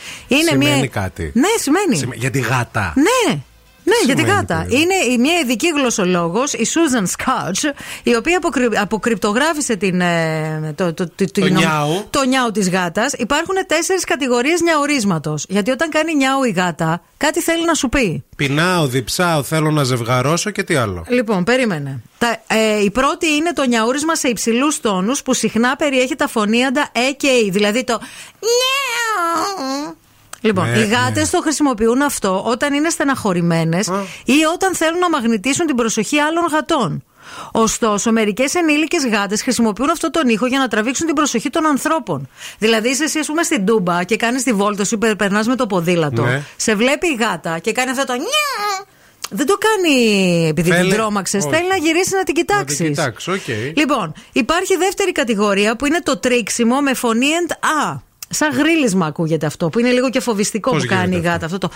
Σημαίνει κάτι. Ναι, σημαίνει. Σημα- Για τη γάτα. Ναι. Ναι, για την σημαίνει γάτα. Είναι η- μια ειδική γλωσσολόγος, η Susan Scotch, η οποία αποκρυ- αποκρυπτογράφησε την, ε, το, το, το, Το νιάου. το νιάου της γάτας. Υπάρχουν τέσσερις κατηγορίες νιαουρίσματο. Γιατί όταν κάνει νιάου η γάτα, κάτι θέλει να σου πει. Πεινάω, διψάω, θέλω να ζευγαρώσω και τι άλλο. Λοιπόν, περίμενε. Τα, ε, η πρώτη είναι το νιαούρισμα σε υψηλούς τόνους που συχνά περιέχει τα φωνήαντα ε και η, δηλαδή το νιάου. Λοιπόν, Ναι, οι γάτες ναι. το χρησιμοποιούν αυτό όταν είναι στεναχωρημένες ή όταν θέλουν να μαγνητήσουν την προσοχή άλλων γατών. Ωστόσο, μερικές ενήλικες γάτες χρησιμοποιούν αυτό τον ήχο για να τραβήξουν την προσοχή των ανθρώπων. Δηλαδή, είσαι εσύ, ας πούμε, στην τούμπα και κάνεις τη βόλτα σου, περνά με το ποδήλατο. Ναι. Σε βλέπει η γάτα και κάνει αυτό το νιάου. Δεν το κάνει επειδή Θέλει- την τρόμαξες. όχι. Θέλει να γυρίσεις να την Να κοιτάξεις. την κοιτάξω, οκ. Λοιπόν, υπάρχει δεύτερη κατηγορία που είναι το τρίξιμο με φωνή and α. Σαν γρίλισμα ακούγεται αυτό, που είναι λίγο και φοβιστικό Πώς που κάνει η γίνεται γάτα. Αυτό; το.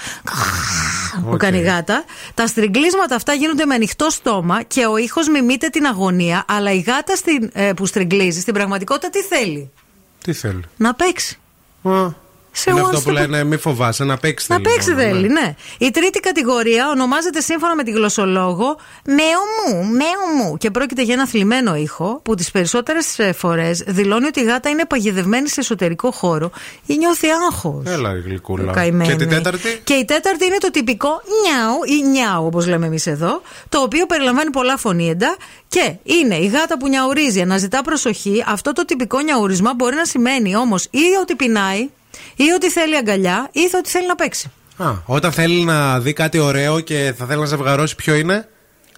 που Οκ. κάνει η γάτα. Τα στριγκλίσματα αυτά γίνονται με ανοιχτό στόμα και ο ήχος μιμείται την αγωνία, αλλά η γάτα στην, ε, που στριγκλίζει στην πραγματικότητα τι θέλει; Τι θέλει; Να παίξει. Α, Σε είναι wants αυτό που to- λένε μη φοβάσαι, να παίξει Να θέλει παίξει μόνο, θέλει, ναι. ναι. Η τρίτη κατηγορία ονομάζεται σύμφωνα με τη γλωσσολόγο μέο μου, μέο μου και πρόκειται για ένα θλιμμένο ήχο που τις περισσότερες ε, φορές δηλώνει ότι η γάτα είναι παγιδευμένη σε εσωτερικό χώρο ή νιώθει άγχος. Έλα, γλυκούλα. Καημένη. Και την τέταρτη; Και η τέταρτη είναι το τυπικό νιάου ή νιάου, όπως λέμε εμείς εδώ, το οποίο περιλαμβάνει πολλά φωνήεντα και είναι η γάτα που νιαουρίζει, αναζητά προσοχή. Αυτό το τυπικό νιαούρισμα μπορεί να σημαίνει όμως ή ότι πεινάει, ή ότι θέλει αγκαλιά, ή ότι θέλει να παίξει. Α, όταν θέλει να δει κάτι ωραίο και θα θέλει να ζευγαρώσει, ποιο είναι;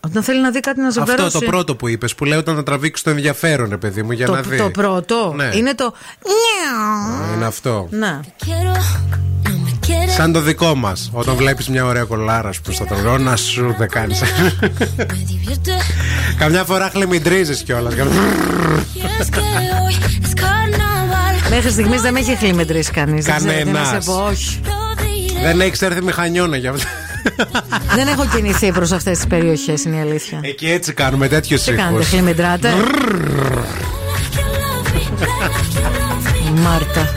Όταν θέλει να δει κάτι να ζευγαρώσει. Αυτό το πρώτο που είπες, που λέει όταν να τραβήξεις το ενδιαφέρον, ρε παιδί μου, για το, να δει. το πρώτο Ναι. είναι το νιάου. Α, Είναι αυτό. Να. Σαν το δικό μα. Όταν βλέπει μια ωραία κολάρα προ το τρελό, να σου δεν κάνει. Καμιά φορά χλιμιντρίζει κιόλα. Μέχρι στιγμής δεν με έχει χλιμετρήσει κανείς. Δεν ξέρω τι να σε Κανένας. πω, όχι. δεν έχει έρθει μηχανιώνα γι' αυτό. δεν έχω κινηθεί προς αυτές τις περιοχές, είναι η αλήθεια. Εκεί έτσι κάνουμε τέτοιου Τι κάνετε, χλιμετράτε. Μάρτα.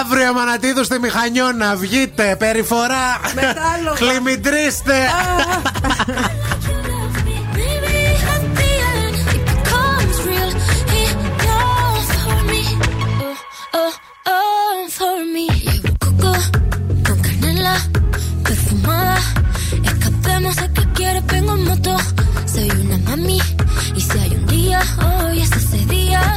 Αύριο Αμανατίδου στη μηχανιώνα, βγείτε, περιφορά. Μετάλλογα. Χλιμιντρίστε. Llevo coco con canela perfumada. Escapemos a que quieres, vengo en moto. Soy una mami y si hay un día, hoy es ese día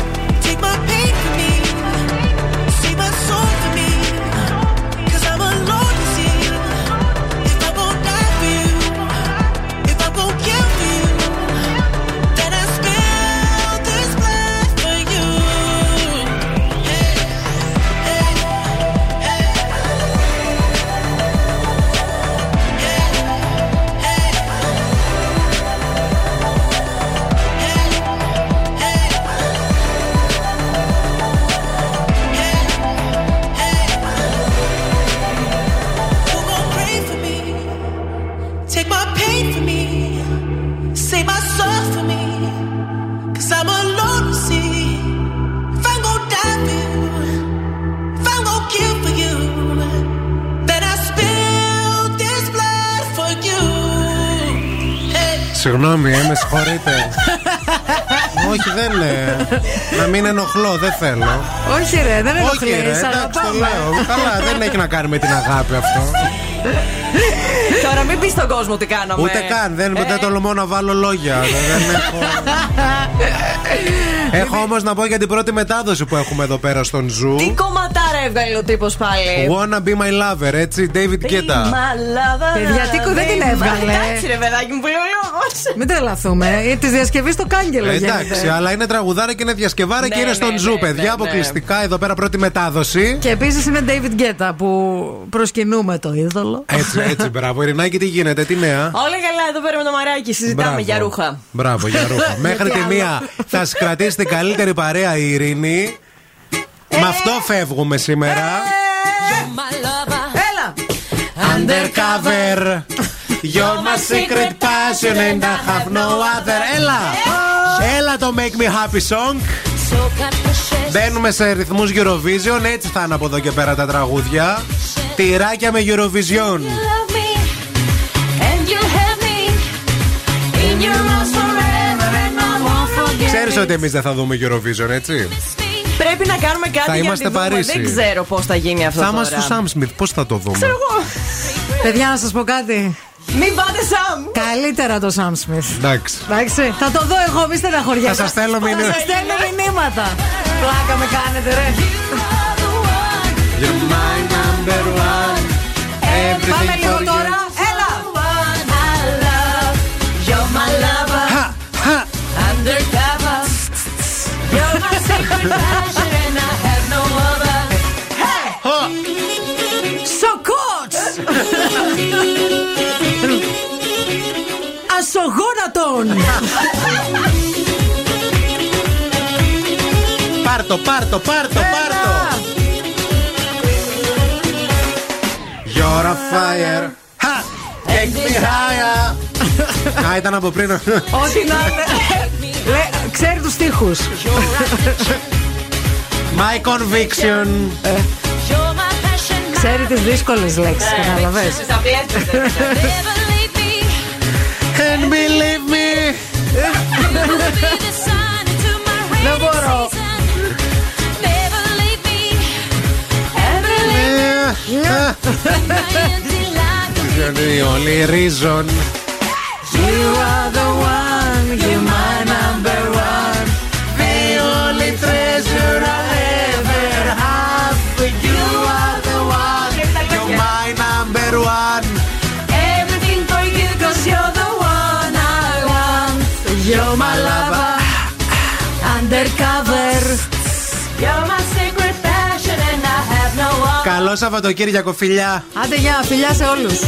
Συγγνώμη, ε, με συγχωρείτε. Όχι, δεν είναι. Να μην ενοχλώ, δεν θέλω. Όχι, ρε, δεν Όχι, ρε, ενοχλείς, εντάξει, το αγαπάμε. λέω. Καλά, δεν έχει να κάνει με την αγάπη αυτό. Τώρα μην πεις στον κόσμο τι κάναμε. Ούτε καν, δεν, Ε. δεν τολμώ να βάλω λόγια. δεν έχω. Έχω όμως να πω για την πρώτη μετάδοση που έχουμε εδώ πέρα στον Zoo. Τι κομματάρα έβγαλε ο τύπος πάλι. Wanna be my lover, έτσι, David Guetta. Παιδιά, τι κο- δεν την έβγαλε. Εντάξει, ρε παιδάκι μου, πολύ ο λόγο. Μην τρελαθούμε. Τη διασκευή στο κάγκελο Ε, Εντάξει, γίνεται. αλλά είναι τραγουδάρα και είναι διασκευάρα και Ναι, είναι στον ναι, Zoo, ναι, παιδιά. ναι, ναι. Αποκλειστικά εδώ πέρα πρώτη μετάδοση. Και επίσης είναι David Guetta που προσκυνούμε το είδωλο. Έτσι, έτσι, μπράβο. Ειρηνάκη, τι γίνεται, τι νέα; Όλα καλά εδώ πέρα με το μαράκι. Συζητάμε Μπράβο. για ρούχα. Μπράβο, για ρούχα. Μέχρι τη άλλο; μία θα σας κρατήσει την καλύτερη παρέα η Ειρήνη. Με αυτό φεύγουμε σήμερα. Έλα! Undercover. You're my secret passion and I have no other. Έλα! Έλα το Make Me Happy Song. Μπαίνουμε σε ρυθμούς Eurovision, έτσι θα είναι από εδώ και πέρα τα τραγούδια. Τυράκια με Eurovision. Ξέρεις ότι εμείς δεν θα δούμε Eurovision, έτσι; Πρέπει να κάνουμε κάτι Θα για να είμαστε τη δούμε. Παρίσι. Δεν ξέρω πώς θα γίνει αυτό. Θα τώρα. είμαστε στο Sam Smith, πώς θα το δούμε; Ξέρω εγώ. Παιδιά, να σας πω κάτι. Μην πάτε Σαμ. Καλύτερα το Sam Smith. Εντάξει. Εντάξει, θα το δω εγώ, μη στεναχωριέστε. Θα σας στέλνω μηνύματα. Θα σας στέλνω μηνύματα. Πλάκα με κάνετε, ρε. You're my number one. Everything Πάμε λίγο for you. τώρα. Ασογόνατον! Πάρτο, πάρτο, πάρτο, πάρτο. You're a fire. Ha! Take me higher. Α, ήταν από πριν. Ό,τι να είναι. Λέ, Ξέρει τους στίχους. My conviction. Ξέρει τις δύσκολες λέξεις, κατάλαβες; And believe me. Δεν μπορώ. The only reason. You are the one, you're my number one. The only treasure I'll ever have. You are the one, You're my number one. everything for you, cause you're the one I want. You're my lover, undercover. You're my secret passion and I have no other. Καλό Σαββατοκύριακο, φιλιά. Άντε, γεια, φιλιά σε όλους.